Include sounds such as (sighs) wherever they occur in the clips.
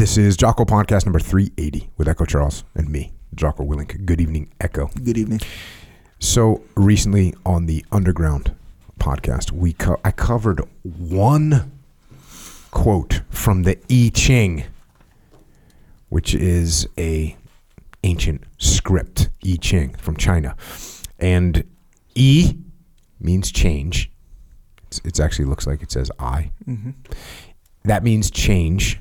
This is Jocko Podcast number 380 with Echo Charles and me, Jocko Willink. Good evening, Echo. Good evening. So recently on the Underground podcast, we co- I covered one quote from the I Ching, which is a ancient script, I Ching from China, and I means change. It's actually looks like it says I. Mm-hmm. That means change,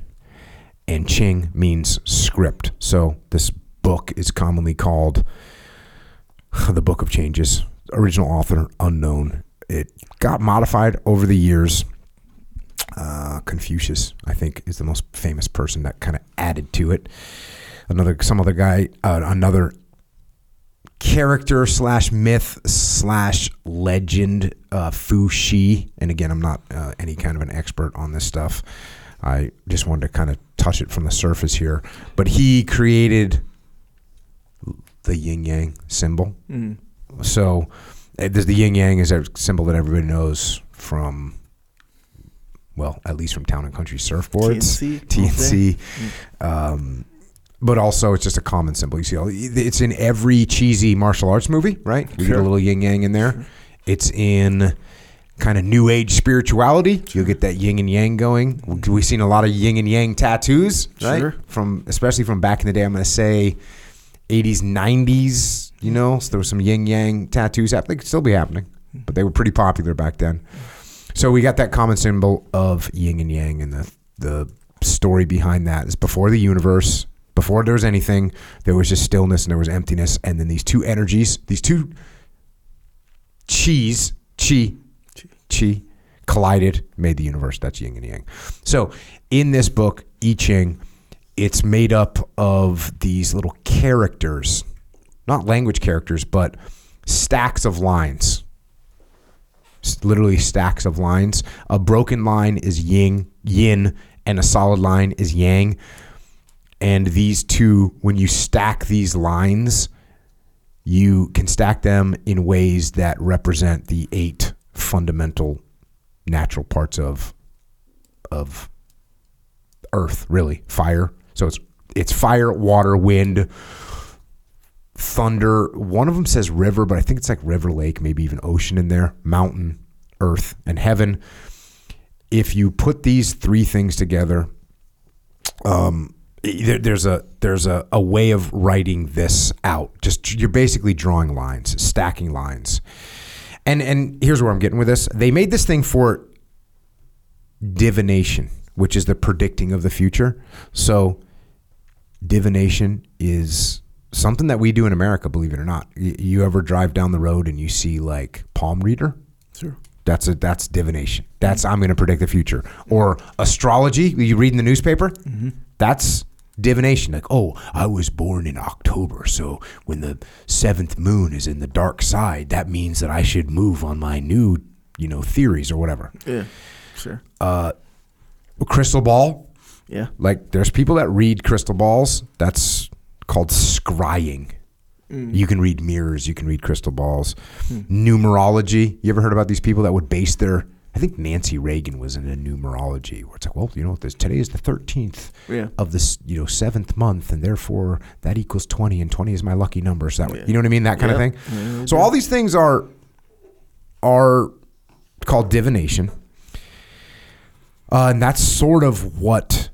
and Ching means script. So this book is commonly called (sighs) the Book of Changes. Original author unknown. It got modified over the years. Uh, Confucius, I think, is the most famous person that kind of added to it. Another, some other guy, uh, another character slash myth slash legend, uh, Fu Xi. And again, I'm not uh, any kind of an expert on this stuff. I just wanted to kind of touch it from the surface here. But he created the yin yang symbol. So uh, the yin yang is a symbol that everybody knows from, well, at least from town and country surfboards, TNC, TNC. Um, but also, it's just a common symbol. You see, all- it's in every cheesy martial arts movie, right? We get a little yin yang in there. It's in kind of new age spirituality. You'll get that yin and yang going. We've seen a lot of yin and yang tattoos, right? Sure. From especially from back in the day. I'm going to say 80s, 90s. You know, so there was some yin yang tattoos. I think still be happening, but they were pretty popular back then. So we got that common symbol of yin and yang, and the the story behind that is before the universe, before there was anything, there was just stillness and there was emptiness, and then these two energies, these two cheese, chi, chi, collided, made the universe. That's yin and yang. So in this book, I Ching, it's made up of these little characters, not language characters, but stacks of lines literally stacks of lines. A broken line is yin, yin, and a solid line is yang. And these two, when you stack these lines, you can stack them in ways that represent the eight fundamental natural parts of of earth, really. Fire. So it's it's fire, water, wind, thunder. One of them says river, but I think it's like river, lake, maybe even ocean in there. Mountain, earth, and heaven. If you put these three things together, um, there, there's a there's a, a way of writing this out. Just you're basically drawing lines, stacking lines. And and here's where I'm getting with this. They made this thing for divination, which is the predicting of the future. So divination is something that we do in America, believe it or not. You ever drive down the road and you see like palm reader? Sure. That's a that's divination. That's I'm going to predict the future. Or astrology. You read in the newspaper. Mm-hmm. That's divination. Like, oh, I was born in October, so when the seventh moon is in the dark side, that means that I should move on my new, you know, theories or whatever. Yeah. Sure. Uh, crystal ball. Yeah. Like, there's people that read crystal balls. That's called scrying. Mm. You can read mirrors. You can read crystal balls. Hmm. Numerology. You ever heard about these people that would base their? I think Nancy Reagan was in a numerology where it's like, well, you know, this today is the thirteenth Yeah. of this, you know, seventh month, and therefore that equals twenty, and twenty is my lucky number. So that way, you know what I mean? That kind Yeah. of thing. so all these things are are called divination. Uh, and that's sort of what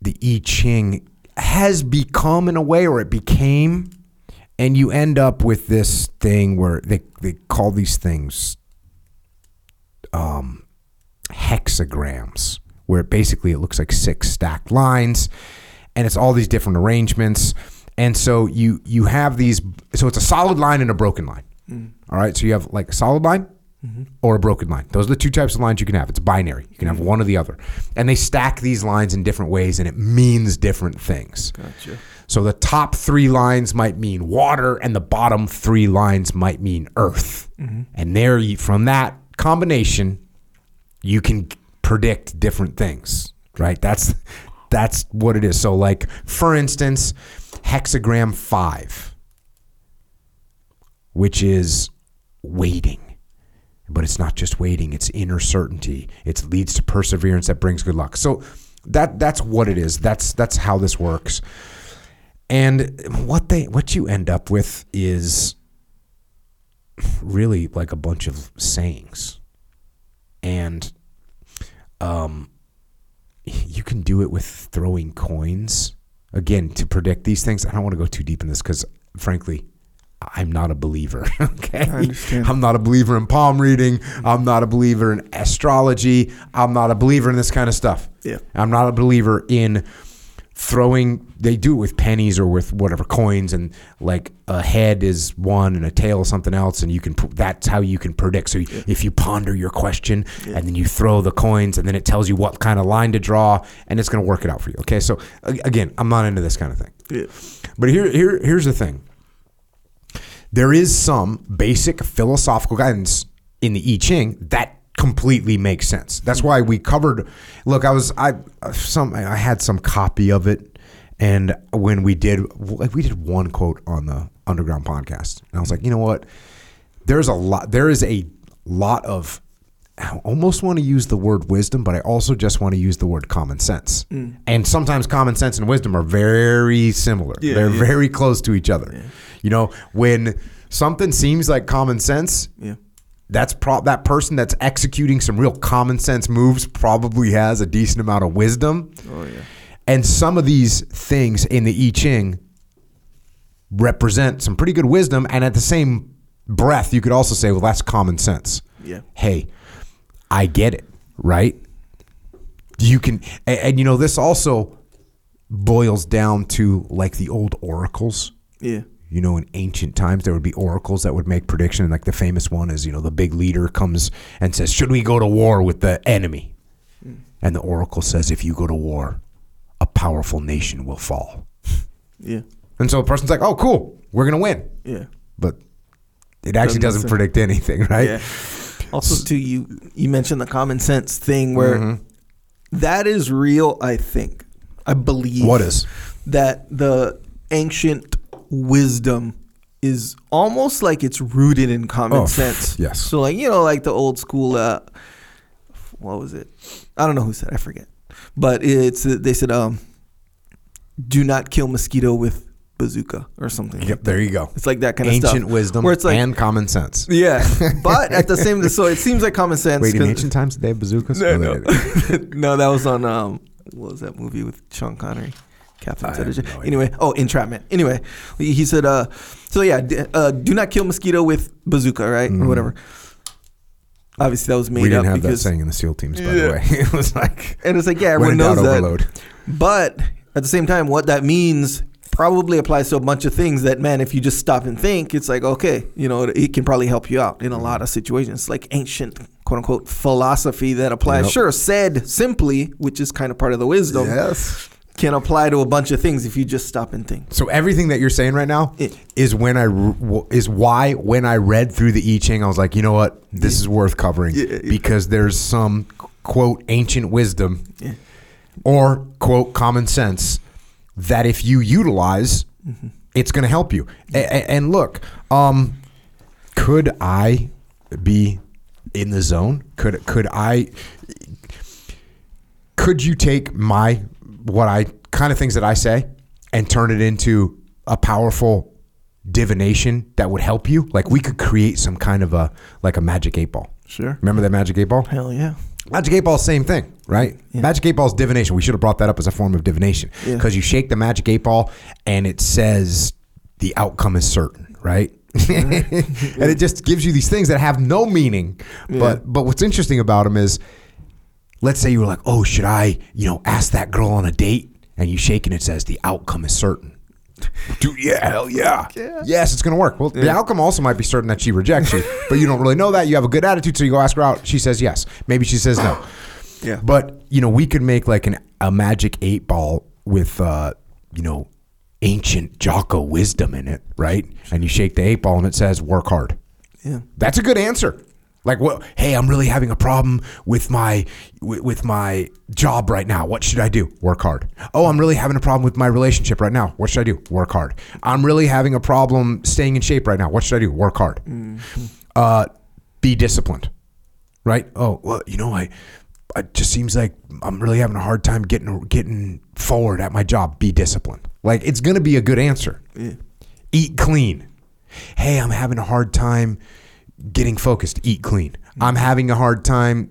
the I Ching has become in a way, or it became. And you end up with this thing where they, they call these things um, hexagrams, where basically it looks like six stacked lines, and it's all these different arrangements. And so you you have these. So it's a solid line and a broken line. Mm-hmm. All right. So you have like a solid line mm-hmm. or a broken line. Those are the two types of lines you can have. It's binary. You can have mm-hmm. one or the other. And they stack these lines in different ways, and it means different things. Gotcha. So the top three lines might mean water, and the bottom three lines might mean earth. And there, you, from that combination, you can predict different things. Right? That's that's what it is. So, like for instance, hexagram five, which is waiting. But it's not just waiting, it's inner certainty. It leads to perseverance that brings good luck. So that that's what it is. That's that's how this works. And what they what you end up with is really like a bunch of sayings. And um (laughs) you can do it with throwing coins. Again, to predict these things, I don't want to go too deep in this cuz frankly, I'm not a believer. (laughs) Okay. I'm not a believer in palm reading. I'm not a believer in astrology. I'm not a believer in this kind of stuff. Yeah. I'm not a believer in throwing. They do it with pennies or with whatever coins, and like a head is one and a tail is something else, and you can. That's how you can predict. So if you ponder your question and then you throw the coins, and then it tells you what kind of line to draw, and it's going to work it out for you. Okay, so again, I'm not into this kind of thing. Yeah. But here, here, here's the thing. There is some basic philosophical guidance in the I Ching that completely makes sense. That's why we covered. Look, I was I some I had some copy of it, and when we did like we did one quote on the Underground podcast, and I was like, you know what? There's a lot. There is a lot of. I almost want to use the word wisdom, but I also just want to use the word common sense. Mm. And sometimes common sense and wisdom are very similar. Yeah, They're yeah. very close to each other. You know, when something seems like common sense, Yeah. That's pro- that person that's executing some real common sense moves probably has a decent amount of wisdom. Oh yeah. And some of these things in the I Ching represent some pretty good wisdom. And at the same breath, you could also say, well, that's common sense. Yeah. Hey, I get it, right? You can, and, and you know, this also boils down to like the old oracles. Yeah. You know, in ancient times, there would be oracles that would make prediction. Like the famous one is, you know, the big leader comes and says, "Should we go to war with the enemy?" And the oracle says, "If you go to war, a powerful nation will fall." (laughs) Yeah. And so the person's like, "Oh, cool, we're gonna win," Yeah. but it actually Doesn't doesn't predict anything, right? Yeah. Also, too, you you mentioned the common sense thing where Mm-hmm. that is real. I think, I believe. What is? that? The ancient wisdom is almost like it's rooted in common Oh, sense. yes. So, like you know, like the old school. Uh, what was it? I don't know who said. I forget. But it's they said, um, "Do not kill mosquito with bazooka" or something. like Yep, there you go. It's like that kind of. Ancient wisdom Where it's like, and common sense. yeah, (laughs) but at the same, so it seems like common sense. Wait, in ancient times, did they have bazookas? no, no. (laughs) no, that was on um, what was that movie with Sean Connery? Captain I have Zeta. no anyway, oh, entrapment. Anyway, he said, uh, so yeah, d- uh, do not kill mosquito with bazooka, right, or whatever. Obviously, that was made Mm-hmm. we didn't up have that because, saying in the SEAL teams, by Yeah. the way. (laughs) It was like and it's like, yeah, everyone knows that. overload. But at the same time, what that means probably applies to a bunch of things that, man, if you just stop and think, it's like, okay, you know, it, it can probably help you out in a lot of situations. Like ancient, quote unquote, philosophy that applies. Yep. Sure, said simply, which is kind of part of the wisdom, Yes. Can apply to a bunch of things if you just stop and think. So everything that you're saying right now Yeah. is when I is why when I read through the I Ching, I was like, you know what, this is worth covering Yeah, yeah. because there's some quote ancient wisdom Yeah. or quote common sense that if you utilize, Mm-hmm. it's going to help you. A- and look, um, could I be in the zone? Could could I? Could you take my what I kind of things that I say and turn it into a powerful divination that would help you? Like we could create some kind of a like a magic eight ball. Sure. Remember that magic eight ball? Hell yeah. Magic eight ball, same thing, right? Yeah. Magic eight ball is divination. We should have brought that up as a form of divination Yeah. because you shake the magic eight ball and it says the outcome is certain, right? (laughs) and it just gives you these things that have no meaning. But but what's interesting about them is, let's say you were like, oh, should I, you know, ask that girl on a date? And you shake and it says the outcome is certain. Dude, yeah, hell yeah. Yeah. Yes, it's going to work. Well, the outcome also might be certain that she rejects you, (laughs) but you don't really know that. You have a good attitude, so you go ask her out. She says yes. Maybe she says no. (coughs) Yeah. But, you know, we could make like an, a magic eight ball with, uh, you know, ancient Jocko wisdom in it, right? And you shake the eight ball and it says work hard. Yeah. That's a good answer. Like, what? Hey, I'm really having a problem with my with, my job right now. What should I do? Work hard. Oh, I'm really having a problem with my relationship right now. What should I do? Work hard. I'm really having a problem staying in shape right now. What should I do? Work hard. Uh, be disciplined. Right? Oh, well, you know, I it just seems like I'm really having a hard time getting getting forward at my job. Be disciplined. Like it's gonna be a good answer. Yeah. Eat clean. Hey, I'm having a hard time getting focused. Eat clean. Mm-hmm. I'm having a hard time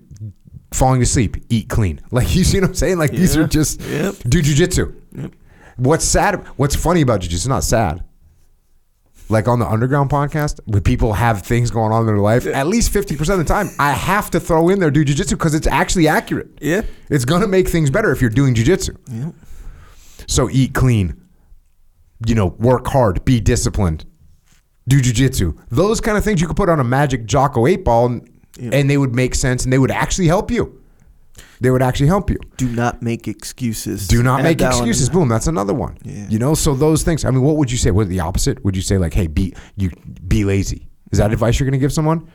falling asleep. Eat clean. (laughs) Like you see what I'm saying? Like these are just Yep. do jujitsu. What's sad? What's funny about jujitsu? It's not sad. Like on the underground podcast, when people have things going on in their life, at least 50% of the time, I have to throw in there do jujitsu because it's actually accurate. Yeah. It's gonna make things better if you're doing jujitsu. Yep. So eat clean. You know, work hard, be disciplined, do jujitsu. Those kind of things you could put on a magic Jocko eight ball, and, Yeah. and they would make sense, and they would actually help you. They would actually help you. Do not make excuses. Do not Add make excuses. Boom. That's another one. Yeah. You know, so those things. I mean, what would you say? What the opposite? Would you say like, hey, be you be lazy? Is that advice you're going to give someone?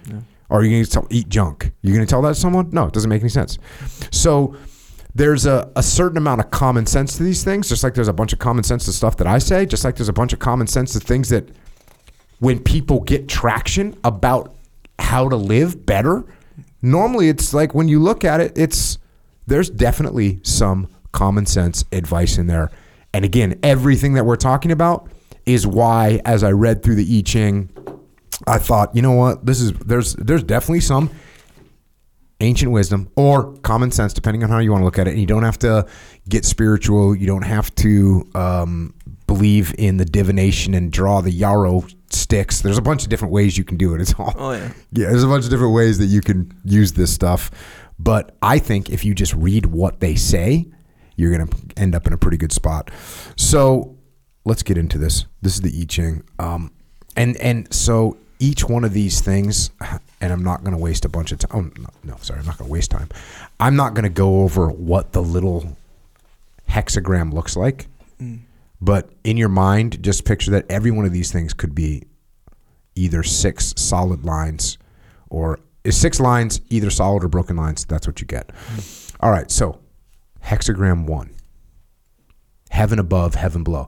Or are you going to tell eat junk? You're going to tell that to someone? No, it doesn't make any sense. So there's a, a certain amount of common sense to these things, just like there's a bunch of common sense to stuff that I say, just like there's a bunch of common sense to things that when people get traction about how to live better, normally it's like when you look at it, it's there's definitely some common sense advice in there. And again, everything that we're talking about is why, as I read through the I Ching, I thought, you know what, this is there's there's definitely some ancient wisdom or common sense, depending on how you want to look at it. And you don't have to get spiritual. You don't have to um, believe in the divination and draw the yarrow sticks. There's a bunch of different ways you can do it. It's all Oh yeah. (laughs) yeah, there's a bunch of different ways that you can use this stuff. But I think if you just read what they say, you're going to end up in a pretty good spot. So let's get into this. This is the I Ching. Um, and, and so each one of these things, (sighs) and I'm not going to waste a bunch of time. Oh, no, no, sorry, I'm not going to waste time. I'm not going to go over what the little hexagram looks like. But in your mind, just picture that every one of these things could be either six solid lines or six lines either solid or broken lines? That's what you get. Hmm. All right so hexagram one. Heaven above heaven below.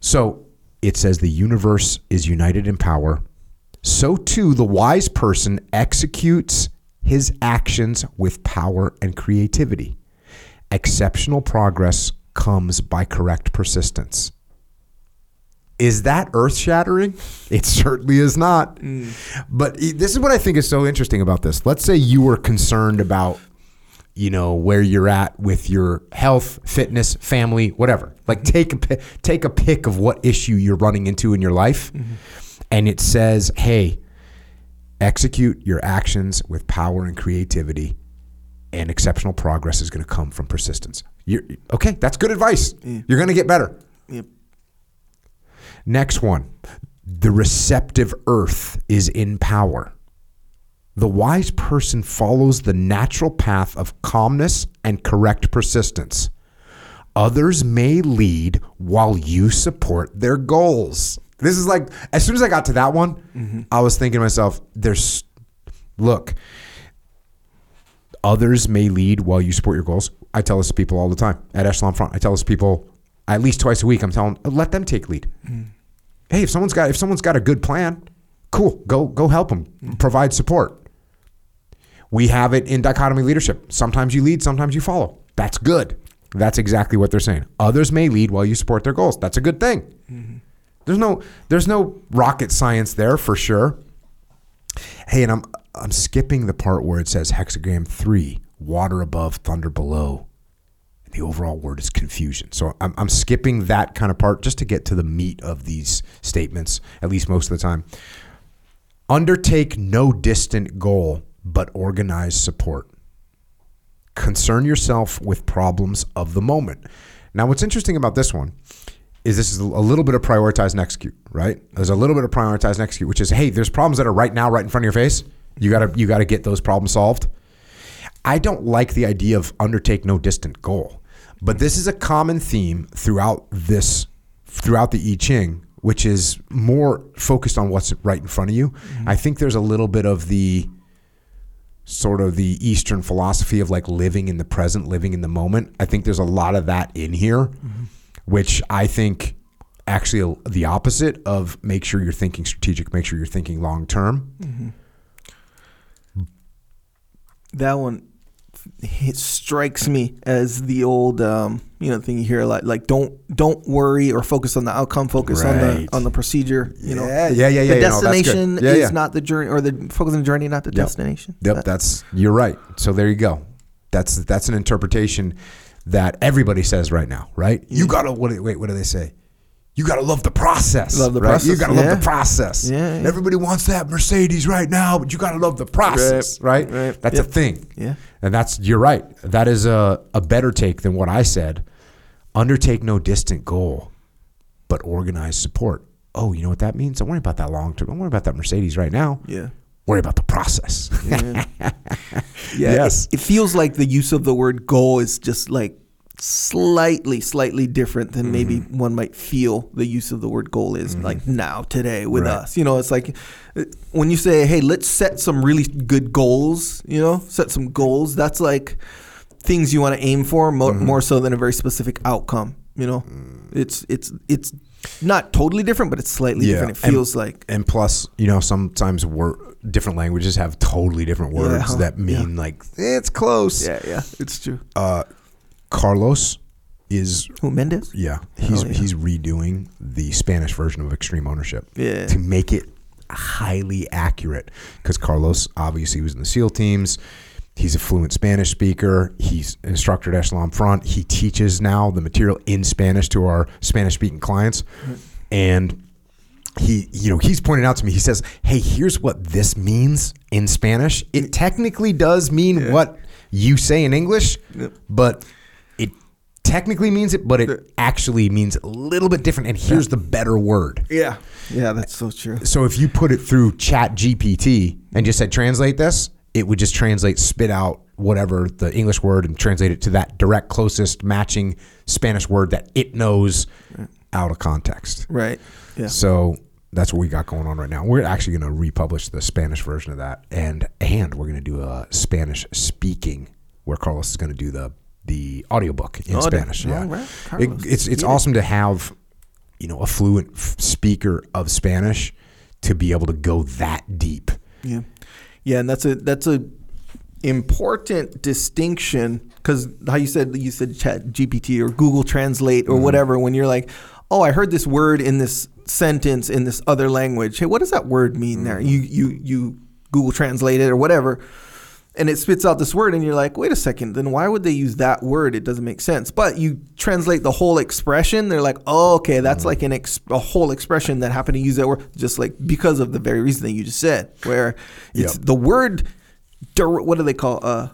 So it says the universe is united in power. So too the wise person executes his actions with power and creativity. Exceptional progress comes by correct persistence is that earth shattering? It certainly is not. Mm. But e- this is what I think is so interesting about this. Let's say you were concerned about, you know, where you're at with your health, fitness, family, whatever. Like take a take a pick of what issue you're running into in your life, mm-hmm. and it says, "Hey, execute your actions with power and creativity." And exceptional progress is going to come from persistence. You're, okay, that's good advice. You're going to get better. Yep. Next one. The receptive earth is in power. The wise person follows the natural path of calmness and correct persistence. Others may lead while you support their goals. This is like, as soon as I got to that one, mm-hmm. I was thinking to myself, there's, look, others may lead while you support your goals. I tell this to people all the time at Echelon Front. I tell this to people at least twice a week. I'm telling, let them take lead. Mm. Hey, if someone's got if someone's got a good plan, cool. Go go help them. Mm. Provide support. We have it in dichotomy leadership. Sometimes you lead, sometimes you follow. That's good. That's exactly what they're saying. Others may lead while you support their goals. That's a good thing. Mm-hmm. There's no there's no rocket science there for sure. Hey, and I'm I'm skipping the part where it says hexagram three, water above, thunder below. And the overall word is confusion. So I'm, I'm skipping that kind of part just to get to the meat of these statements, at least most of the time. Undertake no distant goal, but organize support. Concern yourself with problems of the moment. Now, what's interesting about this one is this is a little bit of prioritize and execute, right? There's a little bit of prioritize and execute, which is, hey, there's problems that are right now, right in front of your face. You gotta you gotta get those problems solved. I don't like the idea of undertake no distant goal, but this is a common theme throughout this throughout the I Ching, which is more focused on what's right in front of you. Mm-hmm. I think there's a little bit of the sort of the Eastern philosophy of like living in the present, living in the moment. I think there's a lot of that in here, mm-hmm. which I think actually the opposite of make sure you're thinking strategic, make sure you're thinking long term. Mm-hmm. That one it strikes me as the old um, you know thing you hear a lot like don't don't worry or focus on the outcome focus on the on the procedure you know Yeah, yeah, yeah, yeah, the no, good. destination Yeah, is yeah. not the journey or the focus on the journey not the Yep. destination Yep, That- that's you're right. So there you go. That's that's an interpretation that everybody says right now, right? You gotta what? Wait, what do they say? You gotta love the process. Love the right? You gotta yeah. love the process. Yeah, yeah. Everybody wants that Mercedes right now, but you gotta love the process, right? Right, right. That's Yep. a thing. Yeah. And that's you're right. That is a, a better take than what I said. Undertake no distant goal, but organize support. Oh, you know what that means? Don't worry about that long term. Don't worry about that Mercedes right now. yeah Worry about the process. yeah, (laughs) Yes. it, it feels like the use of the word goal is just like slightly slightly different than maybe Mm-hmm. one might feel the use of the word goal is like now today with Right. us you know it's like uh, when you say hey let's set some really good goals you know set some goals that's like things you want to aim for mo- Mm-hmm. more so than a very specific outcome you know Mm. it's it's it's not totally different but it's slightly Yeah, different it and- feels like and plus, you know, sometimes wor- different languages have totally different words Yeah, that mean like it's close. yeah yeah it's true Uh, Carlos is who Mendes yeah, he's oh, yeah. he's redoing the Spanish version of Extreme Ownership Yeah. to make it highly accurate because Carlos obviously was in the SEAL teams. He's a fluent Spanish speaker. He's an instructor at Echelon Front. He teaches now the material in Spanish to our Spanish speaking clients. And he, you know, he's pointed out to me, he says, Hey, here's what this means in Spanish. It technically does mean what you say in English, but technically means it, but it actually means a little bit different. And here's the better word. Yeah. Yeah, that's so true. So if you put it through Chat GPT and just said translate this, it would just translate, spit out whatever the English word and translate it to that direct closest matching Spanish word that it knows out of context. Right. Yeah. So that's what we got going on right now. We're actually going to republish the Spanish version of that, and and we're going to do a Spanish speaking where Carlos is going to do the the audiobook in Oh, Spanish. Yeah, right, It- it's it's it. awesome to have you know a fluent f- speaker of Spanish to be able to go that deep. Yeah, yeah, and that's a that's a important distinction because how you said you said Chat GPT or Google Translate or mm-hmm. whatever when you're like, oh, I heard this word in this sentence in this other language. Hey, what does that word mean mm-hmm. there? You you you Google Translate it or whatever. And it spits out this word, and you're like, wait a second, then why would they use that word? It doesn't make sense. But you translate the whole expression, they're like, oh, okay, that's like an ex- a whole expression that happened to use that word, just like because of the very reason that you just said, where it's Yep. the word, what do they call? Uh,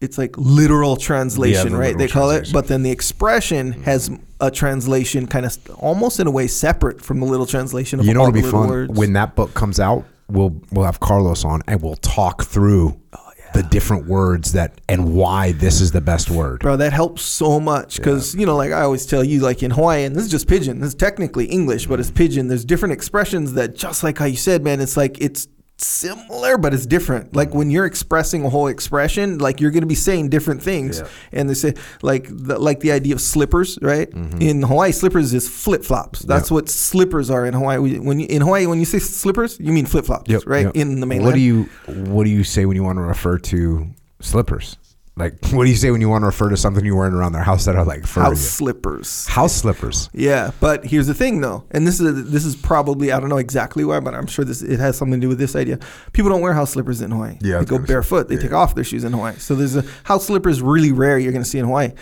it's like literal translation, the right? literal They call it, but then the expression has a translation, kind of almost in a way separate from the little translation of You know what'll be fun words. when that book comes out. We'll we'll have Carlos on and we'll talk through Oh, the different words that and why this is the best word. Bro, that helps so much because you know, like I always tell you, like in Hawaiian, this is just pidgin. This is technically English, but it's pidgin. There's different expressions that, just like how you said, man, it's like it's similar, but it's different. Like when you're expressing a whole expression, like you're gonna be saying different things. Yeah. And they say like the, like the idea of slippers, right? Mm-hmm. In Hawaii, slippers is flip flops. That's what slippers are in Hawaii. When you, in Hawaii, when you say slippers, you mean flip flops, right? yep. In the mainland. What do you What do you say when you want to refer to slippers? Like, (laughs) what do you say when you want to refer to something you're wearing around their house that are like fur? House slippers. House slippers. Yeah, but here's the thing though, and this is this is probably I don't know exactly why, but I'm sure this it has something to do with this idea. People don't wear house slippers in Hawaii. Yeah, they go barefoot. They take off their shoes in Hawaii. So there's a house slippers really rare. You're going to see in Hawaii,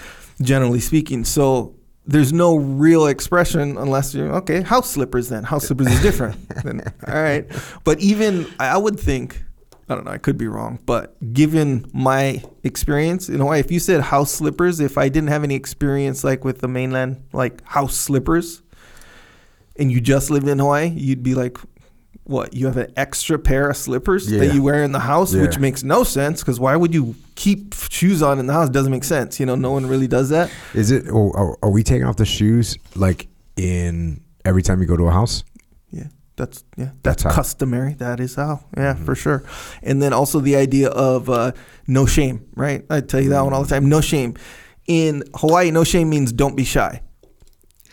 generally speaking. So there's no real expression unless you're okay. House slippers then. House slippers is different. then (laughs) all right, but even I would think. I don't know. I could be wrong, but given my experience in Hawaii, if you said house slippers, if I didn't have any experience like with the mainland, like house slippers, and you just lived in Hawaii, you'd be like, what? You have an extra pair of slippers Yeah. that you wear in the house, which makes no sense because why would you keep shoes on in the house? Doesn't make sense. You know, no one really does that. Is it? Or are we taking off the shoes like in every time you go to a house? Yeah, that's yeah, That's that's, customary. That is how. Yeah, for mm-hmm. sure. And then also the idea of uh, no shame, right? I tell you that one all the mm. time. No shame. In Hawaii, no shame means don't be shy.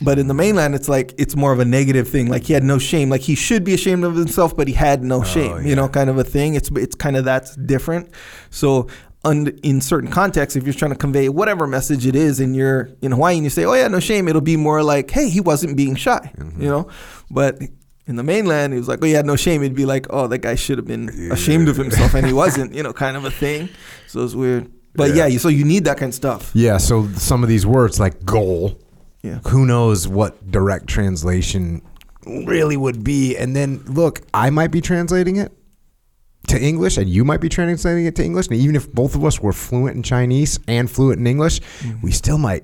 But in the mainland, it's like it's more of a negative thing. Like he had no shame. Like he should be ashamed of himself, but he had no oh, shame. You know, kind of a thing. It's it's kind of that's different. So un- in certain contexts, if you're trying to convey whatever message it is, and you're in Hawaii and you say, "Oh yeah, no shame," it'll be more like, "Hey, he wasn't being shy," mm-hmm. you know. But in the mainland, he was like, "Oh yeah, no shame." It'd be like, "Oh, that guy should have been ashamed of himself, and he (laughs) wasn't," you know, kind of a thing. So it's weird. But Yeah. yeah, you so you need that kind of stuff. Yeah, so some of these words like goal, Yeah. who knows what direct translation really would be. And then look, I might be translating it to English and you might be translating it to English. And even if both of us were fluent in Chinese and fluent in English, mm. we still might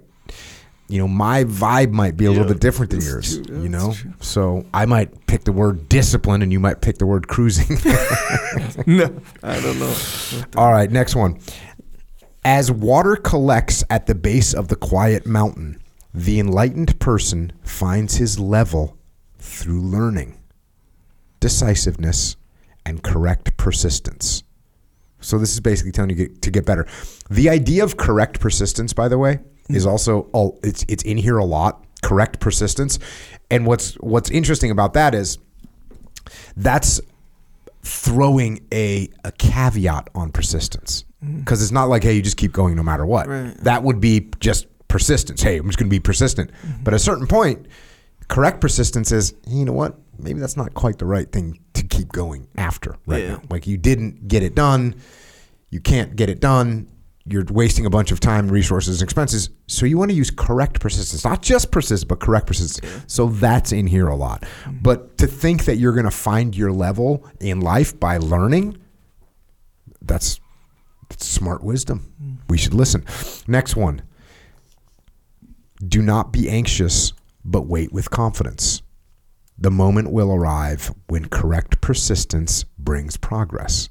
you know, my vibe might be a little bit different than yours. true, you know? So I might pick the word discipline and you might pick the word cruising. (laughs) (laughs) no, I don't know. All right, next one. As water collects at the base of the quiet mountain, the enlightened person finds his level through learning, decisiveness, and correct persistence. So this is basically telling you to get better. The idea of correct persistence, by the way, is also all it's it's in here a lot. Correct persistence, and what's what's interesting about that is that's throwing a, a caveat on persistence. Mm. Because it's not like hey you just keep going no matter what. Right. that would be just persistence. Hey i'm just going to be persistent. Mm-hmm. But at a certain point correct persistence is hey, you know what? Maybe that's not quite the right thing to keep going after right Yeah. now. Like you didn't get it done. You can't get it done you're wasting a bunch of time resources and expenses. So you want to use correct persistence not just persist but correct persistence so that's in here a lot. Mm-hmm. But to think that you're going to find your level in life by learning that's, that's smart wisdom. Mm. We should listen. Next one. Do not be anxious but wait with confidence. The moment will arrive when correct persistence brings progress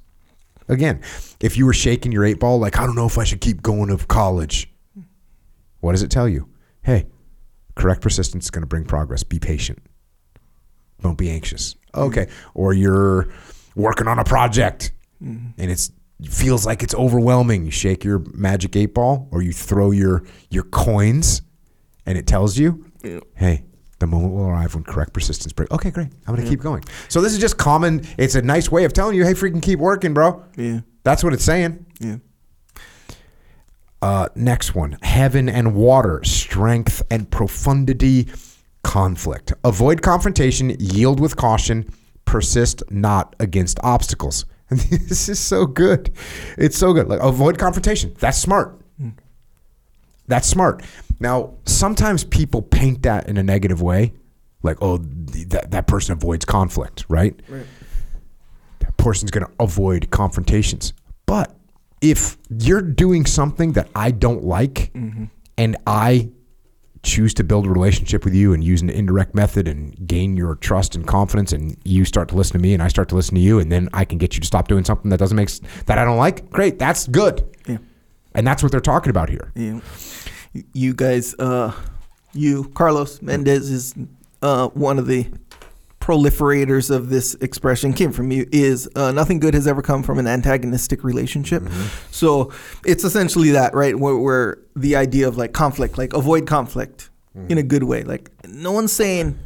Again, if you were shaking your eight ball, like, I don't know if I should keep going to college, what does it tell you? Hey, correct persistence is going to bring progress. Be patient. Don't be anxious. Okay. Or you're working on a project mm-hmm. and it's feels like it's overwhelming. You shake your magic eight ball or you throw your your coins and it tells you, Yeah. hey, the moment will arrive when correct persistence breaks. Okay, great. I'm going to keep going. So this is just common. It's a nice way of telling you, hey, freaking keep working, bro. Yeah, That's what it's saying. yeah. Uh, next one heaven and water, strength and profundity, conflict. Avoid confrontation, yield with caution, persist not against obstacles. And (laughs) this is so good. It's so good. Like avoid confrontation. That's smart. That's smart. Now, sometimes people paint that in a negative way, like, oh, th- that, that person avoids conflict, right? Right. that person's going to avoid confrontations. But if you're doing something that I don't like mm-hmm. and I choose to build a relationship with you and use an indirect method and gain your trust and confidence and you start to listen to me and I start to listen to you and then I can get you to stop doing something that doesn't make that I don't like, great, that's good. Yeah. And that's what they're talking about here. Yeah. You guys, uh, you, Carlos Mendez is uh, one of the proliferators of this expression came from you is uh, nothing good has ever come from an antagonistic relationship. So it's essentially that, right? Where, where the idea of like conflict, like avoid conflict in a good way. Like no one's saying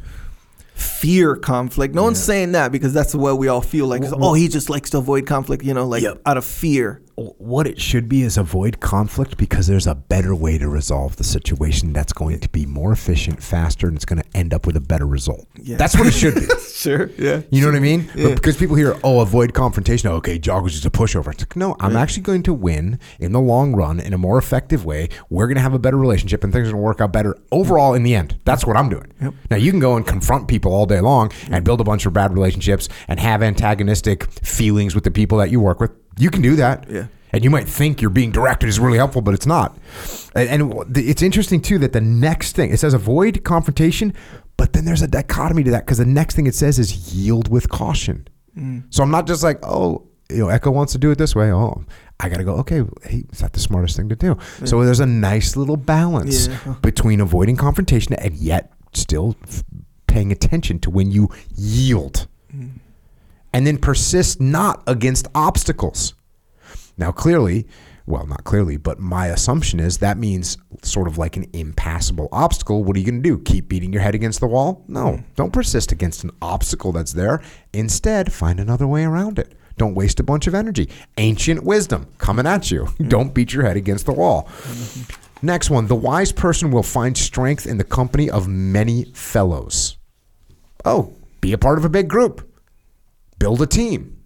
fear conflict. No one's saying that because that's what we all feel like. is, oh, he just likes to avoid conflict, you know, like Yep. out of fear. What it should be is avoid conflict because there's a better way to resolve the situation that's going to be more efficient, faster, and it's going to end up with a better result. Yeah. That's what it should be. (laughs) Sure. Yeah. You know what I mean? Yeah. But because people hear, oh, avoid confrontation. Oh, okay, Jog was just a pushover. It's like, no, I'm actually going to win in the long run in a more effective way. We're going to have a better relationship and things are going to work out better overall in the end. That's what I'm doing. Yep. Now, you can go and confront people all day long and build a bunch of bad relationships and have antagonistic feelings with the people that you work with. You can do that. Yeah. And you might think you're being directed is really helpful, but it's not. And, and it's interesting too that the next thing it says avoid confrontation, but then there's a dichotomy to that because the next thing it says is yield with caution. Mm. So I'm not just like, oh, you know, Echo wants to do it this way. Oh, I got to go. Okay, hey, is that the smartest thing to do? So there's a nice little balance Yeah. Uh-huh. between avoiding confrontation and yet still f- paying attention to when you yield, mm. And then persist not against obstacles. Now, clearly, well, not clearly, but my assumption is that means sort of like an impassable obstacle. What are you going to do? Keep beating your head against the wall? No, don't persist against an obstacle that's there. Instead, find another way around it. Don't waste a bunch of energy. Ancient wisdom coming at you. (laughs) Don't beat your head against the wall. Next one the wise person will find strength in the company of many fellows. Oh, be a part of a big group, build a team.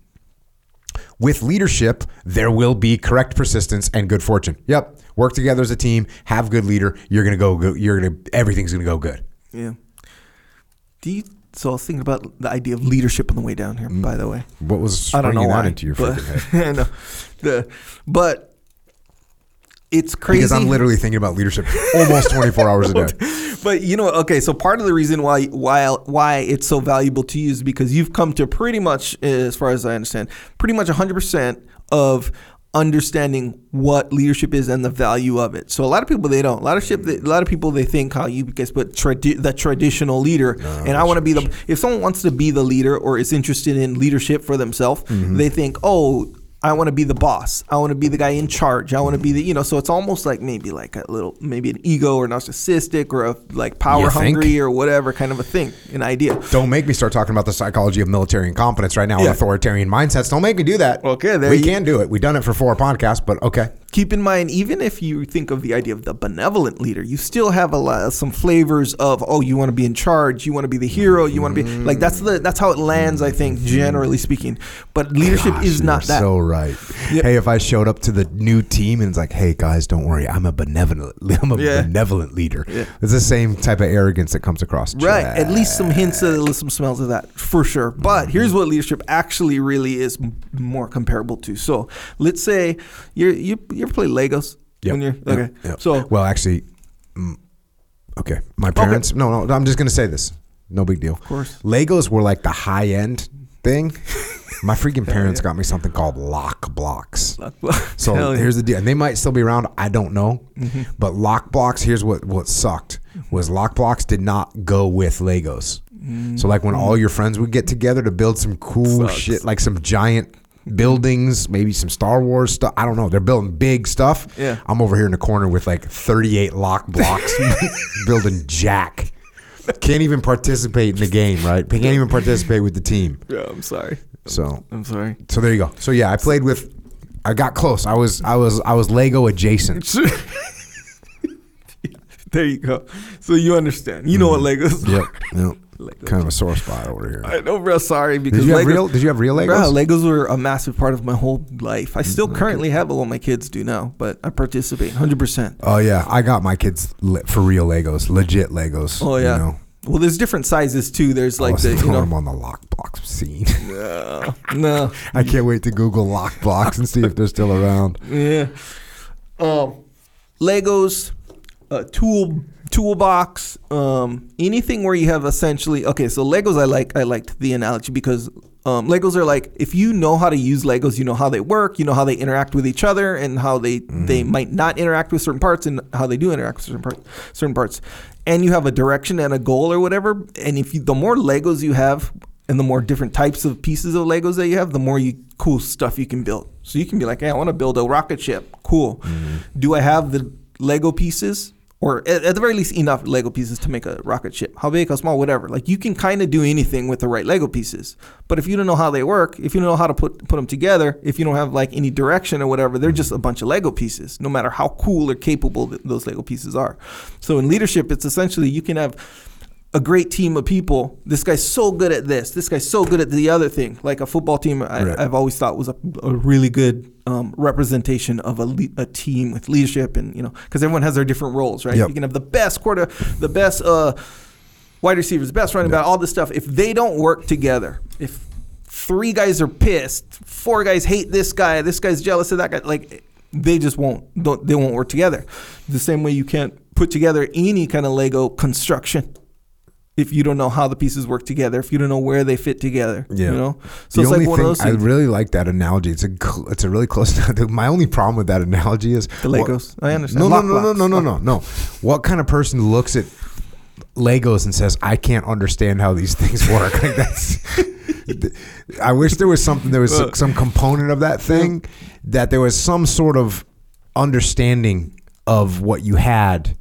With leadership, there will be correct persistence and good fortune. Yep. Work together as a team, have good leader, you're gonna go good you're gonna everything's gonna go good. Yeah. Do you? So I was thinking about the idea of leadership on the way down here. Mm. By the way, What was I don't know why. into your but, head? (laughs) I know. The, but it's crazy. Because I'm literally thinking about leadership almost 24 hours a day. (laughs) but you know, what? okay. So part of the reason why why why it's so valuable to you is because you've come to pretty much, as far as I understand, pretty much 100 percent of understanding what leadership is and the value of it. So a lot of people they don't. A lot of ship. A lot of people they think how you guys put tradi- the traditional leader, and I want to be the. If someone wants to be the leader or is interested in leadership for themselves, mm-hmm. they think, oh. I want to be the boss. I want to be the guy in charge. I want to be the, you know, so it's almost like maybe like a little, maybe an ego or narcissistic or a like power hungry or whatever kind of a thing, an idea. Don't make me start talking about the psychology of military incompetence right now Yeah. and authoritarian mindsets. Don't make me do that. Okay, there we you- can do it. We've done it for four podcasts, but okay. Keep in mind, even if you think of the idea of the benevolent leader, you still have a lot, some flavors of oh, you want to be in charge, you want to be the hero, you want to be like that's the that's how it lands. I think generally speaking, but leadership Gosh, is you not are that. So right. Yeah. Hey, if I showed up to the new team and it's like, hey guys, don't worry, I'm a benevolent, (laughs) I'm a Yeah. benevolent leader. Yeah. It's the same type of arrogance that comes across. Right, at least some hints, of, at some smells of that for sure. But here's what leadership actually really is more comparable to. So let's say you're you you ever play Legos Yep. when you're Yep. okay. Yep. So well, actually, mm, okay. My parents. No, no. I'm just gonna say this. No big deal. Of course. Legos were like the high end thing. My freaking parents got me something called lock blocks. (laughs) So Hell yeah. Mm-hmm. here's the deal, and they might still be around. I don't know, but lock blocks. Here's what what sucked was lock blocks did not go with Legos. So like when all your friends would get together to build some cool Mm-hmm. Sucks. shit, like some giant buildings, maybe some Star Wars stuff. I don't know. They're building big stuff. Yeah. I'm over here in the corner with like 38 lock blocks, (laughs) building Jack. Can't even participate in the game, right? Can't even participate with the team. yeah, I'm sorry. So I'm sorry. so there you go. So yeah, I played with. I got close. I was I was I was Lego adjacent. (laughs) there you go. So you understand. You know what Legos Yep. are. Yep. Legos. Kind of a sore spot over here. I know, bro. Sorry because Did you have real? Did you have real Bro, Legos? Legos were a massive part of my whole life. I still currently have. Well, my kids do now, but I participate 100. percent Oh yeah, I got my kids for real Legos, legit Legos. Oh yeah. You know? Well, there's different sizes too. There's like the you know. them on the lock blocks scene. (laughs) Uh, no. I can't wait to Google lock blocks and see if they're still around. (laughs) Yeah. Um, Legos, uh, tool toolbox, um, anything where you have essentially okay. So Legos, I like I liked the analogy because um, Legos are like if you know how to use Legos, you know how they work, you know how they interact with each other, and how they they might not interact with certain parts, and how they do interact with certain parts. Certain parts, and you have a direction and a goal or whatever. And if you, the more Legos you have, and the more different types of pieces of Legos that you have, the more you cool stuff you can build. So you can be like, hey, I want to build a rocket ship. Cool. Do I have the Lego pieces? Or at, at the very least, enough Lego pieces to make a rocket ship. How big, how small, whatever. Like you can kind of do anything with the right Lego pieces. But if you don't know how they work, if you don't know how to put put them together, if you don't have like any direction or whatever, they're just a bunch of Lego pieces. No matter how cool or capable th- those Lego pieces are. So in leadership, it's essentially you can have a great team of people. This guy's so good at this. This guy's so good at the other thing. Like a football team, I, Right. I've always thought was a, a really good um, representation of a, le- a team with leadership, and you know, because everyone has their different roles, right? Yep. You can have the best quarter, the best uh, wide receivers, the best running back, all this stuff. If they don't work together, if three guys are pissed, four guys hate this guy, this guy's jealous of that guy, like they just won't don't they won't work together. The same way you can't put together any kind of Lego construction if you don't know how the pieces work together, if you don't know where they fit together. Yeah. You know? So the it's like one of those I really like that analogy. It's a cl- it's a really close. (laughs) my only problem with that analogy is the Legos. I understand. No, no, Lock no, no, blocks. no, no, no, no. What kind of person looks at Legos and says, "I can't understand how these things (laughs) work"? Like that's. (laughs) I wish there was something. There was some, some component of that thing that there was some sort of understanding of what you had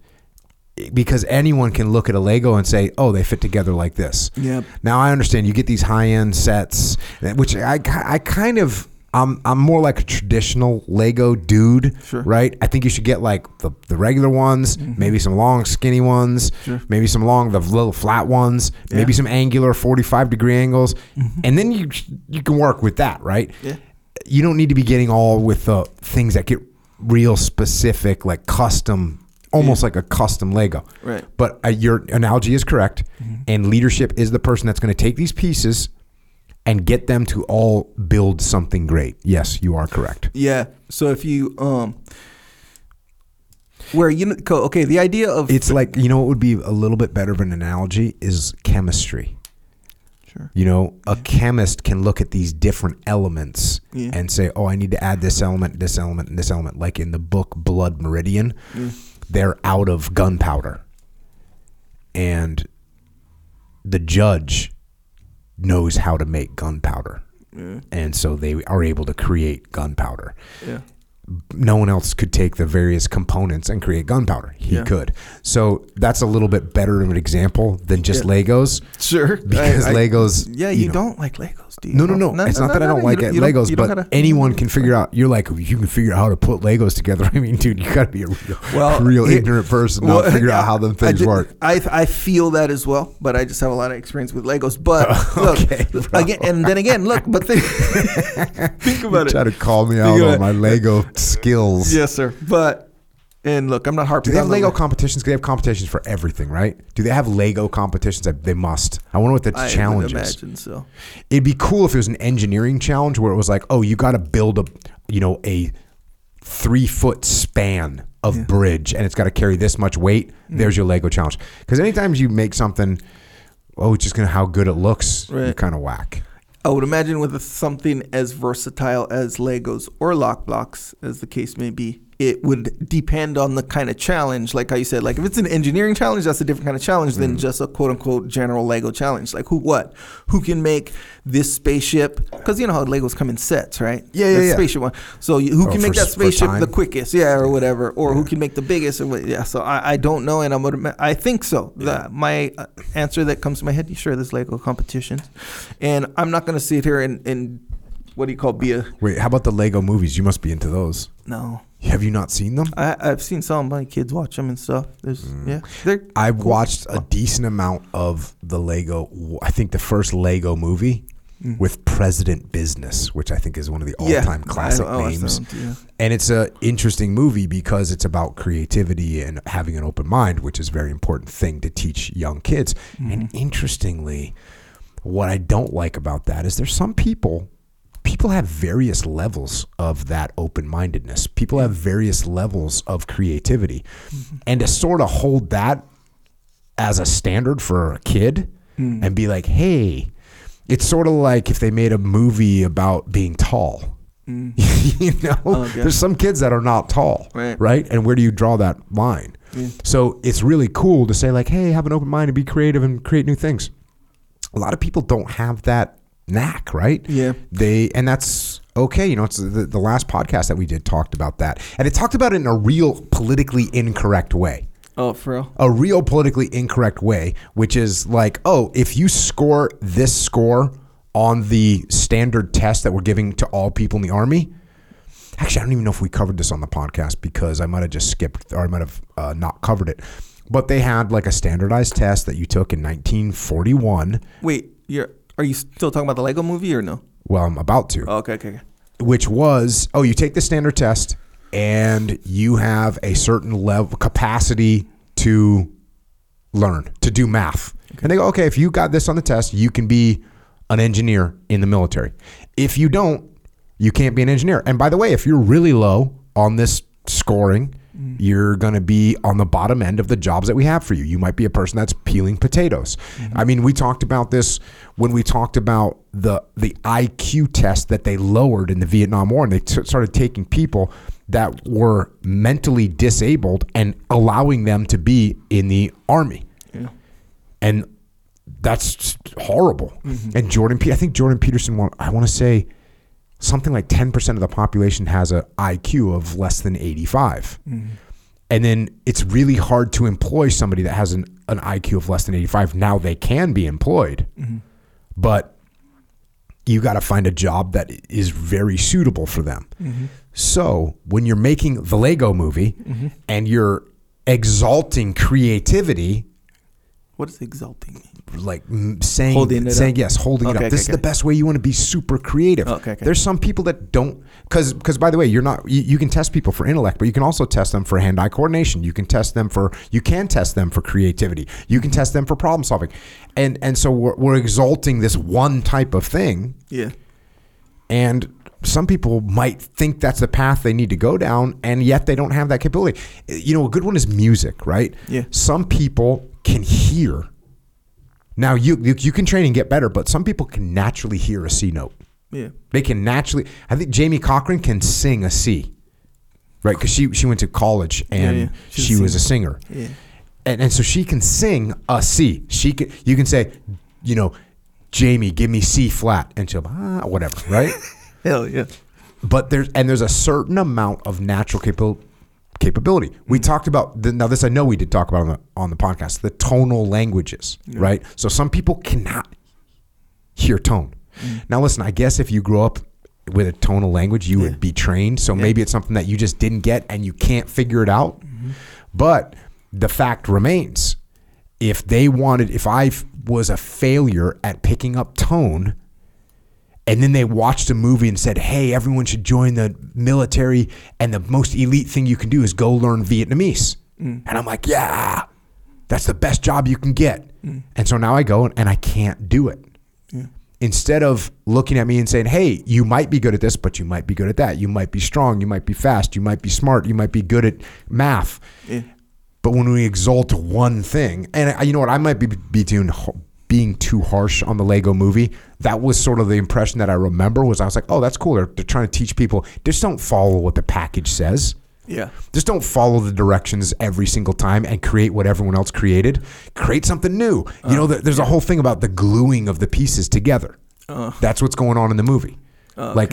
because anyone can look at a Lego and say, "Oh, they fit together like this." Yep. Now I understand you get these high end sets, eh, which I, I kind of I'm I'm more like a traditional Lego dude, Sure. right? I think you should get like the, the regular ones, mm-hmm. maybe some long skinny ones, Sure. maybe some long the little flat ones, maybe some angular 45 degree angles, mm-hmm. and then you you can work with that, right? Yeah. You don't need to be getting all with the things that get real specific, like custom, almost like a custom Lego. Right. But uh, your analogy is correct, and leadership is the person that's going to take these pieces and get them to all build something great. Yes, you are correct. Yeah. So if you um, where you okay, the idea of It's like you know what would be a little bit better of an analogy is chemistry. sure. You know, a chemist can look at these different elements Yeah. and say, "Oh, I need to add this element, this element, and this element." Like in the book Blood Meridian, they're out of gunpowder, and the judge knows how to make gunpowder, Yeah. and so they are able to create gunpowder. Yeah. No one else could take the various components and create gunpowder. He Yeah. could. So that's a little bit better of an example than just. Legos. Sure. Because I- I- Legos, Yeah, you you, know. don't like Legos, do you? No, no, no. it's not that I don't like you don't- Legos, you don't but gotta- anyone can figure out. You're like, you can figure out how to put Legos together. (laughs) I mean, dude, you got to be a real, Well, real it- ignorant person not to figure (laughs) out how them I things ju- work. I I feel that as well, but I just have a lot of experience with Legos. But (laughs) look, Okay, again, and then again, look, but think, think about Try it. Try to call me Think out on my Lego skills. Yes, sir. But and look, I'm not harping. Do they have Lego competitions? 'Cause They have competitions for everything, right? Do they have Lego competitions? They must. I wonder what the I challenge would is. imagine so. It'd be cool if it was an engineering challenge where it was like, oh, you got to build a, you know, a three foot span of bridge and it's got to carry this much weight. Mm. There's your Lego challenge. Because anytime you make something, oh, it's just gonna how good it looks. You Right. kind of whack. I would imagine with something as versatile as Legos or lock blocks, as the case may be, it would depend on the kind of challenge. Like how you said, like if it's an engineering challenge, that's a different kind of challenge Mm. than just a quote unquote general Lego challenge. Like who, what, who can make this spaceship? Because you know how Legos come in sets, right? Yeah, yeah, yeah. Spaceship one. So you, who Oh, can for make that spaceship the quickest? Yeah, or whatever. Or who can make the biggest? Or what, yeah. So I, I don't know, and I'm gonna. I think so. The, my uh, answer that comes to my head. You sure, there's Lego competitions, and I'm not gonna sit here and, and what do you call be a Wait, how about the Lego movies? You must be into those. no. Have you not seen them? I I've seen some of my kids watch them and stuff. There's Mm. yeah. They're I've cool. watched a decent amount of the Lego. I think the first Lego movie with President Business, which I think is one of the Mm. All-time classic I- I names. one yeah. And it's a interesting movie because it's about creativity and having an open mind, which is a very important thing to teach young kids. And interestingly, what I don't like about that is there's some people people have various levels of that open-mindedness. People have various levels of creativity. And to sort of hold that as a standard for a kid Hmm. and be like, "Hey, it's sort of like if they made a movie about being tall." (laughs) you know. Oh, yeah. there's some kids that are not tall, Right. And where do you draw that line? Yeah. So it's really cool to say like, "Hey, have an open mind and be creative and create new things." A lot of people don't have that knack, right? Yeah. They and that's okay. You know, it's the, the last podcast that we did talked about that, and it talked about it in a real politically incorrect way Oh, for real. a real politically incorrect way, which is like, oh, if you score this score on the standard test that we're giving to all people in the army. Actually, I don't even know if we covered this on the podcast because I might have just skipped or I might have uh, not covered it. But they had like a standardized test that you took in 1941. Wait, you're are you still talking about the Lego movie or no? Well, I'm about to. Oh, okay, okay, okay. which was oh you take the standard test and you have a certain level capacity to learn to do math and they go okay if you got this on the test you can be an engineer in the military if you don't you can't be an engineer and by the way if you're really low on this scoring Mm. you're going to be on the bottom end of the jobs that we have for you. You might be a person that's peeling potatoes. Mm-hmm. I mean we talked about this when we talked about the the IQ test that they lowered in the Vietnam War and they t- started taking people that were mentally disabled and allowing them to be in the army. Yeah. and that's horrible. Mm-hmm. And Jordan, Pe- I think Jordan Peterson, I want to say something like ten percent of the population has an IQ of less than eighty-five, mm-hmm. And then it's really hard to employ somebody that has an, an IQ of less than 85. Now they can be employed, mm-hmm. but you got to find a job that is very suitable for them. Mm-hmm. So when you're making the Lego movie and you're exalting creativity, What does exalting mean? Like saying Holding it saying up? yes, holding it Okay, up. okay, This is the best way you want to be super creative. Okay, okay. There's some people that don't because because by the way, you're not you, you can test people for intellect, but you can also test them for hand-eye coordination. You can test them for you can test them for creativity. You can test them for problem solving, and and so we're, we're exalting this one type of thing, Yeah. and some people might think that's the path they need to go down, and yet they don't have that capability. You know, a good one is music, right? Yeah. Some people can hear. Now you you, you can train and get better, but some people can naturally hear a C note. Yeah. They can naturally. I think Jamie Cochran can sing a C, right? Because she she went to college and yeah. A she was a singer, Yeah. and and so she can sing a C. She can. You can say, you know, Jamie, give me C flat, and she'll ah, whatever, right? (laughs) Hell yeah. but there's and there's a certain amount of natural capability. Capability. We mm-hmm. talked about the, now. This I know we did talk about on the on the podcast. The tonal languages, right? So some people cannot hear tone. Mm. Now listen. I guess if you grew up with a tonal language, you would be trained. So maybe it's something that you just didn't get and you can't figure it out. Mm-hmm. But the fact remains, if they wanted, if I was a failure at picking up tone, and then they watched a movie and said, "Hey, everyone should join the military, and the most elite thing you can do is go learn Vietnamese." Mm. And I'm like, "Yeah, that's the best job you can get." Mm. And so now I go and, I can't do it. Instead of looking at me and saying, "Hey, you might be good at this, but you might be good at that. You might be strong. You might be fast. You might be smart. You might be good at math." Yeah. But when we exalt one thing, and I, you know what, I might be, be doing, being too harsh on the Lego movie. That was sort of the impression that I remember was I was like, oh, that's cool. They're, they're trying to teach people. Just don't follow what the package says. Yeah. Just don't follow the directions every single time and create what everyone else created. Create something new. You know, uh, there- there's a whole thing about the gluing of the pieces together. Uh. That's what's going on in the movie. Uh, like,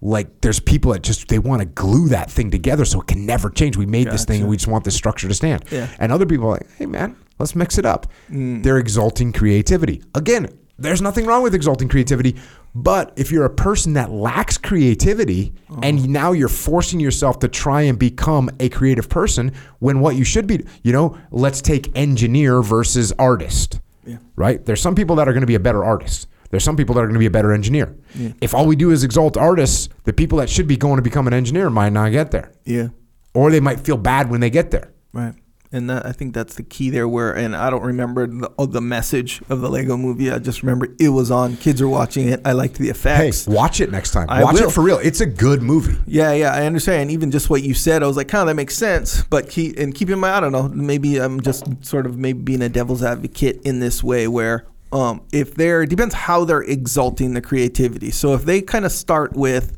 like there's people that just they want to glue that thing together so it can never change. We made this thing and we just want this structure to stand. Yeah. And other people are like, hey man, let's mix it up. Mm. They're exalting creativity. Again, there's nothing wrong with exalting creativity, but if you're a person that lacks creativity and uh-huh. now you're forcing yourself to try and become a creative person when what you should be, you know, let's take engineer versus artist. Yeah. Right? There's some people that are going to be a better artist. There's some people that are going to be a better engineer. If all we do is exalt artists, the people that should be going to become an engineer might not get there. Yeah. Or they might feel bad when they get there. Right. And that, I think that's the key there. Where and I don't remember the, oh, the message of the Lego Movie. I just remember it was on. Kids are watching it. I liked the effects. Hey, watch it next time. I watch will. it for real. It's a good movie. Yeah, yeah, I understand. And even just what you said, I was like, kind of that makes sense. But keep and keep in mind, I don't know. Maybe I'm just sort of maybe being a devil's advocate in this way, where um, if they're depends how they're exalting the creativity. So if they kind of start with,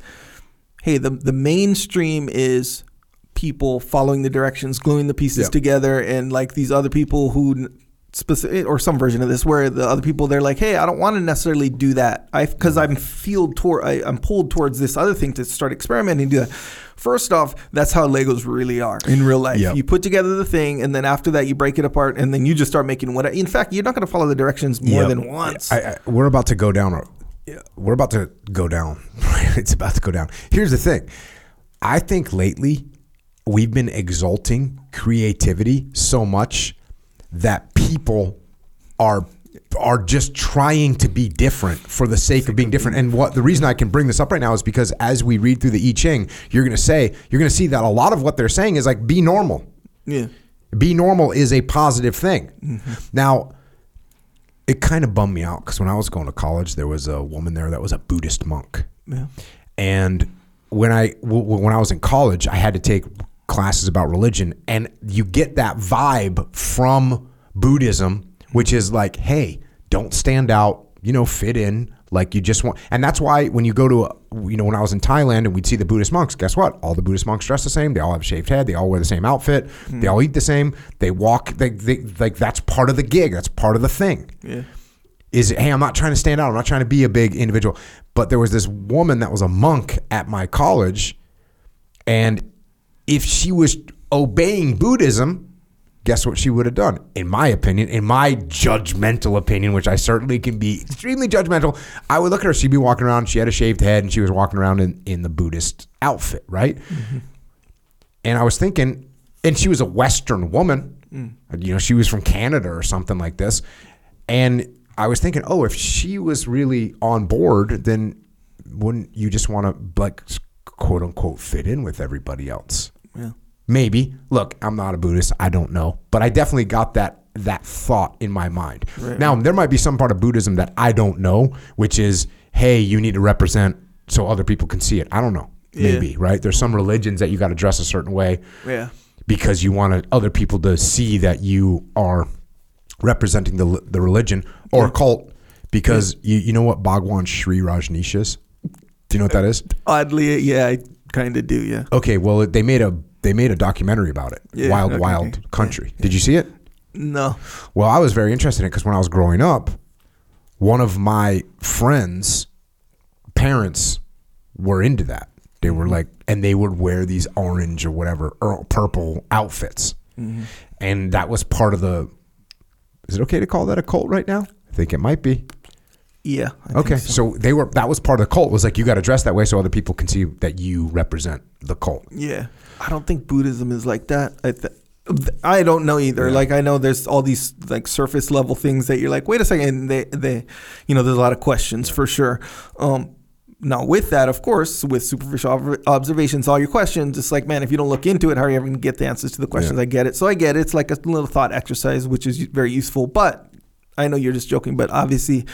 hey, the the mainstream is people following the directions, gluing the pieces Yeah. together, and like these other people who specific or some version of this where the other people they're like hey i don't want to necessarily do that i because i'm feel toward I, i'm pulled towards this other thing to start experimenting do that first off that's how legos really are in real life Yep. you put together the thing and then after that you break it apart and then you just start making what in fact you're not going to follow the directions more Yep. than once I, I, we're about to go down. a- We're about to go down. (laughs) it's about to go down. Here's the thing. I think lately we've been exalting creativity so much that people are are just trying to be different for the sake of being different. And what the reason I can bring this up right now is because as we read through the I Ching, you're going to say you're going to see that a lot of what they're saying is like be normal. Yeah. Be normal is a positive thing. Mm-hmm. Now, it kind of bummed me out because when I was going to college, there was a woman there that was a Buddhist monk, yeah. And when I w- when I was in college, I had to take classes about religion, and you get that vibe from Buddhism, which is like, hey, don't stand out, you know, fit in. Like you just want, and that's why when you go to, a, you know, when I was in Thailand and we'd see the Buddhist monks, guess what? All the Buddhist monks dress the same. They all have shaved head. They all wear the same outfit. Hmm. They all eat the same. They walk. They, they like that's part of the gig. That's part of the thing yeah is hey i'm not trying to stand out i'm not trying to be a big individual but there was this woman that was a monk at my college and if she was obeying Buddhism, guess what she would have done? In my opinion, in my judgmental opinion, which I certainly can be extremely judgmental, I would look at her. She'd be walking around. She had a shaved head, and she was walking around in, in the Buddhist outfit, right? Mm-hmm. And I was thinking, and she was a Western woman. Mm. You know, she was from Canada or something like this. And I was thinking, oh, if she was really on board, then wouldn't you just want to like quote unquote fit in with everybody else? Yeah. Maybe. Look, I'm not a Buddhist. I don't know, but I definitely got that that thought in my mind. Now, there might be some part of Buddhism that I don't know, which is, hey, you need to represent so other people can see it. I don't know. Yeah. Maybe, right? There's some religions that you got to dress a certain way Yeah. because you want other people to see that you are representing the the religion or cult because you you know what Bhagwan Sri Rajneesh is? Do you know what that is? Oddly, yeah, I kind of do. Yeah. Okay, well they made a they made a documentary about it. Yeah, Wild okay, Wild okay. Country. Did you see it? No. Well, I was very interested in it because when I was growing up, one of my friends' parents were into that. They were mm-hmm. like, and they would wear these orange or whatever or purple outfits, mm-hmm. and that was part of the. Is it okay to call that a cult right now? I think it might be. Yeah. I Okay, so. they were that was part of the cult was like you got to dress that way so other people can see that you represent the cult. Yeah, I don't think Buddhism is like that. I th- I don't know either. Like I know there's all these like surface level things that you're like, wait a second, they they, you know, there's a lot of questions for sure. Um, now with that, of course, with superficial ob- observations, all your questions, it's like, man, if you don't look into it, how are you ever gonna get the answers to the questions? Yeah. I get it. So I get it. It's like a little thought exercise, which is very useful. But I know you're just joking, but obviously.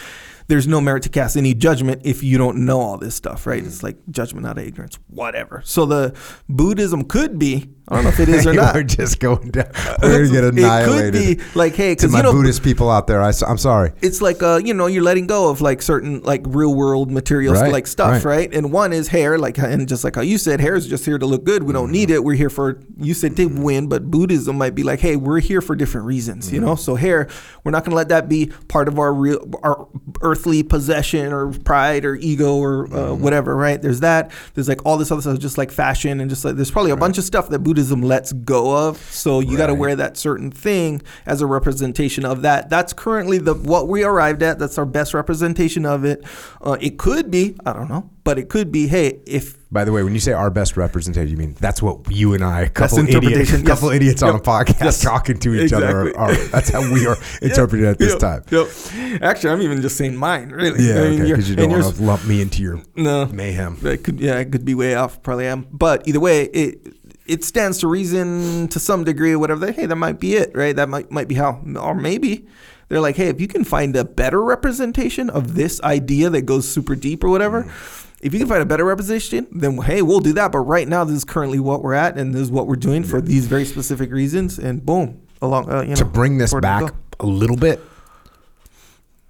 There's no merit to cast any judgment if you don't know all this stuff, right? It's mm. like judgment out of ignorance, whatever. So the Buddhism could be, I don't know if it is or (laughs) not. we're just going down. We're gonna get annihilated. It could be like, hey, to my you know, Buddhist people out there, I, am sorry. it's like uh, you know, you're letting go of like certain like real world materials, Right, like stuff, right. right. And one is hair, like, and just like how you said, hair is just here to look good. We don't need it. We're here for you said to win, but Buddhism might be like, hey, we're here for different reasons, you know. So hair, we're not gonna let that be part of our real, our earthly possession or pride or ego or uh, whatever, right? There's that. There's like all this other stuff, just like fashion and just like there's probably a bunch of stuff that Buddhism lets go of. So you got to wear that certain thing as a representation of that. That's currently the what we arrived at. That's our best representation of it. Uh, it could be, I don't know, but it could be, hey, if By the way, when you say our best representation, you mean that's what you and I, a couple idiots, interpretation, couple yes. idiots on a podcast Yes. talking to each other. Exactly. Are, are- that's how we are (laughs) interpreting it at this Yep, time. Yep. Actually, I'm even just saying mine, really. Yeah, I mean, okay, because you don't want to lump me into your No. mayhem. That could yeah, it could be way off. Probably am. But either way, it it stands to reason to some degree or whatever. That hey, that might be it, right? That might might be how, or maybe they're like, hey, if you can find a better representation of this idea that goes super deep or whatever. If you can find a better representation, then hey, we'll do that. But right now, this is currently what we're at, and this is what we're doing for these very specific reasons. And boom, along uh, you know, to bring this back a little bit,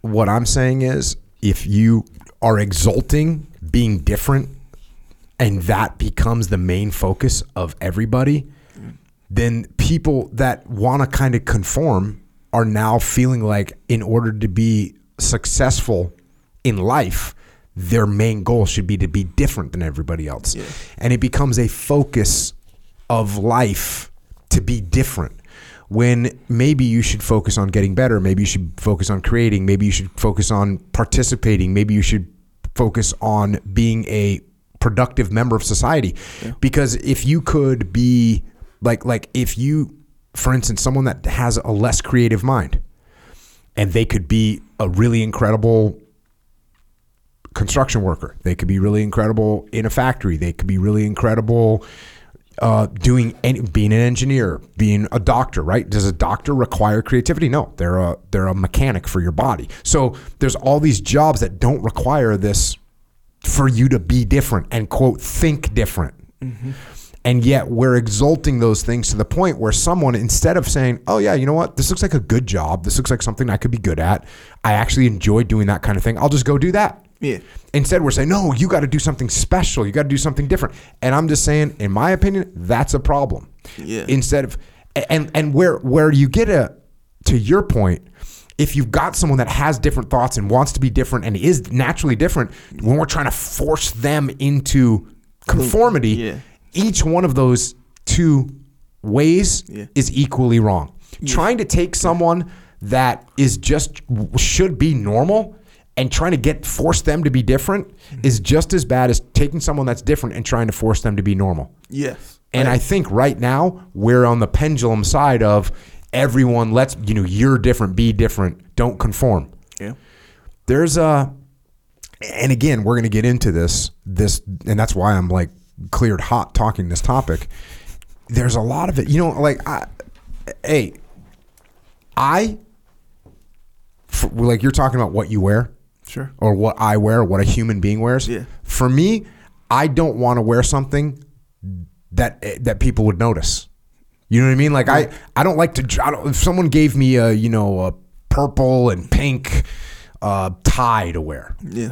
what I'm saying is if you are exalting being different and that becomes the main focus of everybody, then people that want to kind of conform are now feeling like in order to be successful in life, their main goal should be to be different than everybody else. And it becomes a focus of life to be different. When maybe you should focus on getting better, maybe you should focus on creating, maybe you should focus on participating, maybe you should focus on being a productive member of society. Because if you could be like like if you for instance someone that has a less creative mind and they could be a really incredible construction worker. They could be really incredible in a factory. They could be really incredible uh, doing any, being an engineer, being a doctor. Right? Does a doctor require creativity? No, they're a they're a mechanic for your body. So there's all these jobs that don't require this for you to be different and quote think different. Mm-hmm. And yet we're exalting those things to the point where someone, instead of saying, oh, yeah, you know what? This looks like a good job. This looks like something I could be good at. I actually enjoy doing that kind of thing. I'll just go do that. Yeah. Instead, we're saying, no, you got to do something special. You got to do something different. And I'm just saying, in my opinion, that's a problem. Yeah. Instead of, and, and where, where you get a, to your point, if you've got someone that has different thoughts and wants to be different and is naturally different, when we're trying to force them into conformity, Yeah. each one of those two ways Yeah. is equally wrong. Trying to take someone that is just should be normal and trying to get force them to be different Mm-hmm. is just as bad as taking someone that's different and trying to force them to be normal. Yes. And I think right now we're on the pendulum side of everyone let's you know you're different be different don't conform. Yeah. There's a and again we're going to get into this this and that's why I'm like cleared hot talking this topic. There's a lot of it. You know like I hey I like you're talking about what you wear Sure. or what I wear, what a human being wears. Yeah. For me, I don't want to wear something that eh, that people would notice. You know what I mean? Like I, I don't like to. I don't, if someone gave me a you know a purple and pink uh, tie to wear, Yeah.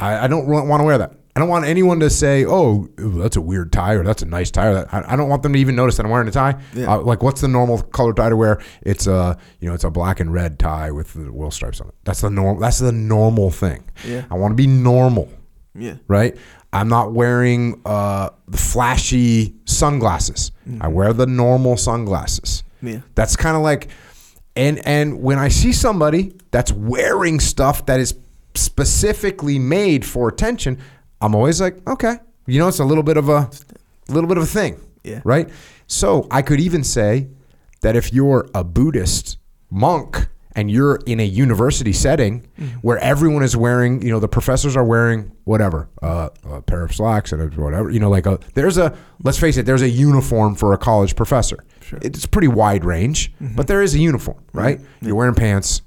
I, I don't want to wear that. I don't want anyone to say, "Oh, that's a weird tie," or "That's a nice tie." Or that, I, I don't want them to even notice that I'm wearing a tie. Yeah. Uh, like, what's the normal color tie to wear? It's a, you know, it's a black and red tie with the wool stripes on it. That's the norm. That's the normal thing. Yeah. I want to be normal, Yeah. right? I'm not wearing uh, the flashy sunglasses. I wear the normal sunglasses. Yeah. That's kind of like, and and when I see somebody that's wearing stuff that is specifically made for attention, I'm always like, okay, you know, it's a little bit of a, little bit of a thing, Yeah. right? So I could even say that if you're a Buddhist monk and you're in a university setting where everyone is wearing, you know, the professors are wearing whatever, uh, a pair of slacks and whatever, you know, like a, there's a, let's face it, there's a uniform for a college professor. Sure. It's a pretty wide range, but there is a uniform, right? You're wearing pants,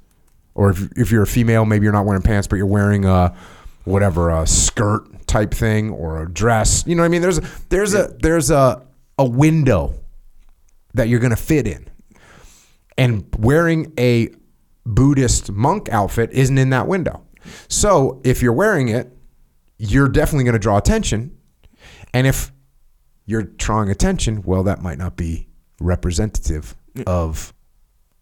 or if, if you're a female, maybe you're not wearing pants, but you're wearing a, whatever, a skirt type thing or a dress. You know what I mean? There's, a, there's a, there's a, a window that you're going to fit in. And wearing a Buddhist monk outfit isn't in that window. So if you're wearing it, you're definitely going to draw attention. And if you're drawing attention, well, that might not be representative of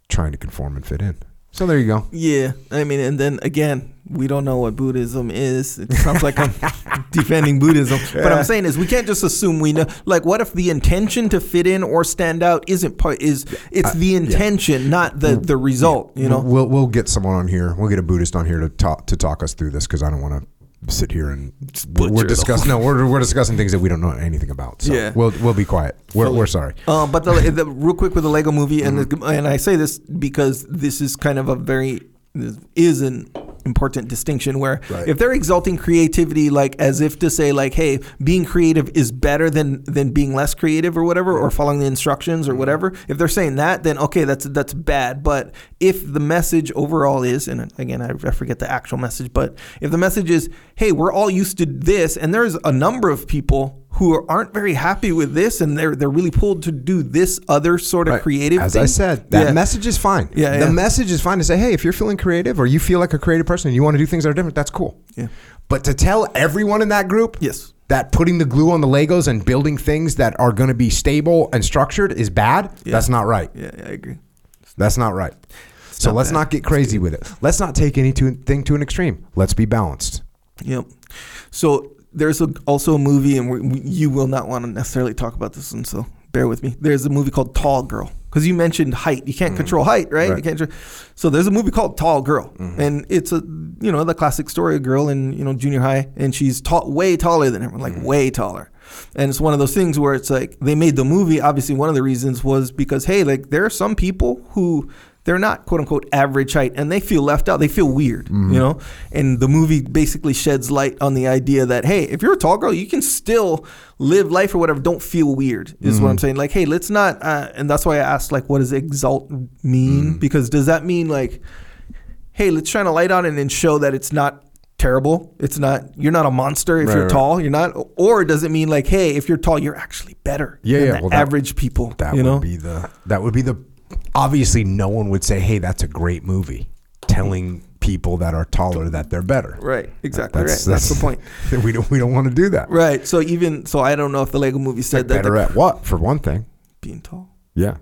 trying to conform and fit in. So there you go. Yeah, I mean, and then again, we don't know what Buddhism is. It sounds like I'm (laughs) defending Buddhism, but I'm saying is we can't just assume we know. Like, what if the intention to fit in or stand out isn't part? Is it's uh, the intention, not the the result? You know? we'll we'll get someone on here. We'll get a Buddhist on here to talk to talk us through this because I don't want to sit here and we're, butcher we're discussing. No, we're, we're discussing things that we don't know anything about. So Yeah. we'll we'll be quiet. We're, we're sorry. Uh, but the, the, real quick with the Lego Movie, and Mm-hmm. the, and I say this because this is kind of a very is an important distinction where Right. if they're exalting creativity like as if to say like hey being creative is better than than being less creative or whatever or following the instructions Mm-hmm. or whatever if they're saying that then okay that's that's bad but if the message overall is and again I, I forget the actual message but if the message is hey we're all used to this and there's a number of people who aren't very happy with this and they're they're really pulled to do this other sort of Right. creative As thing. I said, that Yeah. message is fine. Yeah, the yeah. message is fine to say, hey, if you're feeling creative or you feel like a creative person and you want to do things that are different, that's cool. Yeah. But to tell everyone in that group, Yes. that putting the glue on the Legos and building things that are going to be stable and structured is bad, Yeah. that's not right. yeah, yeah I agree That's not right. so not let's bad. not get crazy with it. Let's not take anything to an extreme. Let's be balanced. Yep. So there's a, also a movie, and we, you will not want to necessarily talk about this one, so bear with me. There's a movie called Tall Girl because you mentioned height. You can't mm-hmm. control height, right? You can't. So there's a movie called Tall Girl, mm-hmm. and it's a you know the classic story: a girl in you know junior high, and she's tall, way taller than everyone, like mm-hmm. way taller. And it's one of those things where it's like they made the movie. Obviously, one of the reasons was because hey, like there are some people who they're not quote unquote average height and they feel left out. They feel weird, you mm-hmm. know? And the movie basically sheds light on the idea that, hey, if you're a tall girl, you can still live life or whatever. Don't feel weird, is what I'm mm-hmm. saying. Like, hey, let's not, uh, and that's why I asked, like, what does exalt mean? Mm-hmm. Because does that mean, like, hey, let's shine a light on it and show that it's not terrible. It's not, you're not a monster if Right, you're right. tall. You're not, or does it mean, like, hey, if you're tall, you're actually better Yeah, than yeah, well, that- average people, That you would know? be the that would be the obviously no one would say, "Hey, that's a great movie." Telling people that are taller that they're better. Right, exactly right. That's, the point. (laughs) we don't we don't want to do that. Right. So even so, I don't know if the Lego Movie said that Better at what? For one thing. being tall. Yeah.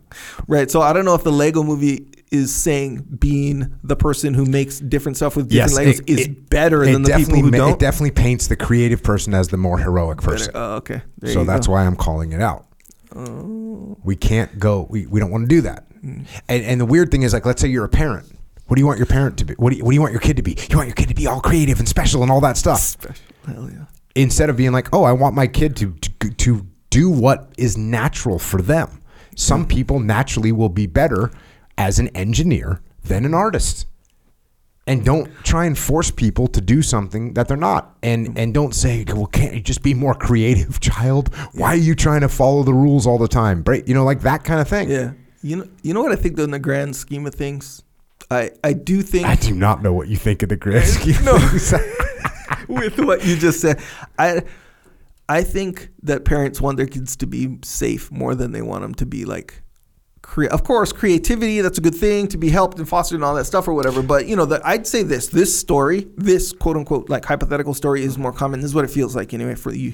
Right. So I don't know if the Lego Movie is saying being the person who makes different stuff with different Legos it- is it- better it than the people who ma- don't. It definitely paints the creative person as the more heroic person. Oh, okay. There So that's go. why I'm calling it out. Oh. We can't go. We, we don't want to do that. Mm. And and the weird thing is like, let's say you're a parent. What do you want your parent to be? What do you, what do you want your kid to be? You want your kid to be all creative and special and all that stuff. Special. Hell yeah. Instead of being like, oh, I want my kid to to, to do what is natural for them. Some Mm. people naturally will be better as an engineer than an artist. And don't try and force people to do something that they're not. And and don't say, well, can't you just be more creative, (laughs) child? Why are you trying to follow the rules all the time? Break, you know, like that kind of thing. Yeah. You know, you know what I think though, in the grand scheme of things, I I do think I do not know what you think of the grand (laughs) scheme. No. of things. (laughs) with what you just said. I I think that parents want their kids to be safe more than they want them to be like crea- of course creativity that's a good thing to be helped and fostered and all that stuff or whatever but you know the, i'd say this this story this quote unquote like hypothetical story is more common this is what it feels like anyway for you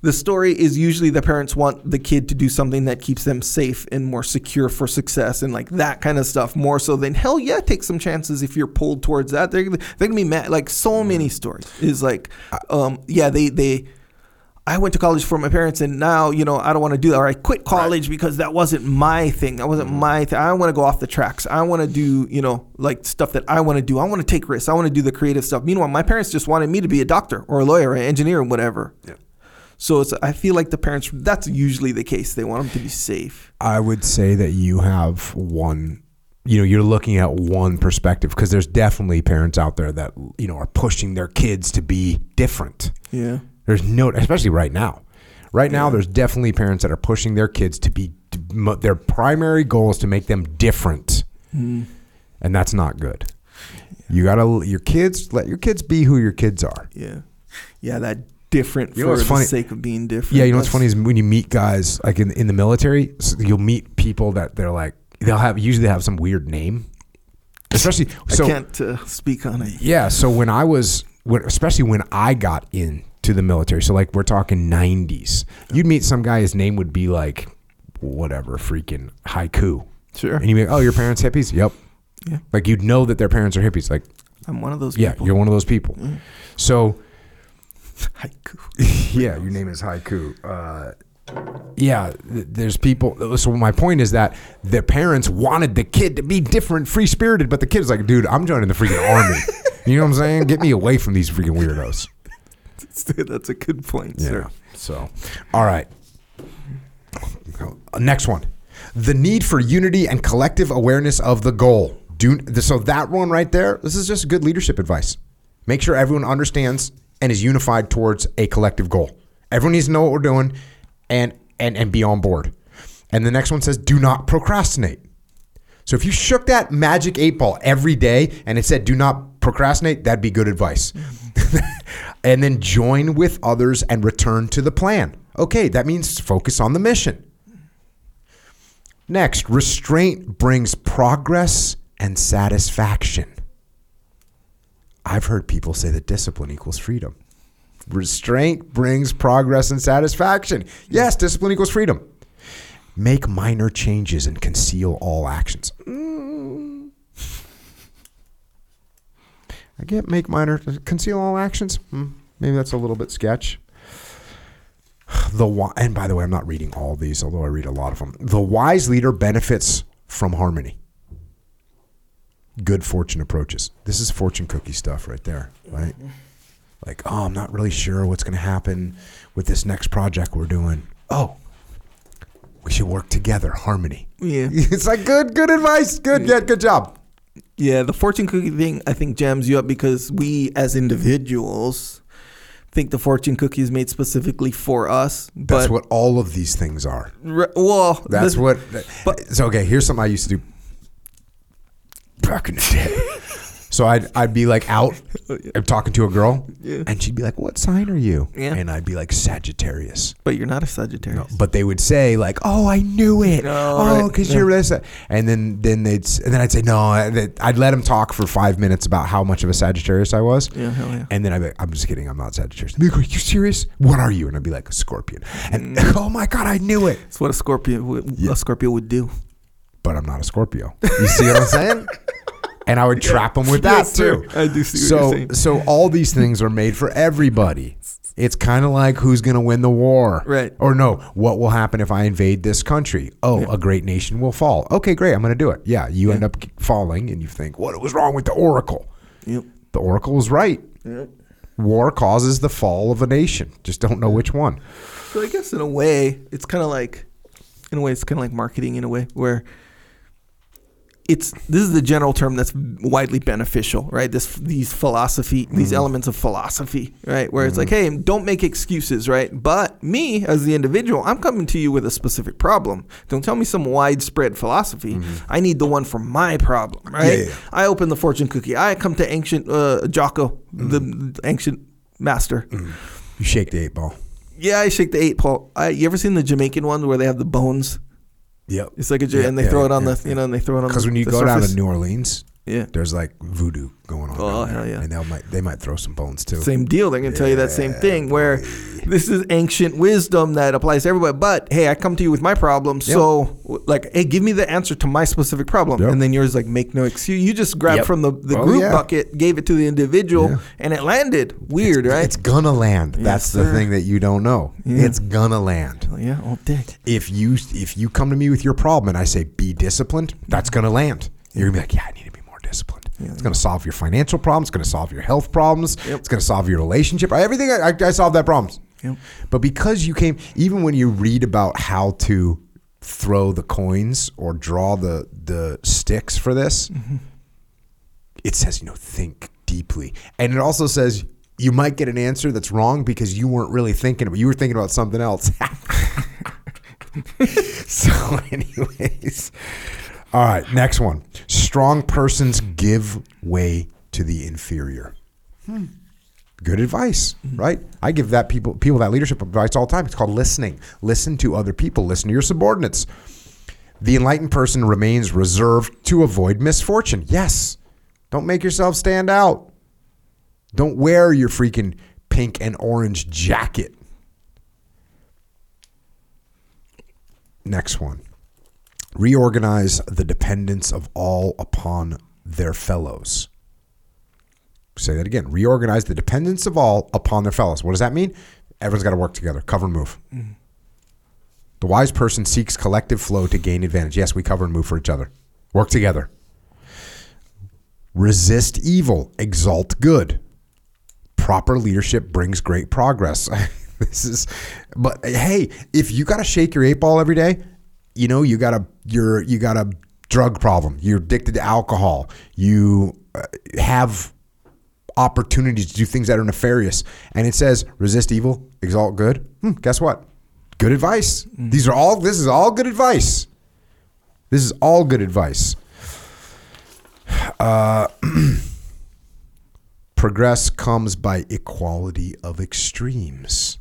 the story is usually the parents want the kid to do something that keeps them safe and more secure for success and like that kind of stuff more so than hell yeah take some chances if you're pulled towards that they're, they're gonna be mad like so many stories is like um yeah they they I went to college for my parents, and now you know I don't want to do that. Or I quit college because that wasn't my thing. That wasn't my thing. I want to go off the tracks. I want to do you know like stuff that I want to do. I want to take risks. I want to do the creative stuff. Meanwhile, my parents just wanted me to be a doctor or a lawyer or an engineer or whatever. Yeah. So it's I feel like the parents that's usually the case. They want them to be safe. I would say that you have one you know you're looking at one perspective because there's definitely parents out there that you know are pushing their kids to be different Yeah. there's no especially right now right now there's definitely parents that are pushing their kids to be to, their primary goal is to make them different Mm. and that's not good you gotta your kids let your kids be who your kids are Yeah. Yeah. That different You know for the funny? sake of being different. Yeah, you know what's That's- funny is when you meet guys like in in the military, you'll meet people that they're like they'll have usually they have some weird name, especially so. I can't uh, speak on it. Yeah, so when I was when, especially when I got into the military, so like we're talking '90s, you'd meet some guy. His name would be like whatever, freaking haiku, Sure. and you'd be like, "Oh, your parents hippies?" Yep. Yeah. Like you'd know that their parents are hippies. Like, I'm one of those yeah, people. you're one of those people. So (laughs) Haiku. (laughs) yeah, your name is Haiku. Uh, yeah, th- there's people. So my point is that the parents wanted the kid to be different, free spirited, but the kid's like, dude, I'm joining the freaking army. (laughs) You know what I'm saying? Get me away from these freaking weirdos. That's a good point, Yeah. sir. So, all right. Next one, the need for unity and collective awareness of the goal. Do so that one right there. This is just good leadership advice. Make sure everyone understands and is unified towards a collective goal. Everyone needs to know what we're doing, and and and be on board. And the next one says, do not procrastinate. So if you shook that magic eight ball every day and it said, do not procrastinate, that'd be good advice. (laughs) and then join with others and return to the plan. Okay, that means focus on the mission. Next, restraint brings progress and satisfaction. I've heard people say that discipline equals freedom. Restraint brings progress and satisfaction. Yes, discipline equals freedom. Make minor changes and conceal all actions. Mm. I get make minor conceal all actions. Hmm, maybe that's a little bit sketch. The and by the way, I'm not reading all these, although I read a lot of them. The wise leader benefits from harmony. Good fortune approaches. This is fortune cookie stuff right there, right? Like, oh, I'm not really sure what's going to happen with this next project we're doing. Oh, we should work together, harmony. Yeah. (laughs) It's like good, good advice. Good, yeah, good job. Yeah, the fortune cookie thing I think jams you up because we as individuals think the fortune cookie is made specifically for us. That's what all of these things are. re- well, That's this- what. but- so okay, here's something I used to do back in the day. So I'd I'd be like out, (laughs) I'm talking to a girl, Yeah. and she'd be like, "What sign are you?" Yeah. And I'd be like, "Sagittarius." But you're not a Sagittarius. But they would say like, "Oh, I knew it. Oh, Oh, right. because you're this." And then then they'd s- and then I'd say no. I- that- I'd let them talk for five minutes about how much of a Sagittarius I was. Yeah, hell yeah. And then I'd be like, I'm just kidding. I'm not Sagittarius. They'd be like, Are you serious? What are you? And I'd be like, a Scorpion. And (laughs) mm. oh my god, I knew it. It's what a Scorpio would, a Scorpio would do. But I'm not a Scorpio. You see what I'm (laughs) saying? And I would trap them with that Yes, sir. too. I do see what so you're saying. so all these things are made for everybody. It's kind of like who's going to win the war. Right. Or no, what will happen if I invade this country? Oh, a great nation will fall. Okay, great. I'm going to do it. Yeah. You end up falling and you think, what was wrong with the oracle? Yep. The oracle was right. Yep. War causes the fall of a nation. Just don't know which one. So I guess in a way, it's kind of like, in a way, it's kind of like marketing in a way where it's this is the general term that's widely beneficial, right? This these philosophy, these mm-hmm. elements of philosophy, right? Where it's like, mm-hmm. hey, don't make excuses, right? But me as the individual, I'm coming to you with a specific problem. Don't tell me some widespread philosophy. Mm-hmm. I need the one for my problem, right? Yeah, yeah. I open the fortune cookie. I come to ancient uh, Jocko, the the ancient master. You shake the eight ball. Yeah, I shake the eight ball. I, you ever seen the Jamaican one where they have the bones? Yep. It's like a Yeah, and they yeah, throw it on yeah, the, you know, and they throw it on Because when you go down surface. to New Orleans, yeah, there's like voodoo going on. Oh, down there. yeah. And they might they might throw some bones too. same deal. They're gonna tell you that same thing. Where this is ancient wisdom that applies to everybody. But hey, I come to you with my problem, so like, hey, give me the answer to my specific problem, Yep. and then yours like make no excuse. You just grabbed Yep. from the the Oh, group yeah. bucket, gave it to the individual, Yeah. and it landed. Weird, right? It's gonna land. That's the thing that you don't know. Yeah. It's gonna land. Oh, yeah, all day. If you if you come to me with your problem and I say be disciplined, that's gonna land. You're gonna be like, yeah, I need to disciplined. It's gonna solve your financial problems. It's gonna solve your health problems. Yep. It's gonna solve your relationship. Everything. I, I, I solved that problems. Yep. But because you came, even when you read about how to throw the coins or draw the the sticks for this, mm-hmm. it says you know think deeply, and it also says you might get an answer that's wrong because you weren't really thinking about. You were thinking about something else. (laughs) (laughs) so, anyways, all right. Next one: strong persons give way to the inferior. Hmm. Good advice, mm-hmm. right? I give that people people that leadership advice all the time. It's called listening. Listen to other people. Listen to your subordinates. The enlightened person remains reserved to avoid misfortune. Yes. Don't make yourself stand out. Don't wear your freaking pink and orange jacket. Next one. Reorganize the dependence of all upon their fellows. Say that again. Reorganize the dependence of all upon their fellows. What does that mean? Everyone's got to work together. Cover and move. Mm. The wise person seeks collective flow to gain advantage. Yes, we cover and move for each other. Work together. Resist evil, exalt good. Proper leadership brings great progress. (laughs) this is but hey, if you got to shake your eight ball every day, you know, you got a you're you got a drug problem. You're addicted to alcohol. You uh, have opportunities to do things that are nefarious. And it says resist evil, exalt good. Hmm, guess what? Good advice. These are all this is all good advice. This is all good advice. Uh, (clears throat) progress comes by equality of extremes.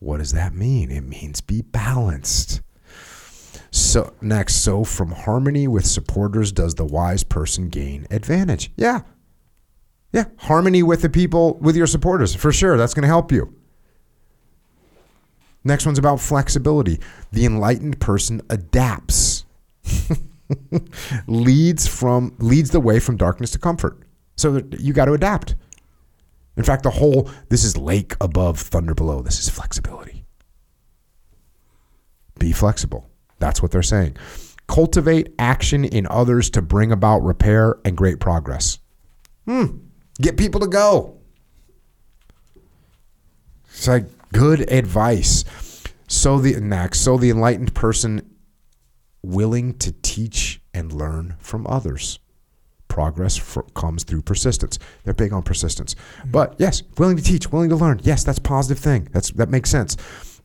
What does that mean? It means be balanced. So next, so from harmony with supporters does the wise person gain advantage. Yeah. Yeah, harmony with the people, with your supporters, for sure. That's going to help you. Next one's about flexibility. The enlightened person adapts, (laughs) leads from leads the way from darkness to comfort. So you got to adapt. In fact, the whole this is lake above, thunder below. This is flexibility. Be flexible. That's what they're saying. Cultivate action in others to bring about repair and great progress. Hmm. Get people to go. It's like good advice. So the next, so the enlightened person willing to teach and learn from others. Progress fr- comes through persistence. They're big on persistence. But yes, willing to teach, willing to learn. Yes, that's a positive thing. That's that makes sense.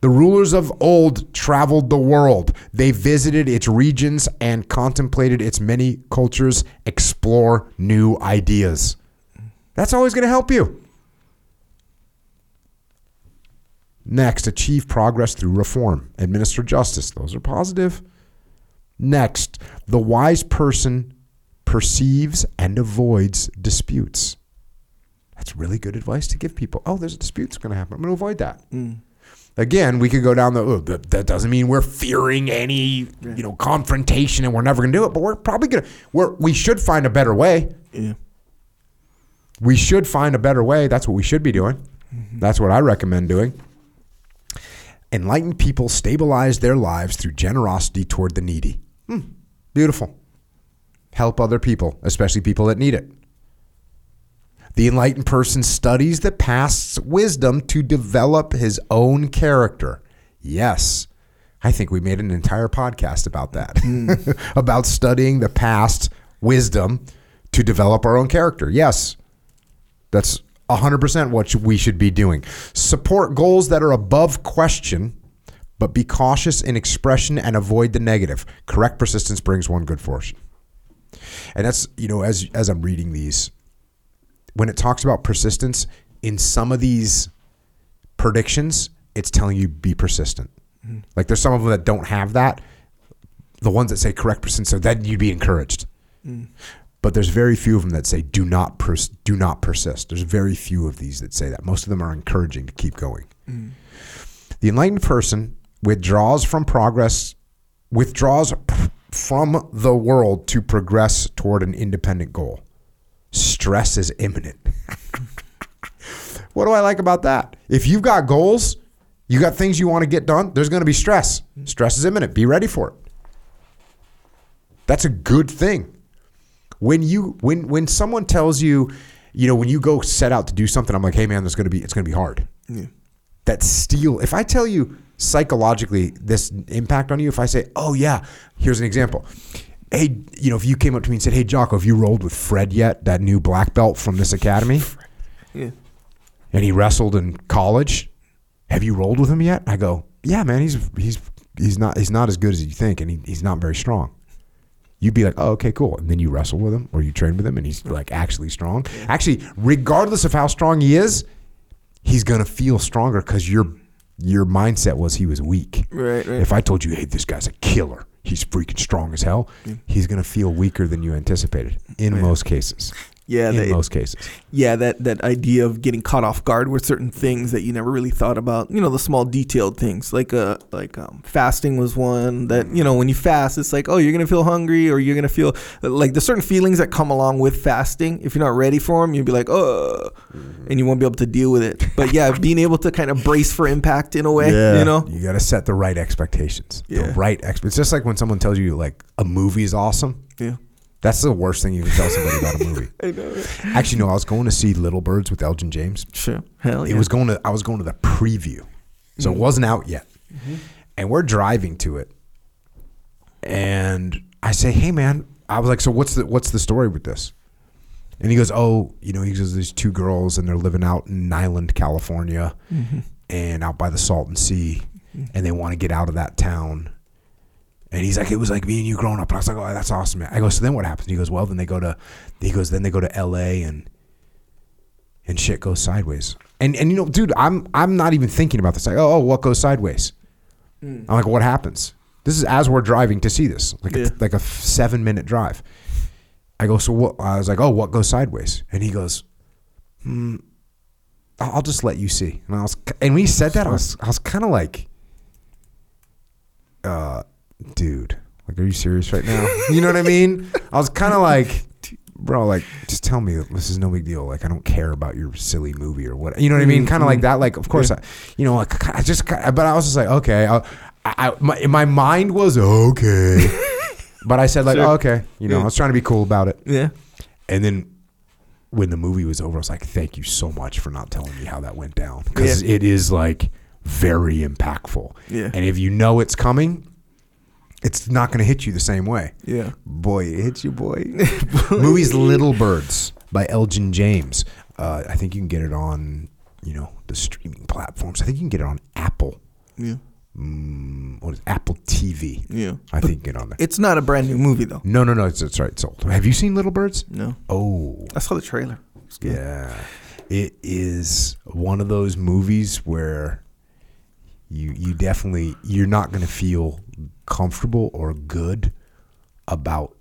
The rulers of old traveled the world. They visited its regions and contemplated its many cultures, explore new ideas. That's always going to help you. Next, achieve progress through reform, administer justice. Those are positive. Next, the wise person perceives and avoids disputes. That's really good advice to give people. Oh, there's a dispute that's going to happen. I'm going to avoid that. Mm. Again, we could go down the. Oh, that, that doesn't mean we're fearing any, you know, confrontation, and we're never going to do it. But we're probably going to. We're we should find a better way. Yeah. We should find a better way. That's what we should be doing. That's what I recommend doing. Enlightened people stabilize their lives through generosity toward the needy. Hmm, beautiful. Help other people, especially people that need it. The enlightened person studies the past's wisdom to develop his own character. Yes. I think we made an entire podcast about that. (laughs) about studying the past wisdom to develop our own character. Yes. That's 100% what we should be doing. Support goals that are above question, but be cautious in expression and avoid the negative. Correct persistence brings one good fortune. And that's, you know, as as I'm reading these, when it talks about persistence, in some of these predictions, it's telling you be persistent. Mm-hmm. Like there's some of them that don't have that. The ones that say correct persistence, so then you'd be encouraged. Mm. But there's very few of them that say do not pers- do not persist. There's very few of these that say that. Most of them are encouraging to keep going. Mm. The enlightened person withdraws from progress, withdraws p- from the world to progress toward an independent goal. Stress is imminent. what do I like about that? If you've got goals, you got things you want to get done, there's going to be stress. Stress is imminent. Be ready for it. That's a good thing. When you when when someone tells you, you know, when you go set out to do something, I'm like, hey man, there's gonna be it's gonna be hard. That steel. If I tell you psychologically this impact on you, if I say, oh yeah, here's an example. Hey, you know, if you came up to me and said, hey Jocko, have you rolled with Fred yet? That new black belt from this academy, Yeah. and he wrestled in college. Have you rolled with him yet? I go, yeah, man, he's he's he's not he's not as good as you think, and he, he's not very strong. You'd be like, oh, okay, cool. And then you wrestle with him or you train with him and he's like actually strong. Actually, regardless of how strong he is, he's gonna feel stronger because your your mindset was he was weak. Right, right. If I told you, hey, this guy's a killer, he's freaking strong as hell, he's gonna feel weaker than you anticipated in oh, most cases. Yeah, in they- most cases. yeah, that that idea of getting caught off guard with certain things that you never really thought about. You know, the small detailed things like uh like um, fasting was one that you know when you fast, it's like oh you're gonna feel hungry or you're gonna feel like there's certain feelings that come along with fasting. If you're not ready for them, you'll be like oh, and you won't be able to deal with it. But yeah, (laughs) being able to kind of brace for impact in a way, you know. you got to set the right expectations. Yeah. The right ex- It's just like when someone tells you like a movie is awesome. Yeah, That's the worst thing you can tell somebody about a (laughs) movie. I know. Actually, no. I was going to see Little Birds with Elgin James. Sure, hell yeah. It was going to. I was going to the preview, so it mm-hmm. wasn't out yet. Mm-hmm. And we're driving to it, and I say, "Hey, man," I was like, "So what's the what's the story with this?" And he goes, "Oh, you know, he goes, there's two girls, and they're living out in Niland, California, mm-hmm. and out by the Salton Sea, and they want to get out of that town." And he's like, it was like me and you growing up. And I was like, oh, that's awesome, man. I go, so then what happens? He goes, well, then they go to, he goes, then they go to L.A. and and shit goes sideways. And and you know, dude, I'm I'm not even thinking about this. Like, oh, oh what goes sideways? I'm like, what happens? This is as we're driving to see this, like Yeah. a, like a seven minute drive. I go, so what? I was like, oh, what goes sideways? And he goes, hmm, I'll I'll just let you see. And I was, and when he said that, I was I was kind of like, uh, dude, like, are you serious right now? you know what I mean? I was kind of like, bro, like, just tell me this is no big deal. Like, I don't care about your silly movie or what. You know what I mean? Kind of like mm-hmm. that. Like, of course, I, you know, like, I just, but I was just like, okay. I, I, my, my mind was okay, (laughs) but I said like, Sure. oh, okay. You know, I was trying to be cool about it. yeah. And then when the movie was over, I was like, thank you so much for not telling me how that went down because Yeah. it is like very impactful. Yeah. And if you know it's coming, it's not going to hit you the same way. Yeah. Boy, it hits you, (laughs) boy. Movie's Little Birds by Elgin James. Uh, I think you can get it on, you know, the streaming platforms. I think you can get it on Apple. Yeah. Mm, what is? Apple TV? Yeah. I think get on there. It's not a brand new movie though. No, no, no. It's, it's right. It's old. Have you seen Little Birds? No. Oh, I saw the trailer. It's good. Yeah. It is one of those movies where you you definitely you're not going to feel comfortable or good about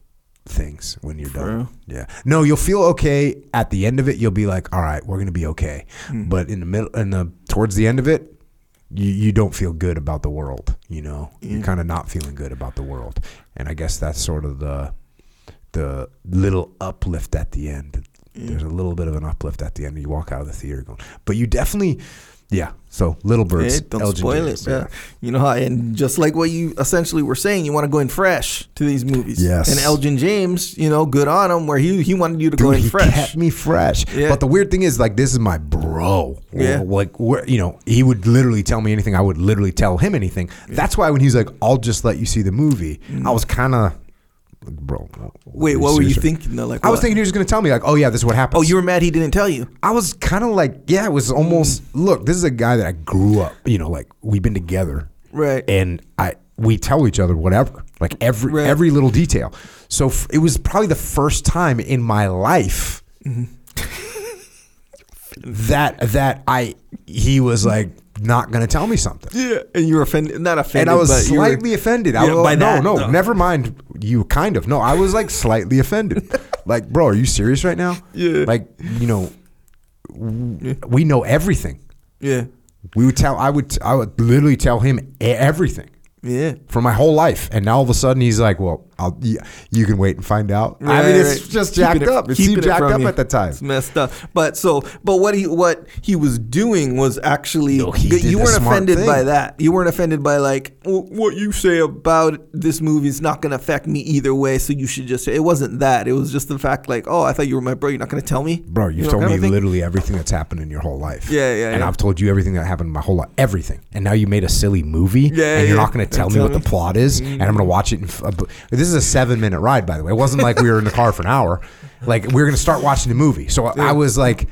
things when you're done. real? Yeah. No, you'll feel okay at the end of it. You'll be like, "All right, we're going to be okay." Hmm. But in the middle in the towards the end of it, you, you don't feel good about the world, you know. You're kind of not feeling good about the world. And I guess that's sort of the the little uplift at the end there's a little bit of an uplift at the end. You walk out of the theater going, but you definitely, yeah. So Little Birds, Yeah, don't Elgin spoil James, it. Yeah. You know how, and just like what you essentially were saying, you want to go in fresh to these movies. Yes. And Elgin James, you know, good on him, where he he wanted you to go in he fresh. kept me fresh. Yeah. But the weird thing is, like, this is my bro. Yeah. Like, you know, he would literally tell me anything. I would literally tell him anything. That's why when he's like, "I'll just let you see the movie," mm. I was kind of, bro. Wait, what were you seriously? thinking? Though? Like, I was what? thinking he was going to tell me, like, "Oh yeah, this is what happened." Oh, you were mad he didn't tell you. I was kind of like, yeah, it was almost. Hmm. Look, this is a guy that I grew up. You know, like we've been together, Right. And I we tell each other whatever, like every Right. every little detail. So f- it was probably the first time in my life mm-hmm. (laughs) that that I he was like not gonna tell me something. Yeah, and you were offended, not offended, And I was you were- slightly offended. I Yeah, was, by no, no, though. never mind you. Kind of. No, I was like slightly offended. (laughs) like, bro, are you serious right now? Yeah. Like, you know, w- we know everything. Yeah, We would tell. I would. I would literally tell him everything yeah. for my whole life, and now all of a sudden he's like, "Well, I'll, you, you can wait and find out." I Right, mean, it's right. just Keeping jacked it- up. It seemed jacked up you. at the time. It's messed up. But so, but what he what he was doing was actually No, you weren't offended thing. by that. You weren't offended by like what you say about this movie is not going to affect me either way. So you should just say it wasn't that. It was just the fact like, oh, I thought you were my bro. You're not going to tell me, Bro, you've You know, told me literally everything that's happened in your whole life. Yeah, yeah, And yeah. I've told you everything that happened in my whole life, everything. And now you made a silly movie, Yeah, and you're not going to tell me what the. Mm-hmm. plot is, and I'm going to watch it. Uh, this is a seven minute ride, by the way. It wasn't like we were in the car for an hour. Like we were going to start watching the movie. So I was like,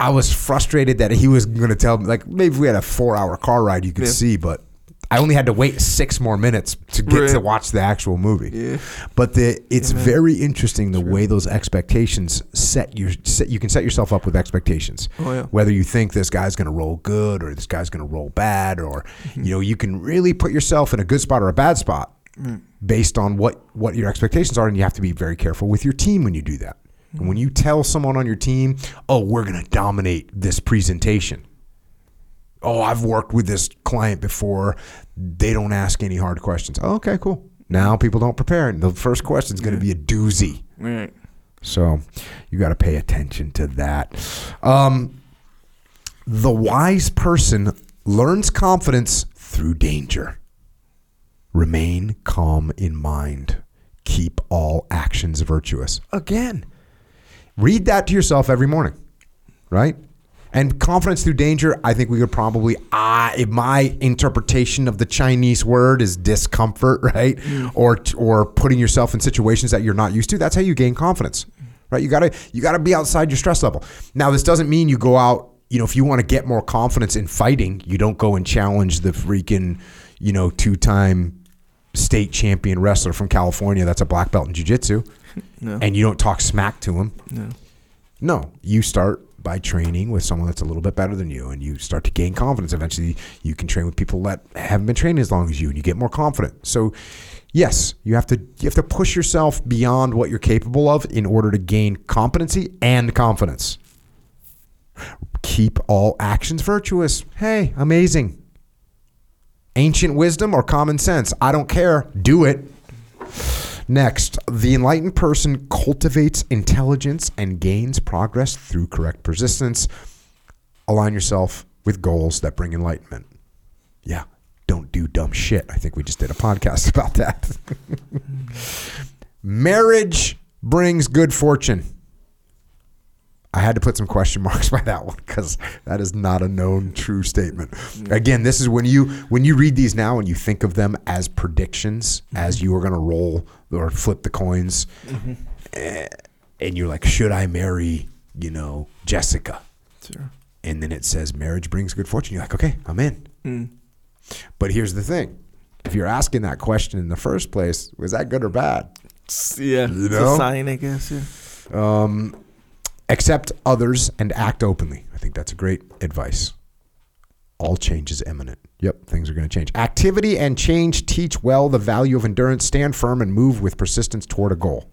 I was frustrated that he was going to tell me. Like maybe if we had a four hour car ride, you could Yeah. see, but. I only had to wait six more minutes to get Right. to watch the actual movie. Yeah. But the it's very interesting the way those expectations set you set you can set yourself up with expectations. Oh, yeah. Whether you think this guy's going to roll good or this guy's going to roll bad or Mm-hmm. you know you can really put yourself in a good spot or a bad spot Mm. based on what what your expectations are and you have to be very careful with your team when you do that. And when you tell someone on your team, "Oh, we're going to dominate this presentation." Oh, I've worked with this client before. They don't ask any hard questions. Oh, okay, cool. Now people don't prepare. And the first question is going to be a doozy. Right. So you got to pay attention to that. Um, the wise person learns confidence through danger. Remain calm in mind. Keep all actions virtuous. Again, read that to yourself every morning, right? And confidence through danger, I think we could probably, ah, if my interpretation of the Chinese word is discomfort, (laughs) right? Or or putting yourself in situations that you're not used to. That's how you gain confidence, right? You gotta you gotta be outside your stress level. Now, this doesn't mean you go out. You know, if you want to get more confidence in fighting, you don't go and challenge the freaking, you know, two time state champion wrestler from California that's a black belt in jiu-jitsu (laughs) No. and you don't talk smack to him. No. No, you start by training with someone that's a little bit better than you, and you start to gain confidence. Eventually, you can train with people that haven't been training as long as you, and you get more confident. So, yes, you have to you have to push yourself beyond what you're capable of in order to gain competency and confidence. Keep all actions virtuous. Hey, amazing. Ancient wisdom or common sense? I don't care. Do it. Next, the enlightened person cultivates intelligence and gains progress through correct persistence. Align yourself with goals that bring enlightenment. Yeah, don't do dumb shit. I think we just did a podcast (laughs) about that. (laughs) Marriage brings good fortune. I had to put some question (laughs) marks by that one because that is not a known true statement. Again, this is when you when you read these now and you think of them as predictions, as you are going to roll or flip the coins, eh, and you're like, should I marry, you know, Jessica? Sure. And then it says marriage brings good fortune. You're like, okay, I'm in. Mm. But here's the thing: if you're asking that question in the first place, was that good or bad? Yeah. You know? sign, I guess. Yeah. Um, accept others and act openly. I think that's a great advice. All change is imminent. Yep, things are going to change. Activity and change teach well the value of endurance. Stand firm and move with persistence toward a goal.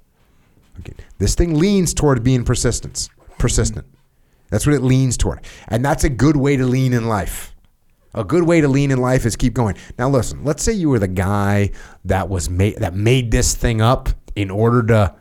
Okay. This thing leans toward being persistence, persistent. That's what it leans toward. And that's a good way to lean in life. A good way to lean in life is keep going. Now listen, let's say you were the guy that was made that made this thing up in order to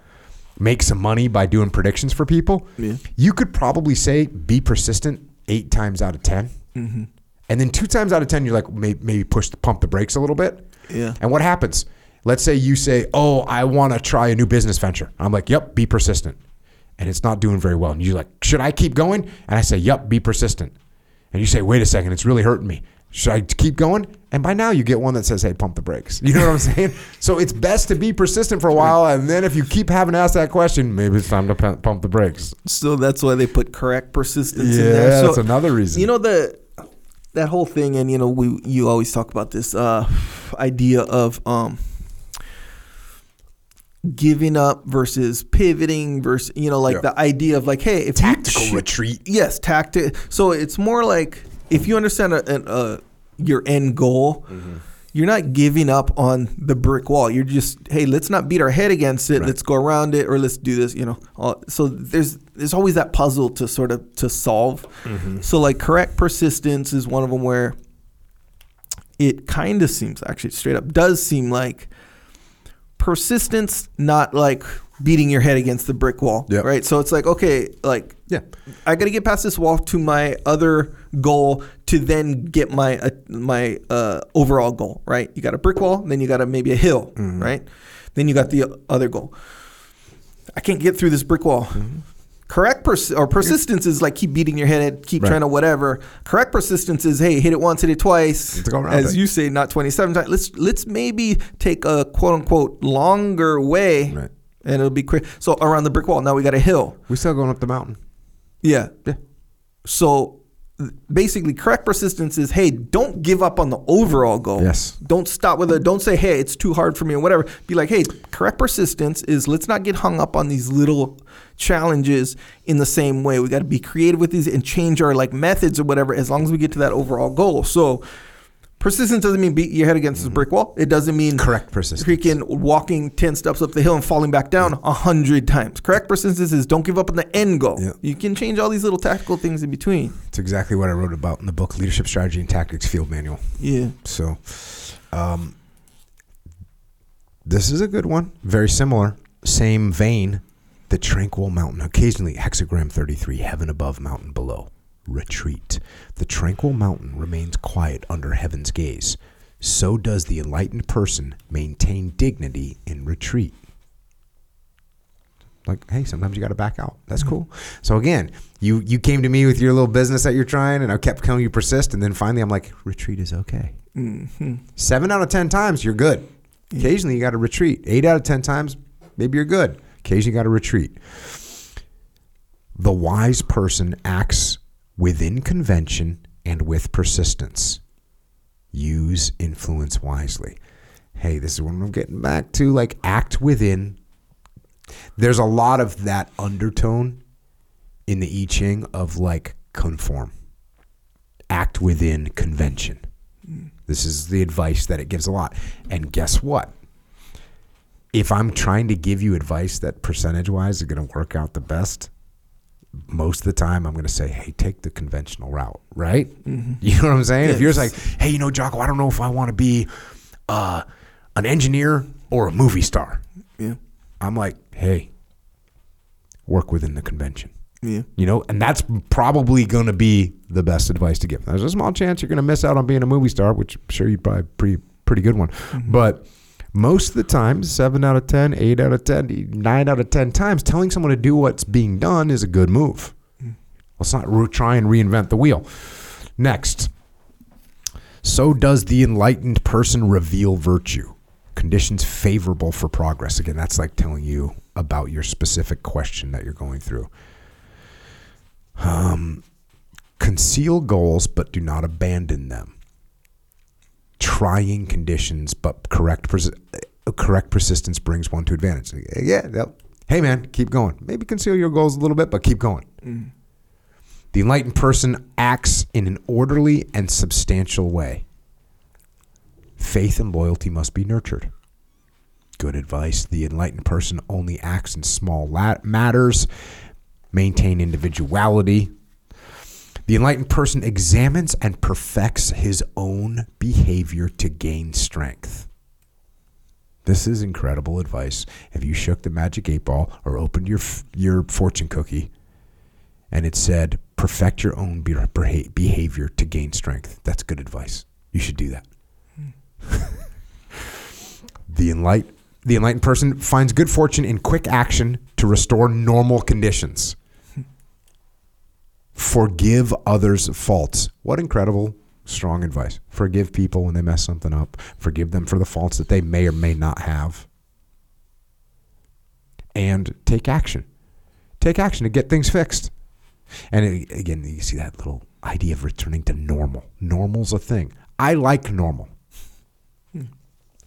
make some money by doing predictions for people, Yeah. you could probably say be persistent eight times out of 10 Mm-hmm. and then two times out of ten, you're like maybe, maybe push the pump the brakes a little bit. Yeah. And what happens? Let's say you say, "Oh, I want to try a new business venture." I'm like, "Yep, be persistent," and it's not doing very well. And you're like, "Should I keep going?" And I say, "Yep, be persistent." And you say, "Wait a second, it's really hurting me. Should I keep going?" And by now you get one that says, "Hey, pump the brakes." You know what I'm (laughs) saying? So it's best to be persistent for a while, and then if you keep having to ask that question, maybe it's time to pump the brakes. So that's why they put correct persistence in Yeah, there. So, that's another reason. You know the that whole thing, and you know we you always talk about this uh, idea of um, giving up versus pivoting versus you know like Yeah. the idea of like hey if Tactical you, retreat. yes tactic so it's more like if you understand a, an uh, your end goal Mm-hmm. you're not giving up on the brick wall you're just hey let's not beat our head against it Right. let's go around it or let's do this you know so there's there's always that puzzle to sort of to solve Mm-hmm. so like correct persistence is one of them where it kind of seems actually straight up does seem like persistence not like beating your head against the brick wall Yep. right so it's like okay like Yeah. I got to get past this wall to my other goal to then get my uh, my uh, overall goal, right? You got a brick wall, then you got a maybe a hill, right? Then you got the other goal. I can't get through this brick wall. Correct pers- or persistence is like keep beating your head, keep Right. trying to whatever. Correct persistence is hey, hit it once, hit it twice. As it. you say, not twenty seven times. Let's let's maybe take a quote unquote longer way, Right. And it'll be quick. So around the brick wall, now we got a hill. We're still going up the mountain. Yeah. Yeah. So basically, correct persistence is hey, don't give up on the overall goal. Yes. Don't stop with it. Don't say, hey, it's too hard for me or whatever. Be like, hey, correct persistence is let's not get hung up on these little challenges in the same way. We got to be creative with these and change our like methods or whatever as long as we get to that overall goal. So persistence doesn't mean beat your head against the brick wall. It doesn't mean Correct persistence. freaking walking 10 steps up the hill and falling back down a hundred times. Correct persistence is don't give up on the end goal. Yeah. You can change all these little tactical things in between. It's exactly what I wrote about in the book Leadership Strategy and Tactics Field Manual. Yeah. So, um, this is a good one. Very similar, same vein. The tranquil mountain. Occasionally, hexagram 33, heaven above, mountain below. Retreat. The tranquil mountain remains quiet under heaven's gaze. So does the enlightened person maintain dignity in retreat. Like, hey, sometimes you got to back out. That's cool. So again, you you came to me with your little business that you're trying, and I kept telling you persist, and then finally I'm like, retreat is okay. hmm Seven out of ten times you're good. Occasionally you got to retreat. Eight out of ten times maybe you're good. Occasionally you got to retreat. The wise person acts within convention and with persistence. Use influence wisely. Hey, this is what I'm getting back to. Like act within. There's a lot of that undertone in the I Ching of like conform. Act within convention. This is the advice that it gives a lot. And guess what? If I'm trying to give you advice that percentage wise is going to work out the best, most of the time I'm going to say, hey, take the conventional route, right? You know what I'm saying? If you're just like, hey, you know, Jocko, I don't know if I want to be uh, an engineer or a movie star. Yeah. I'm like, hey, work within the convention. Yeah. You know, and that's probably going to be the best advice to give. There's a small chance you're going to miss out on being a movie star, which I'm sure you'd probably pretty pretty good one. But most of the time, seven out of 10, eight out of 10, nine out of 10 times, telling someone to do what's being done is a good move. Let's not re- try and reinvent the wheel. Next. So does the enlightened person reveal virtue. Conditions favorable for progress. Again, that's like telling you about your specific question that you're going through. Um, conceal goals, but do not abandon them. Trying conditions, but correct uh, correct persistence brings one to advantage. Yeah, hey man, keep going. Maybe conceal your goals a little bit, but keep going. The enlightened person acts in an orderly and substantial way. Faith and loyalty must be nurtured. Good advice. The enlightened person only acts in small la- matters, maintain individuality. The enlightened person examines and perfects his own behavior to gain strength. This is incredible advice. If you shook the magic eight ball or opened your your fortune cookie, and it said perfect your own behavior to gain strength, that's good advice. You should do that. (laughs) the enlight the enlightened person finds good fortune in quick action to restore normal conditions. Forgive others' faults. What incredible, strong advice. Forgive people when they mess something up. Forgive them for the faults that they may or may not have. And take action. Take action to get things fixed. And it- again, you see that little idea of returning to normal. Normal's a thing. I like normal.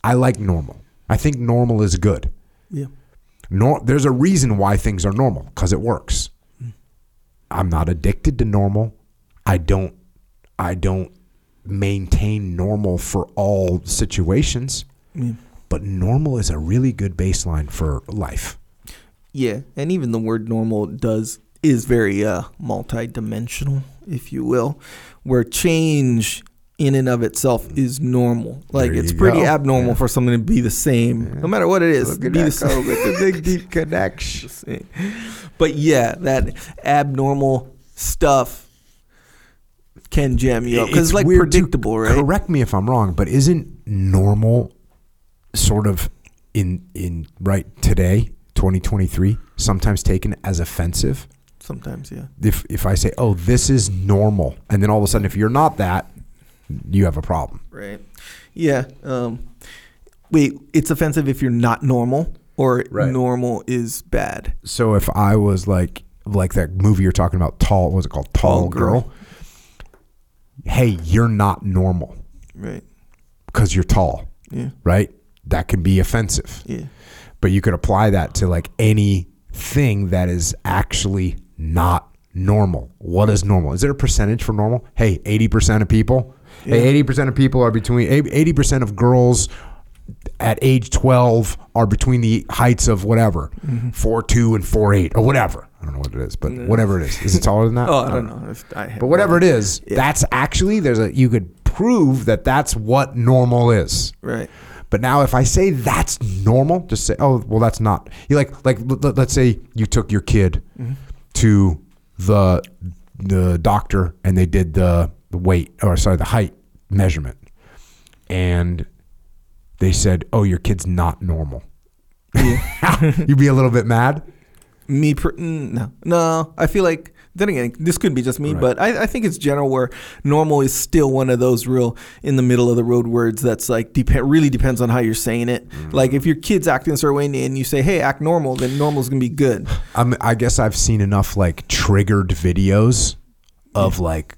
I like normal. I think normal is good. Yeah. Nor- there's a reason why things are normal because it works. I'm not addicted to normal. I don't. I don't maintain normal for all situations. Yeah. But normal is a really good baseline for life. Yeah, and even the word normal does is very uh multi-dimensional, if you will, where change in and of itself is normal. Like There it's pretty go. abnormal Yeah. for something to be the same, no matter what it is. Be the same. with the big deep (laughs) connection. But yeah, that abnormal stuff can jam you up because it's like predictable, right? Correct me if I'm wrong, but isn't normal sort of in in right today, 2023, sometimes taken as offensive? Sometimes, yeah. If if I say, "Oh, this is normal," and then all of a sudden, if you're not that, you have a problem. Right. Yeah. Um, wait, it's offensive if you're not normal, or Right. normal is bad. So if I was like like that movie you're talking about, tall, what was it called? Tall, Tall girl. Girl. Hey, you're not normal Right. because you're tall, Yeah. right? That can be offensive. Yeah. but you could apply that to like anything that is actually not normal. What is normal? Is there a percentage for normal? Hey, 80% of people. Hey, 80% of people are between 80% of girls at age 12 are between the heights of whatever, Mm-hmm. four two and four eight or whatever. I don't know what it is, but whatever it is. Is it taller than that? (laughs) Oh, I don't know. If I But whatever it is, Yeah. that's actually there's a you could prove that that's what normal is. Right. But now, if I say that's normal, just say, "Oh, well, that's not." You like, like, let- let's say you took your kid to the the doctor and they did the, the weight, or sorry, the height measurement, and they said, "Oh, your kid's not normal." (laughs) You'd be a little bit mad. Me, per- mm, no, no. I feel like then again, this could be just me, Right. but I, I think it's general where normal is still one of those real in the middle of the road words that's like depend really depends on how you're saying it. Mm-hmm. Like if your kid's acting a certain way and you say, "Hey, act normal," then normal's gonna be good. I'm, I guess I've seen enough like triggered videos of like,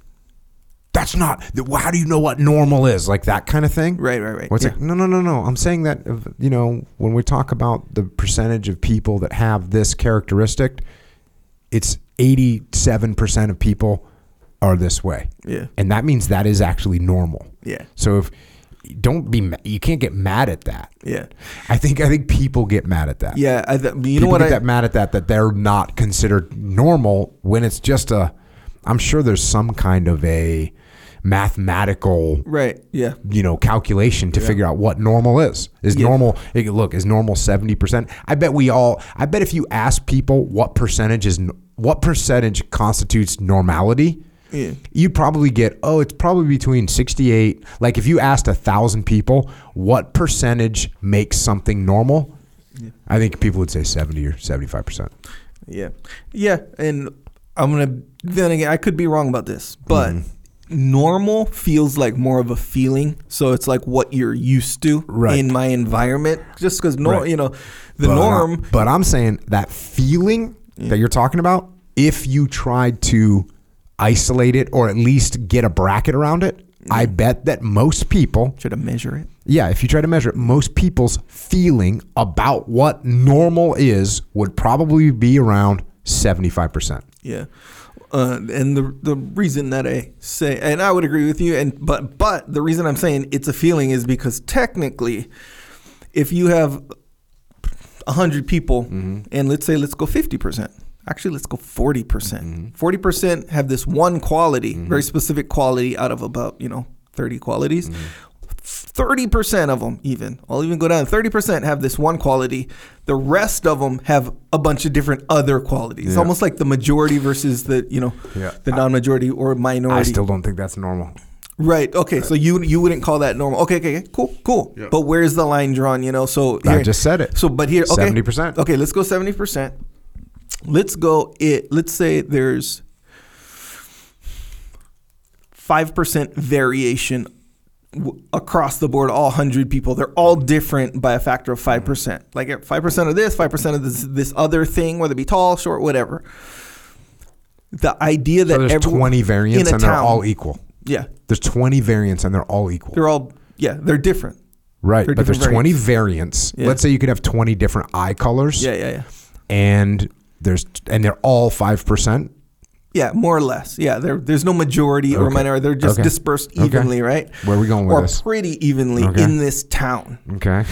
that's not. How do you know what normal is? Like that kind of thing. Right, right, right. What's Yeah. like? No, no, no, no. I'm saying that uh, you know when we talk about the percentage of people that have this characteristic, it's 87 percent of people are this way, Yeah, and that means that is actually normal. yeah, So if don't be, ma- you can't get mad at that. yeah, I think I think people get mad at that. yeah. I, th- you people know what? get I, that mad at that that they're not considered normal when it's just a. I'm sure there's some kind of a mathematical right. Yeah. you know calculation to figure out what normal is is Yeah. normal look is normal 70% i bet we all i bet if you ask people what percentage is what percentage constitutes normality Yeah. you'd probably get oh it's probably between 68 like if you asked a thousand people what percentage makes something normal i think people would say 70 or 75% Yeah. Yeah. And I'm going to, then again, I could be wrong about this, but Mm-hmm. normal feels like more of a feeling. So it's like what you're used to Right. in my environment. Just because, nor, Right. you know, the But, norm. but I'm saying that feeling that you're talking about, if you tried to isolate it or at least get a bracket around it, I bet that most people, Should I measure it? yeah, if you try to measure it, most people's feeling about what normal is would probably be around 75%. Yeah. Uh, and the the reason that I say, and I would agree with you, and but but the reason I'm saying it's a feeling is because technically, if you have hundred people, Mm-hmm. and let's say let's go fifty percent, actually let's go forty Mm-hmm. percent. Forty percent have this one quality, very specific quality out of about you know thirty qualities. Mm-hmm. 30% of them even. I'll even go down. 30% have this one quality. The rest of them have a bunch of different other qualities. It's Yeah. almost like the majority versus the you know Yeah. the non-majority or minority. I still don't think that's normal. right. Okay. So you you wouldn't call that normal. Okay okay, okay. Cool cool. Yeah. but where's the line drawn you know? So I just said it. so but here okay. 70%. okay let's go 70% let's go it let's say there's 5% variation w- across the board all 100 people they're all different by a factor of 5% mm-hmm. like 5% of this 5% of this this other thing whether it be tall short whatever the idea that So there's everyone 20 variants and they're all equal. yeah There's 20 variants and they're all equal. they're all yeah they're different right. they're But there's different 20 variants. Yeah. Let's say you could have 20 different eye colors yeah yeah yeah and there's and they're all 5%. Yeah more or less yeah there, there's no majority or minority they're just Okay. dispersed Okay. evenly right Where are we going with or this? pretty evenly Okay. in this town Okay.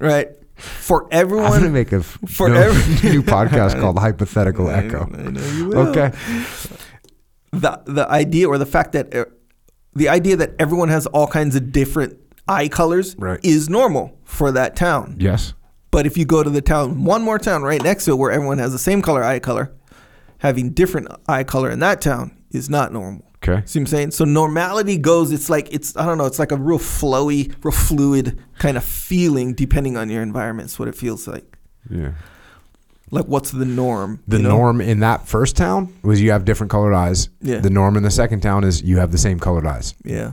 right for I'm everyone going to make a f- For no- every- (laughs) new podcast (laughs) called Hypothetical I- Echo. I know you will. Okay. the the idea or the fact that uh, the idea that everyone has all kinds of different eye colors Right. is normal for that town. Yes. But if you go to the town, one more town right next to it where everyone has the same color eye color, having different eye color in that town is not normal. Okay. See what I'm saying? So normality goes, it's like, it's, I don't know, it's like a real flowy, real fluid kind of feeling depending on your environment. It's what it feels like. Yeah. Like, what's the norm? The you know? norm in that first town was you have different colored eyes. Yeah. The norm in the second town is you have the same colored eyes. Yeah.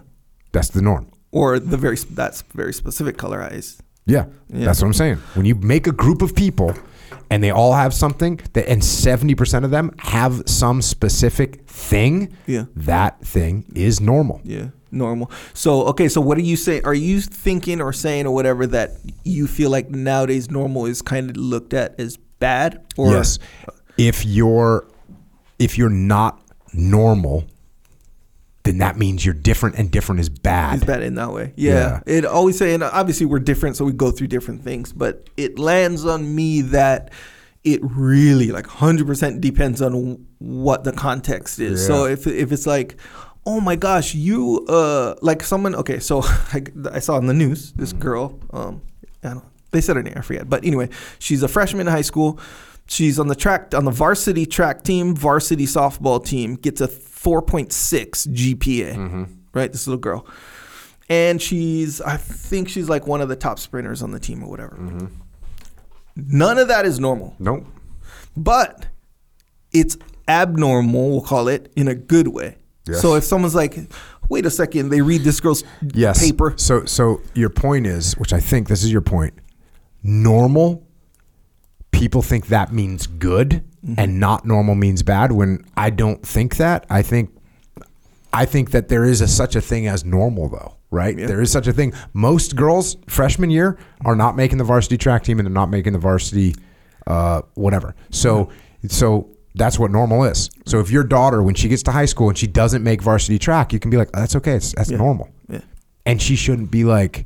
That's the norm. Or the very, that's very specific color eyes. Yeah, Yeah. that's what I'm saying. When you make a group of people and they all have something that and 70% of them have some specific thing, Yeah. that thing is normal. Yeah, normal. So okay, so what are you saying? Are you thinking or saying or whatever that you feel like nowadays normal is kind of looked at as bad? Or yes. If you're if you're not normal, then that means you're different and different is bad. is bad in that way? Yeah. It always say, and obviously we're different, so we go through different things. But it lands on me that it really like hundred percent depends on what the context is. So if if it's like. Oh my gosh, you uh like someone okay, so (laughs) I, I saw on the news this girl, um I don't they said her name, I forget. But anyway, she's a freshman in high school. She's on the track on the varsity track team, varsity softball team, gets a 4.6 GPA. Mm-hmm. Right, this little girl. And she's I think she's like one of the top sprinters on the team or whatever. Mm-hmm. None of that is normal. Nope. But it's abnormal, we'll call it, in a good way. Yes. So if someone's like, wait a second, they read this girl's Yes. paper. So so your point is, which I think this is your point, normal people think that means good Mm-hmm. and not normal means bad when I don't think that. I think I think that there is a such a thing as normal though, right? Yeah. There is such a thing. Most girls freshman year are not making the varsity track team and they're not making the varsity uh, whatever. So so that's what normal is. So if your daughter when she gets to high school and she doesn't make varsity track, you can be like, that's okay. It's, that's Yeah. normal Yeah. and she shouldn't be like,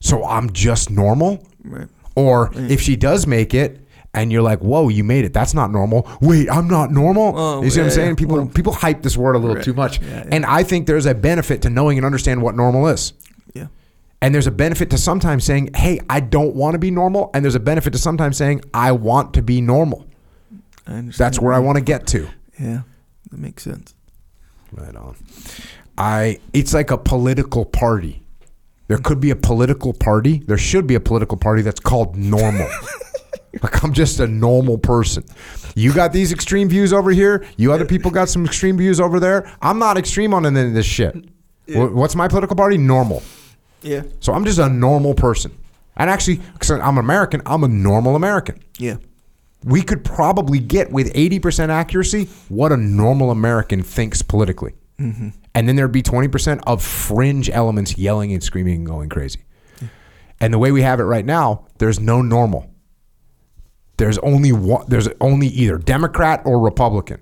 so I'm just normal. Right. Or if she does make it, and you're like, "Whoa, you made it! That's not normal." Wait, I'm not normal. Oh, you see what I'm saying? yeah. People Well- people hype this word a little Right. too much, Yeah, yeah. and I think there's a benefit to knowing and understand what normal is. Yeah. And there's a benefit to sometimes saying, "Hey, I don't want to be normal," and there's a benefit to sometimes saying, "I want to be normal." I understand. That's where I want to get to. Yeah. That makes sense. Right on. I it's like a political party. There could be a political party. There should be a political party that's called normal. (laughs) like I'm just a normal person. You got these extreme views over here. You other people got some extreme views over there. I'm not extreme on any of this shit. Wh- What's my political party? Normal. Yeah. So I'm just a normal person. And actually, because I'm American, I'm a normal American. Yeah. We could probably get with 80% accuracy what a normal American thinks politically. Mm-hmm. And then there'd be 20% of fringe elements yelling and screaming and going crazy. And the way we have it right now, there's no normal. There's only one, there's only either Democrat or Republican.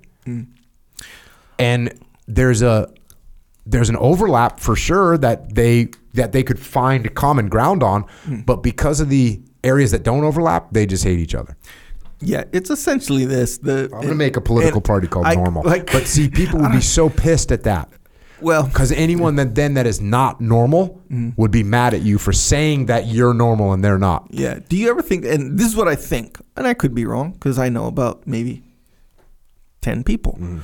And there's a there's an overlap for sure that they that they could find common ground on, but because of the areas that don't overlap, they just hate each other. Yeah. It's essentially this. The I'm gonna make a political party called I- normal. like- but see, people would be (laughs) so pissed at that. Well, Because anyone that then that is not normal Mm-hmm. would be mad at you for saying that you're normal and they're not. yeah. Do you ever think? And this is what I think, and I could be wrong because I know about maybe ten people mm-hmm.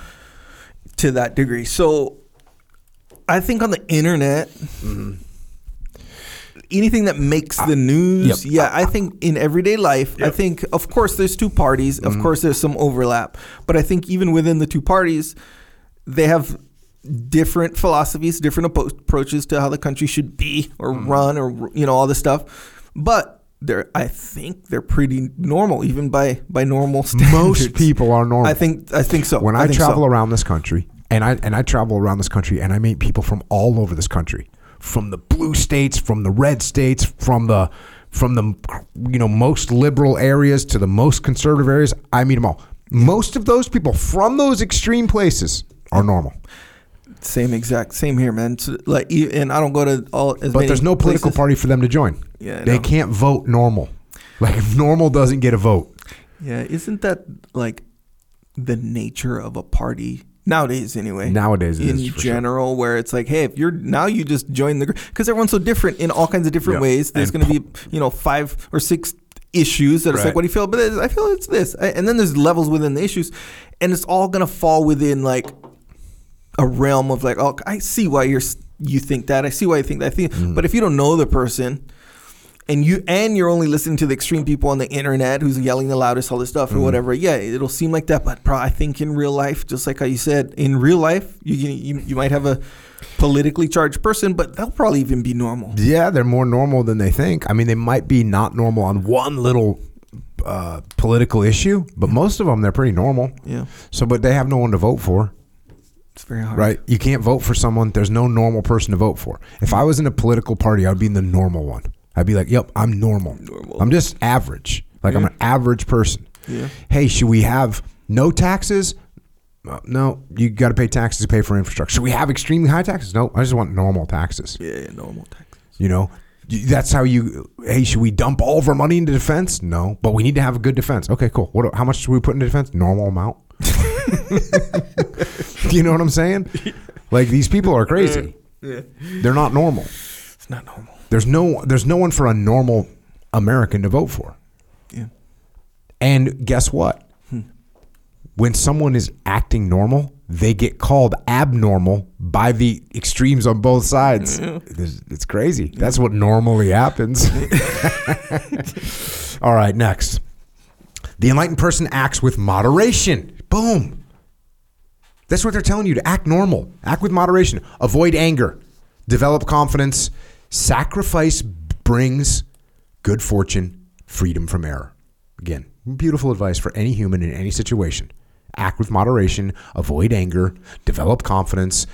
to that degree. So I think on the internet, mm-hmm. anything that makes the news, yep. yeah, I think in everyday life, I think of course there's two parties, of mm-hmm. course there's some overlap, but I think even within the two parties, they have different philosophies, different approaches to how the country should be or mm-hmm. run or you know all this stuff, but they're I think they're pretty normal even by by normal standards. Most people are normal. I think I think so. when I, think travel so. around this country, and I and I travel around this country, and I meet people from all over this country, from the blue states, from the red states, from the from the you know most liberal areas to the most conservative areas. I meet them all. Most of those people from those extreme places are normal, Same exact, same here, man. So, like, and I don't go to all as but there's no political places. party for them to join. Yeah, they can't vote normal. Like if normal doesn't get a vote. Yeah, isn't that like the nature of a party nowadays? Anyway, Nowadays, it in is, for sure. general, where it's like, hey, if you're now you just join the because everyone's so different in all kinds of different Yeah. ways. There's going to be you know five or six issues that it's like, what do you feel? But I feel it's this, and then there's levels within the issues, and it's all going to fall within like a realm of like, oh, I see why you're you think that. I see why you think that. I think, Mm. but if you don't know the person, and you and you're only listening to the extreme people on the internet who's yelling the loudest, all this stuff or Mm-hmm. whatever, yeah, it'll seem like that. But bro, I think in real life, just like how you said, in real life, you you, you might have a politically charged person, but they'll probably even be normal. Yeah, they're more normal than they think. I mean, they might be not normal on one little uh, political issue, but most of them they're pretty normal. Yeah, So, but they have no one to vote for, it's very hard. right? You can't vote for someone. There's no normal person to vote for. If I was in a political party, I'd be in the normal one. I'd be like, "Yep, I'm normal. Normal. I'm just average. Like I'm an average person." Yeah. Hey, should we have no taxes? Uh, no, you got to pay taxes to pay for infrastructure. Should we have extremely high taxes? No, I just want normal taxes. Yeah, yeah normal taxes. You know, that's how you. Hey, should we dump all of our money into defense? No, but we need to have a good defense. Okay, cool. What? How much should we put into defense? Normal amount. (laughs) you know what I'm saying? Like these people are crazy. Yeah, They're not normal. it's not normal. There's no. There's no one for a normal American to vote for. Yeah, And guess what? Hmm. When someone is acting normal, they get called abnormal by the extremes on both sides. It's, it's crazy. That's what normally happens. (laughs) All right, next. The enlightened person acts with moderation. Boom. That's what they're telling you to act normal, act with moderation, avoid anger, develop confidence. Sacrifice brings good fortune, freedom from error. Again, beautiful advice for any human in any situation. Act with moderation, avoid anger, develop confidence.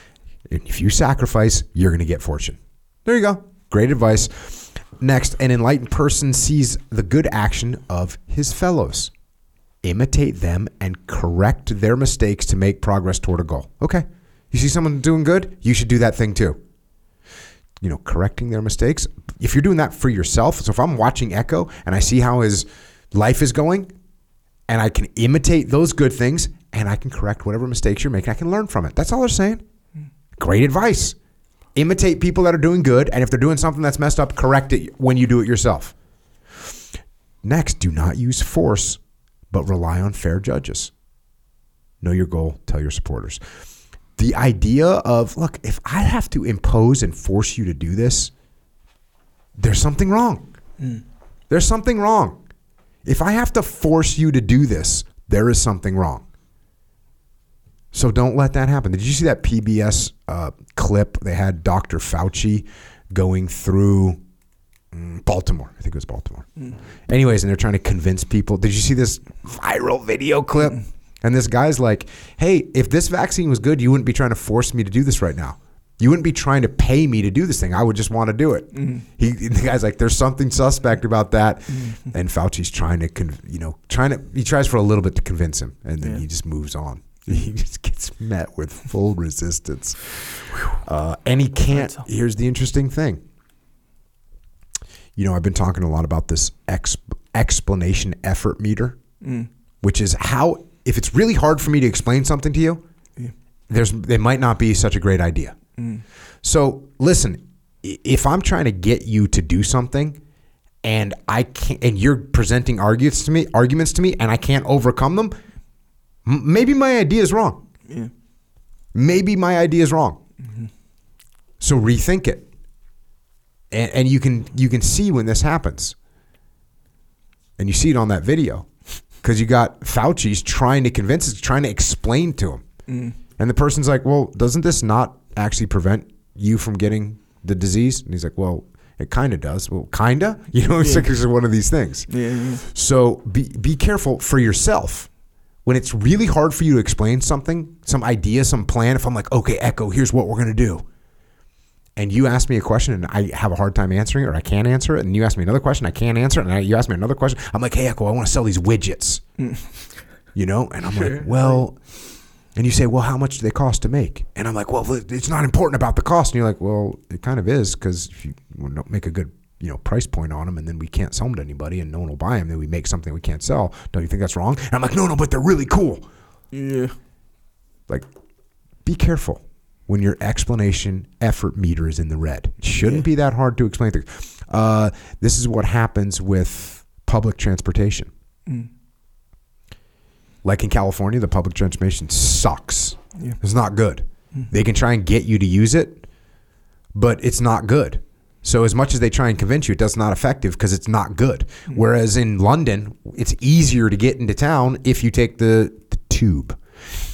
And if you sacrifice, you're going to get fortune. There you go. Great advice. Next, an enlightened person sees the good action of his fellows imitate them and correct their mistakes to make progress toward a goal. Okay. You see someone doing good, you should do that thing too. You know, correcting their mistakes. If you're doing that for yourself, so if I'm watching Echo and I see how his life is going and I can imitate those good things and I can correct whatever mistakes you're making, I can learn from it. That's all they're saying. Great advice. Imitate people that are doing good, and if they're doing something that's messed up, correct it when you do it yourself. Next, do not use force, but rely on fair judges. Know your goal, tell your supporters. The idea of, look, if I have to impose and force you to do this, there's something wrong. There's something wrong. If I have to force you to do this, there is something wrong. So don't let that happen. Did you see that PBS uh, clip? They had Dr. Fauci going through mm, Mm, Baltimore. I think it was Baltimore. Anyways, and they're trying to convince people. Did you see this viral video clip? And this guy's like, hey, if this vaccine was good, you wouldn't be trying to force me to do this right now. You wouldn't be trying to pay me to do this thing. I would just want to do it. He, the guy's like, there's something suspect about that. And Fauci's trying to, con- you know, trying to, he tries for a little bit to convince him. And then he just moves on. (laughs) He just gets met with full resistance. Uh, and he can't. Here's the interesting thing. You know, I've been talking a lot about this exp- explanation effort meter, mm. which is how, if it's really hard for me to explain something to you, there's it might not be such a great idea. Mm. So listen, if I'm trying to get you to do something and I can't and you're presenting arguments to me arguments to me and I can't overcome them, m- maybe my idea is wrong. Yeah. Maybe my idea is wrong. Mm-hmm. So rethink it. And, and you can you can see when this happens. And you see it on that video. Because you got Fauci's trying to convince us, trying to explain to him. Mm. And the person's like, Well, doesn't this not actually prevent you from getting the disease? And he's like, Well, it kind of does. Well, kind of? (laughs) You know, it's like it's one of these things. Yeah. yeah. So be be careful for yourself. When it's really hard for you to explain something, some idea, some plan, if I'm like, okay, Echo, here's what we're gonna do. And you ask me a question and I have a hard time answering it or I can't answer it, and you ask me another question, I can't answer it, and I, you ask me another question, I'm like, hey Echo, I want to sell these widgets. (laughs) you know? And I'm like, well, and you say, well, how much do they cost to make? And I'm like, well, it's not important about the cost. And you're like, well, it kind of is because if you don't make a good, you know, price point on them, and then we can't sell them to anybody, and no one will buy them, then we make something we can't sell. Don't you think that's wrong? And I'm like, no, no, but they're really cool. Yeah. Like, be careful when your explanation effort meter is in the red. It shouldn't be that hard to explain things. Uh, this is what happens with public transportation. Mm. Like in California, the public transportation sucks. Yeah. It's not good. Mm-hmm. They can try and get you to use it, but it's not good. So as much as they try and convince you, it does not effective because it's not good. Mm. Whereas in London, it's easier to get into town if you take the, the tube.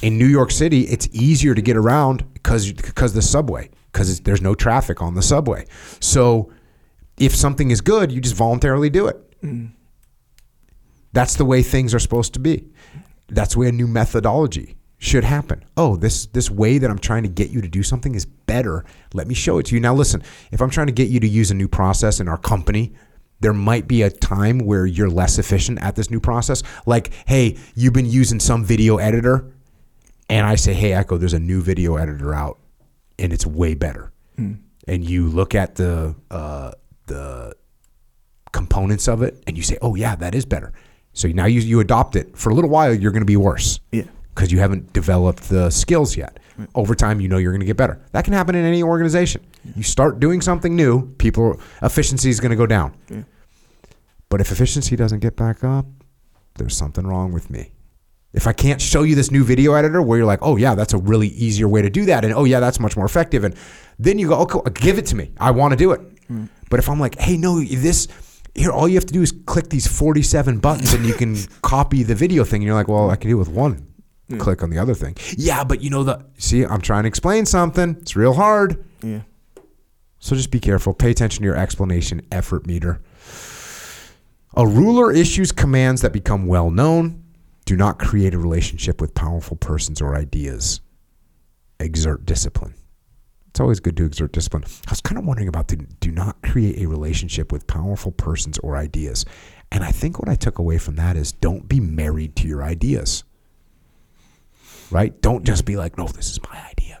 In New York City, it's easier to get around because because the subway because there's no traffic on the subway. So if something is good, you just voluntarily do it. Mm. That's the way things are supposed to be. That's the way a new methodology should happen. Oh, this this way that I'm trying to get you to do something is better. Let me show it to you. Now listen, if I'm trying to get you to use a new process in our company, there might be a time where you're less efficient at this new process. Like, hey, you've been using some video editor and I say, "Hey, Echo, there's a new video editor out and it's way better." And you look at the uh, the components of it and you say, "Oh yeah, that is better." So now you you adopt it. For a little while, you're going to be worse. Yeah. Because you haven't developed the skills yet. Over time, you know you're going to get better. That can happen in any organization. You start doing something new, people efficiency is going to go down. But if efficiency doesn't get back up, there's something wrong with me. If I can't show you this new video editor where you're like, oh yeah, that's a really easier way to do that, and oh yeah, that's much more effective, and then you go, okay, give it to me. I want to do it. Mm. But if I'm like, hey, no, this here, all you have to do is click these 47 buttons, and you can (laughs) copy the video thing, and you're like, well, I can do it with one click on the other thing. Yeah, but you know the see, I'm trying to explain something. It's real hard. Yeah. So just be careful. Pay attention to your explanation effort meter. A ruler issues commands that become well known. Do not create a relationship with powerful persons or ideas. Exert discipline. It's always good to exert discipline. I was kind of wondering about the do not create a relationship with powerful persons or ideas. And I think what I took away from that is don't be married to your ideas. Right? Don't just be like, no, this is my idea.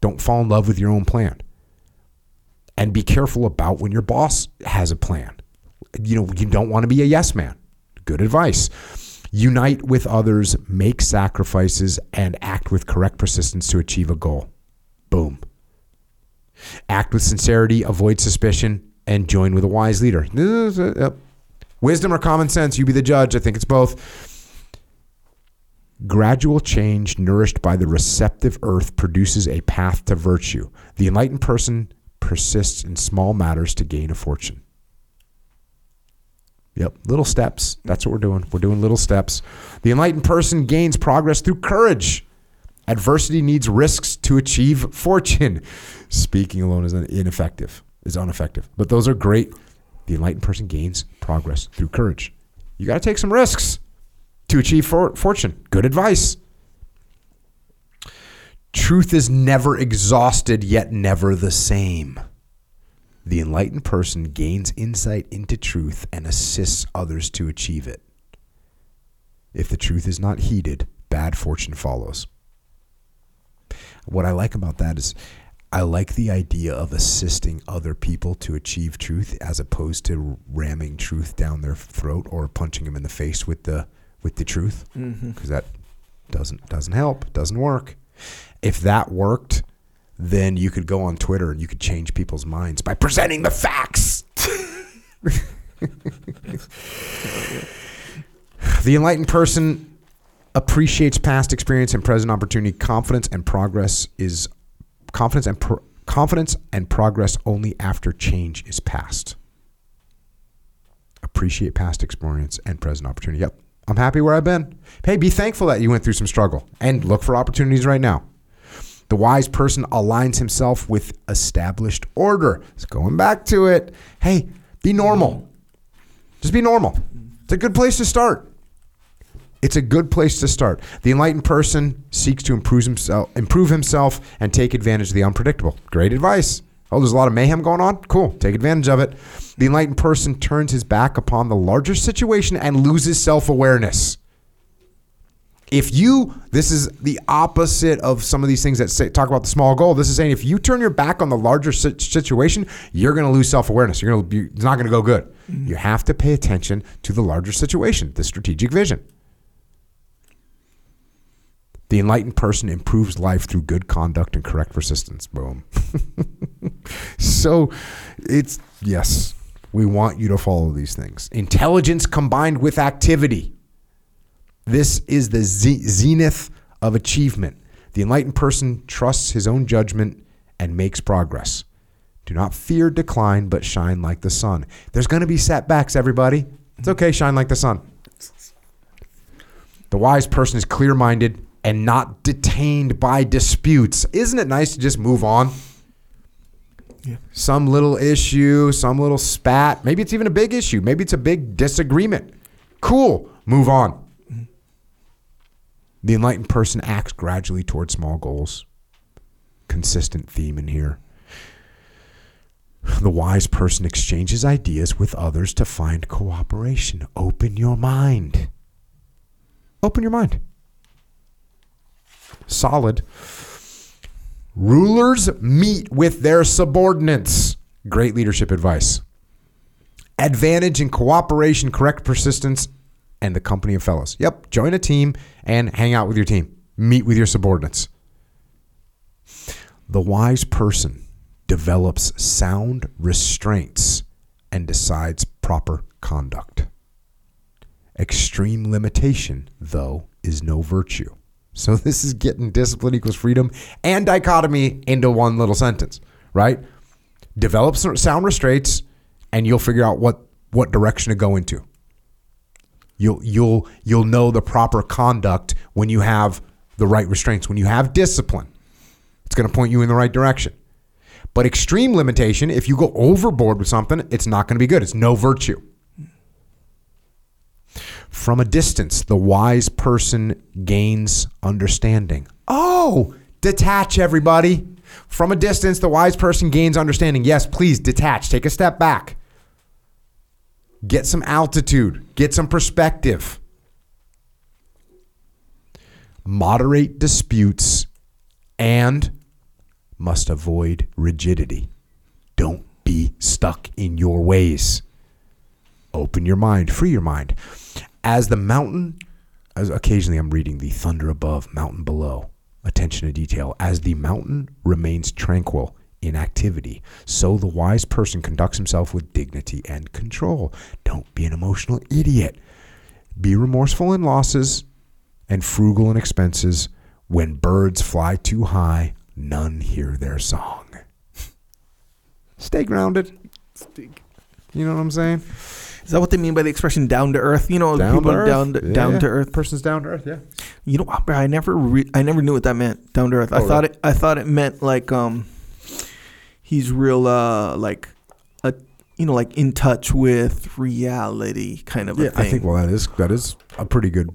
Don't fall in love with your own plan. And be careful about when your boss has a plan. You know, you don't want to be a yes man. Good advice. Unite with others, make sacrifices, and act with correct persistence to achieve a goal. Boom. Act with sincerity, avoid suspicion, and join with a wise leader. Wisdom or common sense, you be the judge. I think it's both. Gradual change nourished by the receptive earth produces a path to virtue. The enlightened person persists in small matters to gain a fortune. Yep, little steps. That's what we're doing. We're doing little steps. The enlightened person gains progress through courage. Adversity needs risks to achieve fortune. Speaking alone is ineffective, is ineffective. But those are great. The enlightened person gains progress through courage. You got to take some risks to achieve for- fortune. Good advice. Truth is never exhausted, yet never the same. The enlightened person gains insight into truth and assists others to achieve it. If the truth is not heeded, bad fortune follows. What I like about that is I like the idea of assisting other people to achieve truth as opposed to ramming truth down their throat or punching them in the face with the with the truth mm-hmm. because that doesn't doesn't help, doesn't work. If that worked, then you could go on Twitter and you could change people's minds by presenting the facts. the enlightened person appreciates past experience and present opportunity. Confidence and progress is confidence and pro- confidence and progress only after change is past. Appreciate past experience and present opportunity. Yep. I'm happy where I've been. Hey, be thankful that you went through some struggle and look for opportunities right now. The wise person aligns himself with established order. It's going back to it. Hey, be normal. Just be normal. It's a good place to start. It's a good place to start. The enlightened person seeks to improve himself, improve himself and take advantage of the unpredictable. Great advice. Oh, there's a lot of mayhem going on? Cool. Take advantage of it. The enlightened person turns his back upon the larger situation and loses self awareness. If you, this is the opposite of some of these things that say, talk about the small goal. This is saying if you turn your back on the larger situation, you're going to lose self awareness. You're going to be, it's not going to go good. Mm-hmm. You have to pay attention to the larger situation, the strategic vision. The enlightened person improves life through good conduct and correct persistence. Boom. (laughs) so it's, yes, we want you to follow these things. Intelligence combined with activity. This is the zenith of achievement. The enlightened person trusts his own judgment and makes progress. Do not fear decline, but shine like the sun. There's going to be setbacks, everybody. It's okay, shine like the sun. The wise person is clear minded and not detained by disputes. Isn't it nice to just move on? Yeah. Some little issue, some little spat. Maybe it's even a big issue. Maybe it's a big disagreement. Cool, move on. The enlightened person acts gradually toward small goals. Consistent theme in here. The wise person exchanges ideas with others to find cooperation. Open your mind. Open your mind. Solid. Rulers meet with their subordinates. Great leadership advice. Advantage in cooperation, correct persistence, and the company of fellows. Yep, join a team and hang out with your team. Meet with your subordinates. The wise person develops sound restraints and decides proper conduct. Extreme limitation, though, is no virtue. So (laughs) this is getting discipline equals freedom and dichotomy into one little sentence, right? Develop sound restraints, and you'll figure out what what direction to go into. You'll you'll you'll know the proper conduct when you have the right restraints. When you have discipline, it's going to point you in the right direction. But extreme limitation, if you go overboard with something, it's not going to be good. It's no virtue. From a distance, the wise person gains understanding. Oh, detach, everybody. From a distance, the wise person gains understanding. Yes, please detach. Take a step back. Get some altitude, get some perspective. Moderate disputes and must avoid rigidity. Don't be stuck in your ways. Open your mind, free your mind. As the mountain, as occasionally I'm reading the thunder above, mountain below. Attention to detail. As the mountain remains tranquil in activity, so the wise person conducts himself with dignity and control. Don't be an emotional idiot. Be remorseful in losses and frugal in expenses. When birds fly too high, none hear their song. (laughs) Stay grounded. You know what I'm saying? Is that what they mean by the expression "down to earth"? You know, Down people to earth. down to, Yeah, down yeah. to earth. Person's down to earth, yeah. You know, I never, re- I never knew what that meant. Down to earth. I Oh, thought really? it, I thought it meant like, um, he's real, uh, like, a, you know, like in touch with reality, kind of a Yeah, thing. I think well that is that is a pretty good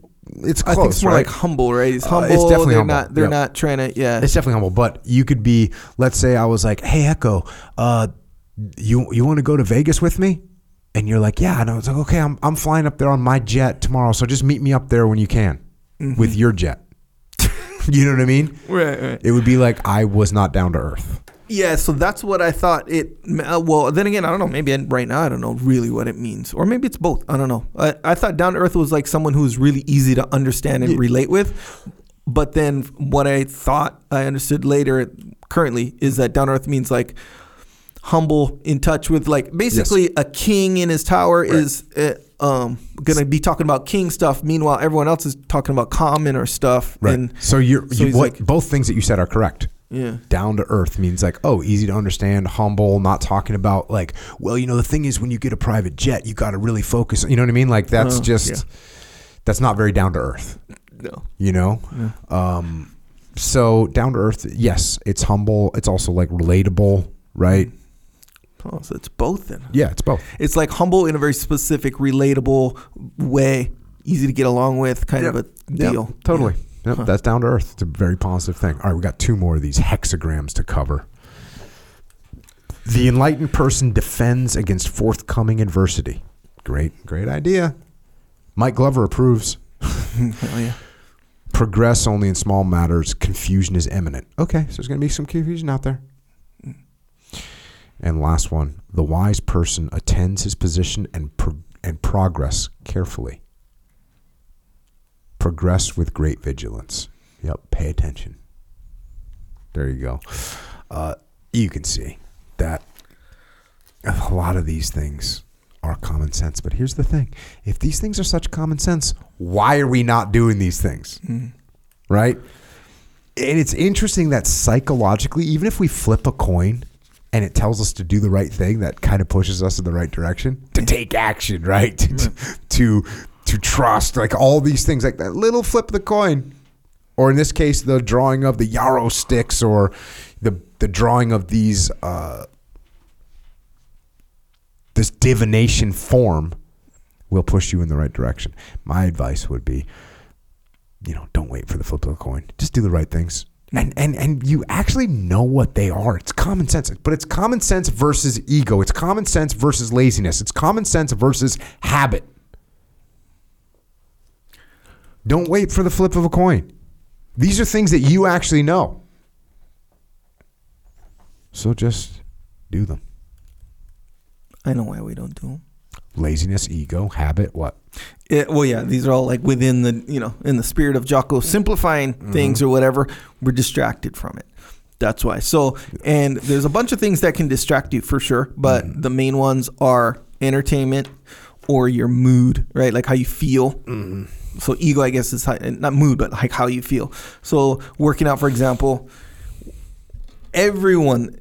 it's close, I think it's more right? like humble, right? Uh, humble. it's definitely they're humble. not. They're Yep. not trying to. Yeah. It's definitely humble, but you could be. Let's say I was like, "Hey, Echo, uh, you you want to go to Vegas with me?" And you're like, "Yeah." And I was like, "Okay, I'm I'm flying up there on my jet tomorrow, so just meet me up there when you can with your jet." (laughs) you know what I mean? right. Right. It would be like I was not down to earth. Yeah, so that's what I thought it. Uh, well, then again, I don't know. Maybe I, right now I don't know really what it means, or maybe it's both. I don't know. I, I thought down to earth was like someone who's really easy to understand and relate with, but then what I thought I understood later, currently, is that down to earth means like humble, in touch with like basically a king in his tower is uh, um, gonna be talking about king stuff. Meanwhile, everyone else is talking about commoner stuff. Right. And so you're so you, what like- both things that you said are correct. Yeah, Down to earth means like, oh, easy to understand, humble, not talking about like, well, you know, the thing is when you get a private jet, you got to really focus. You know what I mean? Like that's Oh, just yeah. that's not very down to earth. no, You know. Um, so down to earth, yes, it's humble. It's also like relatable, right? oh, so it's both then. Yeah, it's both. It's like humble in a very specific, relatable way, easy to get along with, kind of a Yep, deal. totally. Yep, Huh. That's down to earth. It's a very positive thing. All right, we got two more of these hexagrams to cover. The enlightened person defends against forthcoming adversity. Great, great idea. Mike Glover approves. (laughs) Hell yeah. Progress only in small matters. Confusion is imminent. Okay, so there's going to be some confusion out there. And last one: the wise person attends his position and pro- and progress carefully. Progress with great vigilance. Yep, pay attention. There you go. Uh, you can see that a lot of these things are common sense. But here's the thing: if these things are such common sense, why are we not doing these things? Right? And it's interesting that psychologically, even if we flip a coin and it tells us to do the right thing, that kind of pushes us in the right direction to take action, right? (laughs) to, to to trust, like all these things, like that little flip of the coin, or in this case, the drawing of the yarrow sticks, or the the drawing of these uh, this divination form, will push you in the right direction. My advice would be, you know, don't wait for the flip of the coin. Just do the right things. And, and and you actually know what they are. It's common sense, but it's common sense versus ego. It's common sense versus laziness. It's common sense versus habit. Don't wait for the flip of a coin. These are things that you actually know. So just do them. I know why we don't do them. Laziness, ego, habit, what? Yeah, well, yeah, these are all like within the you know in the spirit of Jocko simplifying mm-hmm. things or whatever. We're distracted from it. That's why. So, and there's a bunch of things that can distract you for sure, but mm-hmm. the main ones are entertainment or your mood, right? Like how you feel. Mm-hmm. So, ego, I guess, is how, not mood, but like how you feel. So, working out, for example, everyone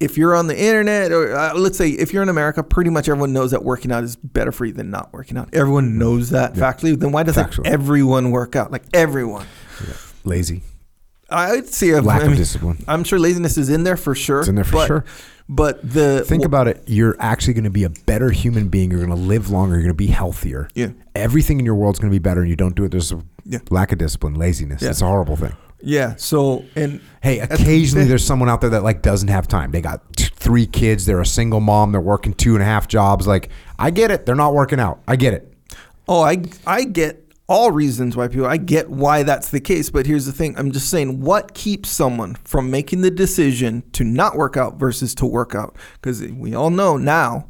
if you're on the internet or uh, let's say if you're in America, pretty much everyone knows that working out is better for you than not working out. Everyone knows that factually. Then why doesn't Factually. everyone work out? Like everyone. Lazy. I'd say I Lack mean, of discipline. I'm sure laziness is in there for sure. It's in there for sure. But the Think about it. You're actually going to be a better human being. You're going to live longer. You're going to be healthier. Yeah. Everything in your world's going to be better, and you don't do it. There's a Yeah. lack of discipline, laziness. Yeah. It's a horrible thing. yeah. So and Hey, occasionally there's someone out there that like doesn't have time. They got t- three kids. They're a single mom. They're working two and a half jobs. Like, I get it. They're not working out. I get it. Oh, I I get all reasons why people. I get why that's the case, but here's the thing. I'm just saying, what keeps someone from making the decision to not work out versus to work out? Because we all know now,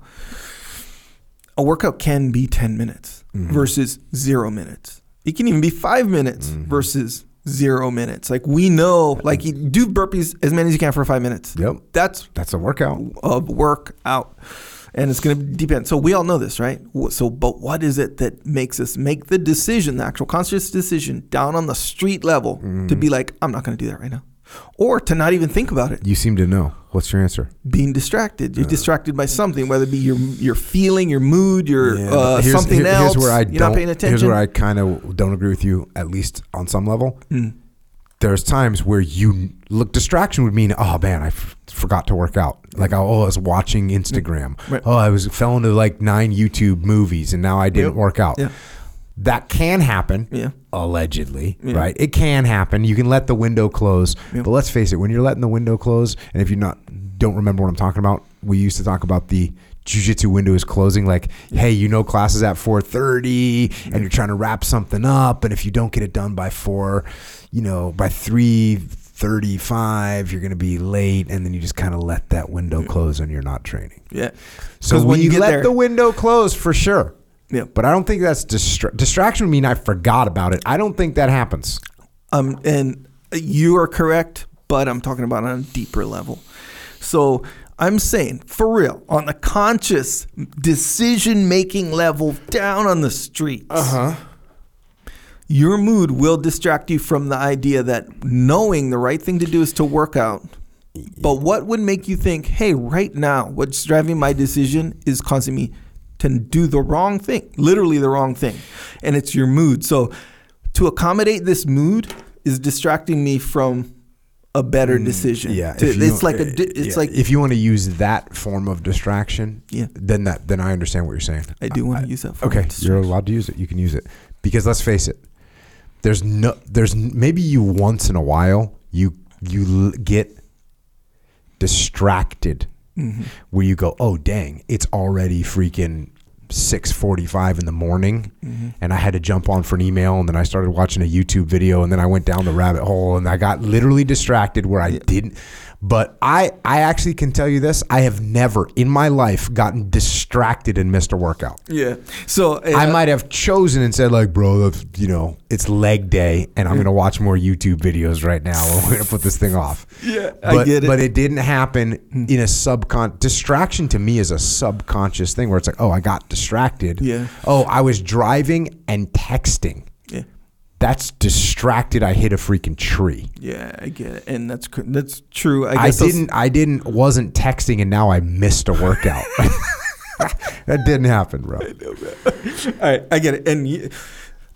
a workout can be 10 minutes mm-hmm. versus zero minutes. It can even be five minutes mm-hmm. versus zero minutes. Like we know, like you do burpees as many as you can for five minutes. Yep. That's That's a workout. of work out. And it's going to depend. So we all know this, right? So, but what is it that makes us make the decision, the actual conscious decision down on the street level to be like, I'm not going to do that right now? Or to not even think about it, You seem to know. What's your answer? being distracted. You're distracted by something, whether it be your your feeling, your mood, your Yeah, uh, here's- something here- else. Here's where I You're don't. not paying attention. Here's where I kind of don't agree with you, at least on some level. Mm. There's times where you look. Distraction would mean, oh man, I f- forgot to work out. Like, oh, I was watching Instagram. Mm, right. Oh, I was fell into like nine YouTube movies, and now I didn't Yep. work out. Yeah. That can happen. Yeah. Allegedly, Yeah. right? It can happen. You can let the window close, but let's face it. When you're letting the window close, and if you're not don't remember what I'm talking about, we used to talk about the jujitsu window is closing. Like, hey, you know, class is at 4:30, and you're trying to wrap something up, and if you don't get it done by four, you know, by three. 35 you're going to be late and then you just kind of let that window close and you're not training Yeah. so when you you let there- the window close for sure Yeah. but I don't think that's distra- distraction would mean I forgot about it. I don't think that happens. Um, and you are correct, but I'm talking about on a deeper level. So I'm saying, for real, on the conscious decision making level down on the streets, huh. your mood will distract you from the idea that knowing the right thing to do is to work out. But what would make you think, hey, right now, what's driving my decision is causing me to do the wrong thing, literally the wrong thing. And it's your mood. So to accommodate this mood is distracting me from a better decision. Mm, Yeah, To- it's like a, it's yeah, like, if you want to use that form of distraction, Yeah. then that then I understand what you're saying. I do want to use that. form Okay, you're allowed to use it. You can use it because let's face it. There's no. There's maybe you once in a while you you l- get distracted Mm-hmm. where you go, oh dang, it's already freaking six forty five in the morning, Mm-hmm. and I had to jump on for an email, and then I started watching a YouTube video, and then I went down the rabbit hole, and I got literally distracted where I didn't. But I I actually can tell you this: I have never in my life gotten distracted and missed a workout. Yeah. So uh, I might have chosen and said like, bro, you know, it's leg day, and I'm gonna watch more YouTube videos right now. and We're gonna put this thing off. Yeah, but, I get it. But it didn't happen in a subcon. Distraction to me is a subconscious thing where it's like, oh, I got distracted. Yeah. Oh, I was driving and texting. That's distracted. I hit a freaking tree. Yeah, I get it, and that's cr- that's true. I, I, didn't. I didn't. Wasn't texting, and now I missed a workout. (laughs) (laughs) that didn't happen, bro. All right, I get it, and you,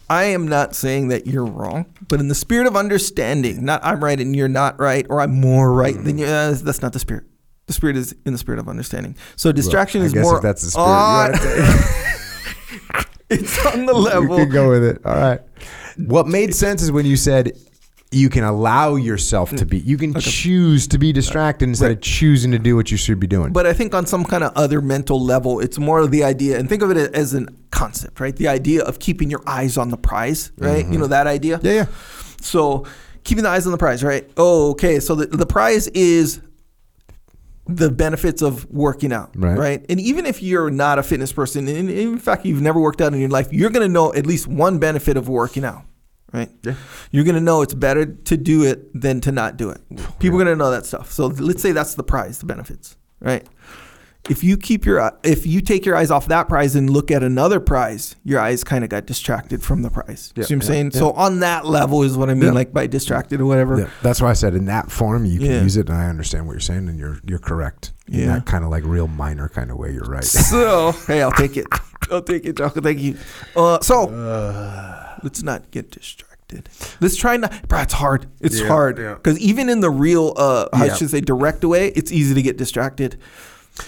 I am not saying that you're wrong, but in the spirit of understanding, not I'm right and you're not right, or I'm more right than you. Uh, that's not the spirit. The spirit is in the spirit of understanding. So distraction I is guess more. if that's the spirit, on- (laughs) it's on the level. You could go with it. All right. What made sense is when you said you can allow yourself to be. You can choose to be distracted instead of choosing to do what you should be doing. But I think on some kind of other mental level, it's more of the idea, and think of it as a concept, right? The idea of keeping your eyes on the prize, right? You mm-hmm. know that idea. yeah, yeah. So keeping the eyes on the prize, right? Oh, okay. So the, the prize is the benefits of working out, Right. right? And even if you're not a fitness person, and in fact you've never worked out in your life, you're going to know at least one benefit of working out, right? Yeah. You're going to know it's better to do it than to not do it. People are going to know that stuff. So let's say that's the prize, the benefits, right? If you keep your if you take your eyes off that prize and look at another prize, your eyes kind of got distracted from the prize. Yeah, See what I'm yeah, saying? yeah. So on that level is what I mean, Yeah. like by distracted or whatever. Yeah, that's why I said in that form you can Yeah. use it, and I understand what you're saying, and you're you're correct. In Yeah. that kind of like real minor kind of way, you're right. (laughs) So hey, I'll take it. (laughs) I'll take it, Jocko. Thank you. Uh, so (sighs) let's not get distracted. Let's try not. Bro, it's hard. It's Yeah, hard yeah. because even in the real, uh, I Yeah. should say, direct way, it's easy to get distracted,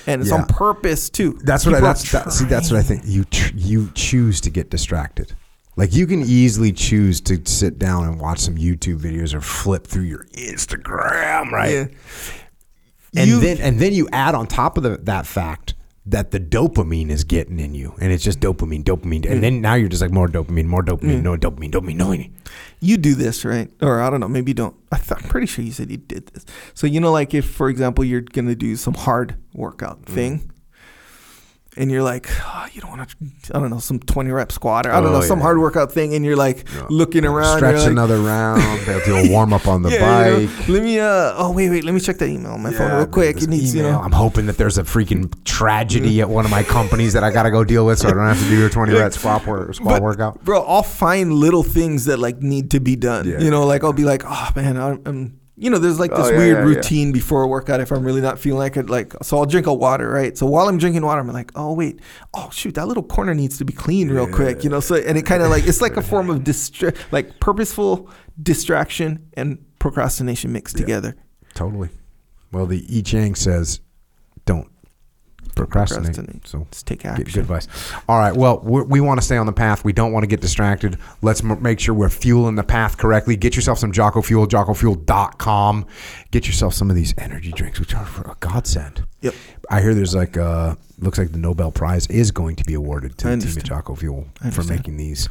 and it's Yeah. on purpose too. That's what I. People That's that, see. That's what I think. You ch- you choose to get distracted. Like you can easily choose to sit down and watch some YouTube videos or flip through your Instagram, right? Yeah. And You- then and then you add on top of the, that fact that the dopamine is getting in you, and it's just dopamine, dopamine, and then now you're just like more dopamine, more dopamine, no dopamine, dopamine, dopamine. you do this right? Or i don't know maybe you don't. I th- i'm pretty sure you said you did this. So you know like if for example you're gonna do some hard workout Mm-hmm. thing and you're like oh, you don't want to i don't know some 20 rep squat or i don't Oh, know some yeah. hard workout thing and you're like looking around Stretch like, another round. (laughs) They'll do a warm up on the yeah, you know, bike. let me uh oh wait wait let me check that email on my phone real quick it needs you email. know I'm hoping that there's a freaking tragedy at one of my companies that I got to go deal with, so I don't have to do your 20 rep squat, work, squat But, workout. bro i'll find little things that like need to be done Yeah. you know like i'll be like oh man i'm, I'm you know there's like oh, this Oh, yeah, weird yeah, yeah. routine before a workout if i'm really not feeling like it like so i'll drink a water right? So while i'm drinking water i'm like oh wait. Oh shoot that little corner needs to be cleaned real quick you know? So and it kind of like it's like a form of distra- like purposeful distraction and procrastination mixed together. Totally. Well, the I Ching says, don't procrastinate. procrastinate. So let's take action good advice. All right. Well, we want to stay on the path. We don't want to get distracted. Let's m- make sure we're fueling the path correctly. Get yourself some Jocko Fuel, jockofuel.com. Get yourself some of these energy drinks, which are a godsend. Yep. I hear there's like, uh, looks like the Nobel Prize is going to be awarded to the team at. Jocko Fuel for making these.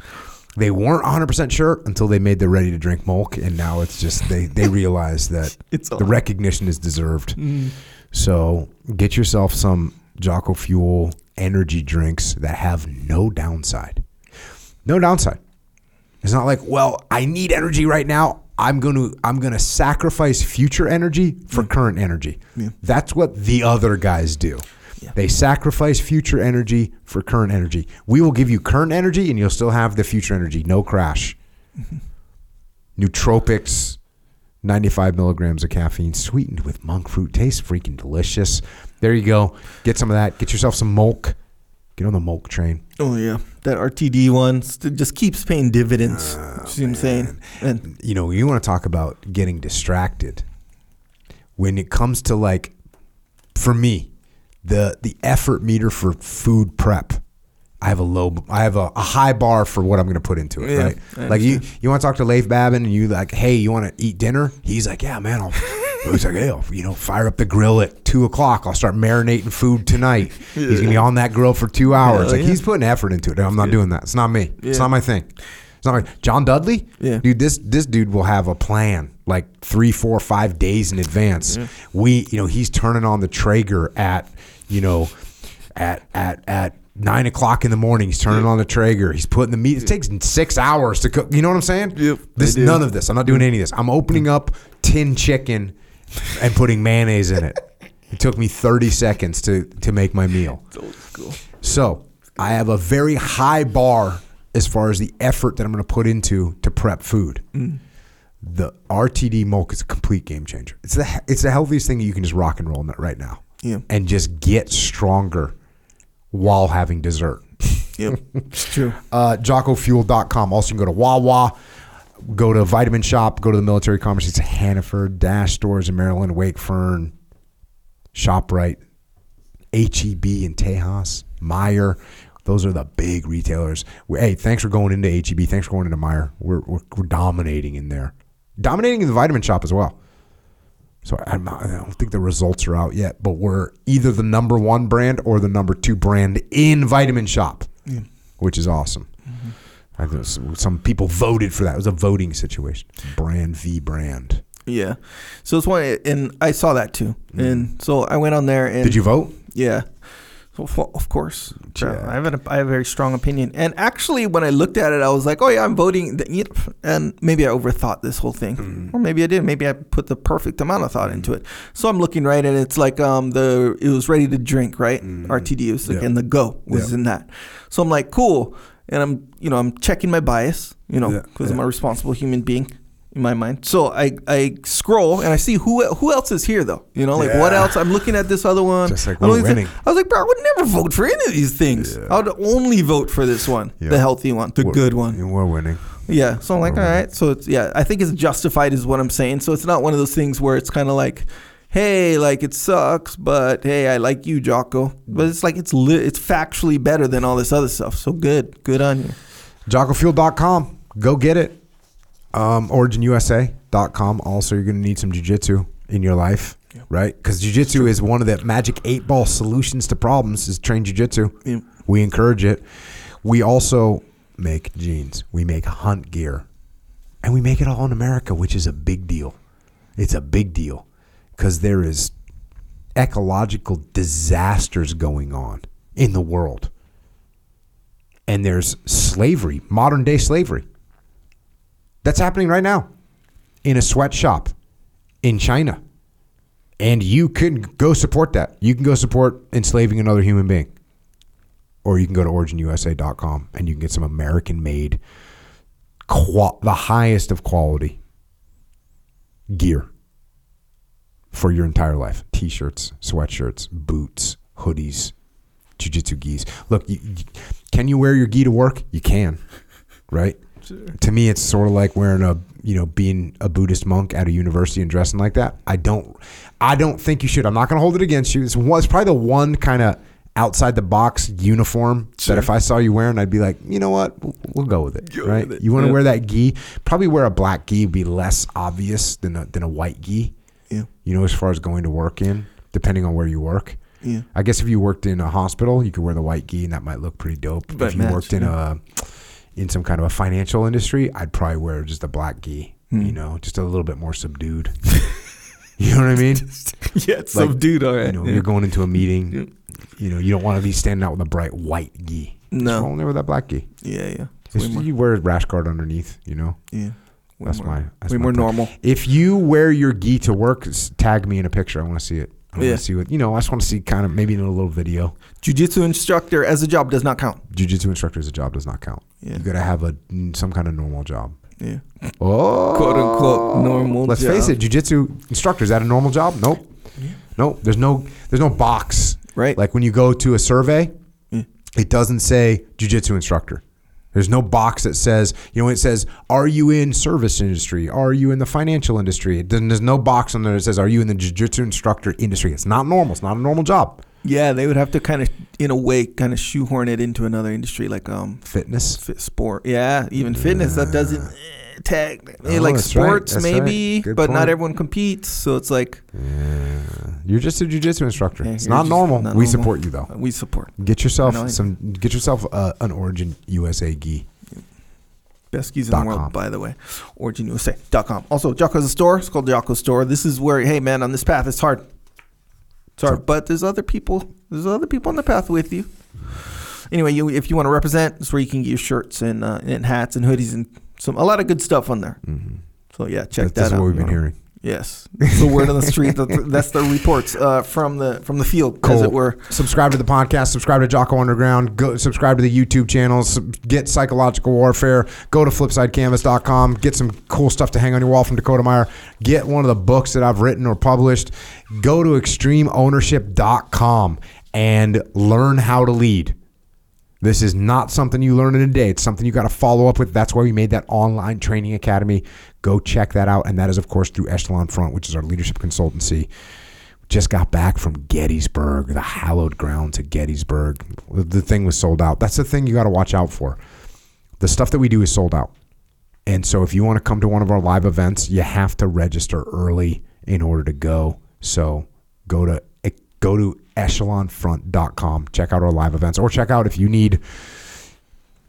They weren't 100% sure until they made the ready to drink milk, and now it's just, they, they realize that (laughs) It's the recognition is deserved. Mm. So get yourself some Jocko Fuel energy drinks that have no downside. No downside. It's not like, well, I need energy right now. I'm going to I'm going to sacrifice future energy for mm. current energy. That's what the other guys do. Yeah. They sacrifice future energy for current energy. We will give you current energy and you'll still have the future energy. No crash. Mm-hmm. Nootropics, 95 milligrams of caffeine, sweetened with monk fruit. Tastes freaking delicious. There you go. Get some of that. Get yourself some milk. Get on the milk train. Oh yeah, that RTD one st- just keeps paying dividends. Oh, you see what I'm saying? And you know, you want to talk about getting distracted. When it comes to like, for me, the the effort meter for food prep, I have a low, I have a, a high bar for what I'm going to put into it. Yeah, right? I Like you, you want to talk to Leif Babin and you like, hey, you want to eat dinner? He's like, yeah, man. I'll, (laughs) he's like, hey, I'll, you know, fire up the grill at two o'clock. I'll start marinating food tonight. (laughs) He's gonna be on that grill for two hours. Hell like yeah. he's putting effort into it. I'm not doing that. It's not me. It's Yeah. not my thing. It's not like John Dudley. Yeah. Dude, this this dude will have a plan like three, four, five days in advance. We, you know, he's turning on the Traeger at, you know, at at at nine o'clock in the morning. He's turning on the Traeger. He's putting the meat. It takes six hours to cook. You know what I'm saying? Yep, This none of this. I'm not doing any of this. I'm opening up tin chicken and putting mayonnaise in it. It took me 30 seconds to to make my meal. So I have a very high bar as far as the effort that I'm going to put into to prep food. Mm. The RTD milk is a complete game changer. It's the it's the healthiest thing you can just rock and roll right now, Yeah. and just get stronger while having dessert. (laughs) Yep. it's true. Uh, JockoFuel.com. Also, you can go to Wawa, go to Vitamin Shoppe, go to the Military Commerce. It's Hannaford, Dash Stores in Maryland, Wakefern, ShopRite, HEB in Tejas, Meijer. Those are the big retailers. We- Hey, thanks for going into HEB. Thanks for going into Meijer. We're, we're, we're dominating in there. Dominating in the vitamin shop as well. So I'm not, I don't think the results are out yet, but we're either the number one brand or the number two brand in Vitamin Shoppe, which is awesome. Mm-hmm. I think some, people voted for that. It was a voting situation. Brand v brand. Yeah. So it's one, and I saw that too, mm-hmm. and so I went on there and. Did you vote? Yeah. F- of course. Yeah. I have an, I have a very strong opinion. And actually, when I looked at it, I was like, oh, yeah, I'm voting. th- you know, And maybe I overthought this whole thing. Mm. Or maybe I did. Maybe I put the perfect amount of thought into it. So I'm looking right, and it's like um the it was ready to drink, right? RTD was like. Yeah. and the go was Yeah. in that. So I'm like, cool. And I'm, you know, I'm checking my bias, you know, because. I'm a responsible human being in my mind. So I, I scroll and I see who who else is here though. You know, like what else? I'm looking at this other one. Just like I'm we're winning. I was like, bro, I would never vote for any of these things. I would only vote for this one, Yeah. the healthy one, the We're- good one. and We're winning. Yeah. So I'm like, all We're right. So it's yeah, I think it's justified is what I'm saying. So it's not one of those things where it's kind of like, hey, like it sucks, but hey, I like you, Jocko. But it's like it's li- it's factually better than all this other stuff. So good, good on you. JockoFuel.com. Go get it. Um, OriginUSA.com. Also, you're going to need some jujitsu in your life, right? Because jujitsu is one of the magic eight ball solutions to problems. Is train jujitsu. Yep. We encourage it. We also make jeans. We make hunt gear, and we make it all in America, which is a big deal. It's a big deal because there is ecological disasters going on in the world and there's slavery, modern day slavery. That's happening right now in a sweatshop in China. And you can go support that. You can go support enslaving another human being. Or you can go to originusa.com and you can get some American made, qua- the highest of quality gear for your entire life t shirts, sweatshirts, boots, hoodies, jujitsu gis. Look, you, you- can you wear your gi to work? You can, (laughs) right? To me, it's sort of like wearing a you know being a Buddhist monk at a university and dressing like that. I don't, I don't think you should. I'm not going to hold it against you. It's, one, it's probably the one kind of outside the box uniform that if I saw you wearing, I'd be like, you know what, we'll, we'll go with it, Go right? with it. You want to Yeah. wear that gi? Probably wear a black gi would be less obvious than a, than a white gi. Yeah. You know, as far as going to work in, depending on where you work. Yeah. I guess if you worked in a hospital, you could wear the white gi, and that might look pretty dope. But if you match, worked in a in some kind of a financial industry, I'd probably wear just a black gi. Hmm. You know, just a little bit more subdued. (laughs) you know what I mean? (laughs) Yeah, it's Like, subdued. All right. You know, yeah. you're going into a meeting. You know, you don't want to be standing out with a bright white gi. No. Just there with that black gi. yeah, yeah. You wear a rash guard underneath. You know, yeah. Way That's more- my that's way my more plan. normal. If you wear your gi to work, tag me in a picture. I want to see it. I Yeah. see what you know. I just want to see kind of maybe in a little video. Jiu-jitsu instructor as a job does not count. Jiu-jitsu instructor as a job does not count. Yeah. You got to have a some kind of normal job. Yeah. Oh, Quote, unquote, normal Let's face it, jiu-jitsu instructor is that a normal job? Nope. Nope. There's no there's no box. Right. Like when you go to a survey, Yeah. it doesn't say jiu-jitsu instructor. There's no box that says, you know, it says, are you in service industry? Are you in the financial industry? It doesn't, there's no box on there that says, are you in the jiu-jitsu instructor industry? It's not normal. It's not a normal job. Yeah, they would have to kind of, in a way, kind of shoehorn it into another industry like um Fitness. fit sport. Yeah, even fitness that doesn't eh, tag eh, Oh, like that's right. sports maybe, right. But not everyone competes. So it's like Yeah. You're just a jiu-jitsu instructor. Yeah, it's you're not normal. we support you though. we support. Get yourself some. Get yourself uh, an Origin USA gi. Best skis in the world, com. by the way. OriginUSA.com. Also, Jocko's a store. It's called Jocko's Store. This is where, hey, man, on this path, it's hard. It's hard. So- but there's other people. There's other people on the path with you. Anyway, you, if you want to represent, it's where you can get your shirts and, uh, and hats and hoodies and some a lot of good stuff on there. Mm-hmm. So, yeah, check That's, that that's out. That's what we've been hearing. Yes, it's the word on the street. That's- the reports uh, from the from the field, as Cool. it were. Subscribe to the podcast. Subscribe to Jocko Underground. Go subscribe to the YouTube channels. Get psychological warfare. Go to flipsidecanvas.com. Get some cool stuff to hang on your wall from Dakota Meyer. Get one of the books that I've written or published. Go to extremeownership.com and learn how to lead. This is not something you learn in a day. It's something you got to follow up with. That's why we made that online training academy. Go check that out. And that is, of course, through Echelon Front, which is our leadership consultancy. Just got back from Gettysburg, the hallowed ground to Gettysburg. The thing was sold out. That's the thing you got to watch out for. The stuff that we do is sold out. And so if you want to come to one of our live events, you have to register early in order to go. So go to go to echelonfront.com, check out our live events, or check out if you need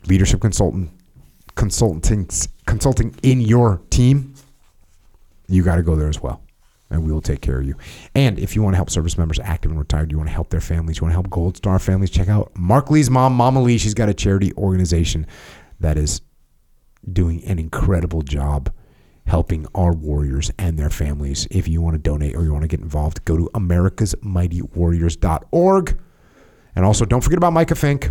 leadership consultant consulting consulting in your team, you got to go there as well. And we will take care of you. And if you want to help service members, active and retired, you want to help their families, you want to help Gold Star families, check out Mark Lee's mom, Mama Lee. She's got a charity organization that is doing an incredible job helping our warriors and their families. If you want to donate or you want to get involved, go to americasmightywarriors.org. And also, don't forget about Micah Fink,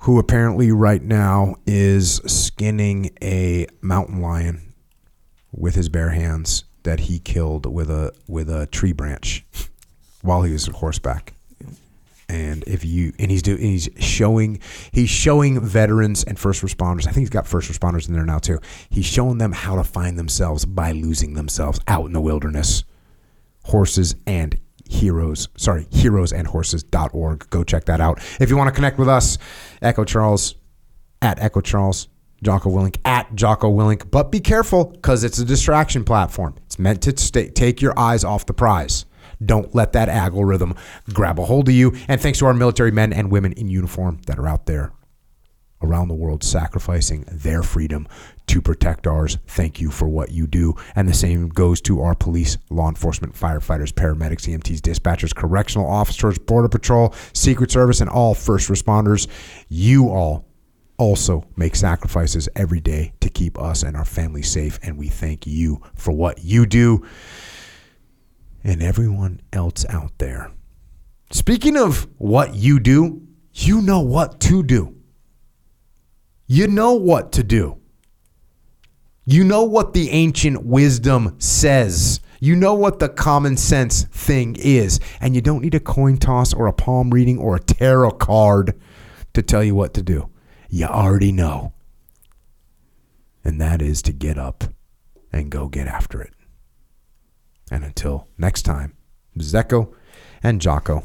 who apparently right now is skinning a mountain lion with his bare hands that he killed with a with a tree branch (laughs) while he was on horseback. And if you and he's doing he's showing he's showing veterans and first responders. I think he's got first responders in there now too. He's showing them how to find themselves by losing themselves out in the wilderness. Horses and heroes, sorry, heroes and horses.org. Go check that out. If you want to connect with us, Echo Charles at Echo Charles, Jocko Willink at Jocko Willink. But be careful because it's a distraction platform. It's meant to stay, take your eyes off the prize. Don't let that algorithm grab a hold of you. And thanks to our military men and women in uniform that are out there around the world sacrificing their freedom to protect ours. Thank you for what you do. And the same goes to our police, law enforcement, firefighters, paramedics, EMTs, dispatchers, correctional officers, border patrol, secret service, and all first responders. You all also make sacrifices every day to keep us and our families safe. And we thank you for what you do and everyone else out there. Speaking of what you do, you know what to do. You know what to do. You know what the ancient wisdom says. You know what the common sense thing is. And you don't need a coin toss or a palm reading or a tarot card to tell you what to do. You already know. And that is to get up and go get after it. And until next time, Zeko and Jocko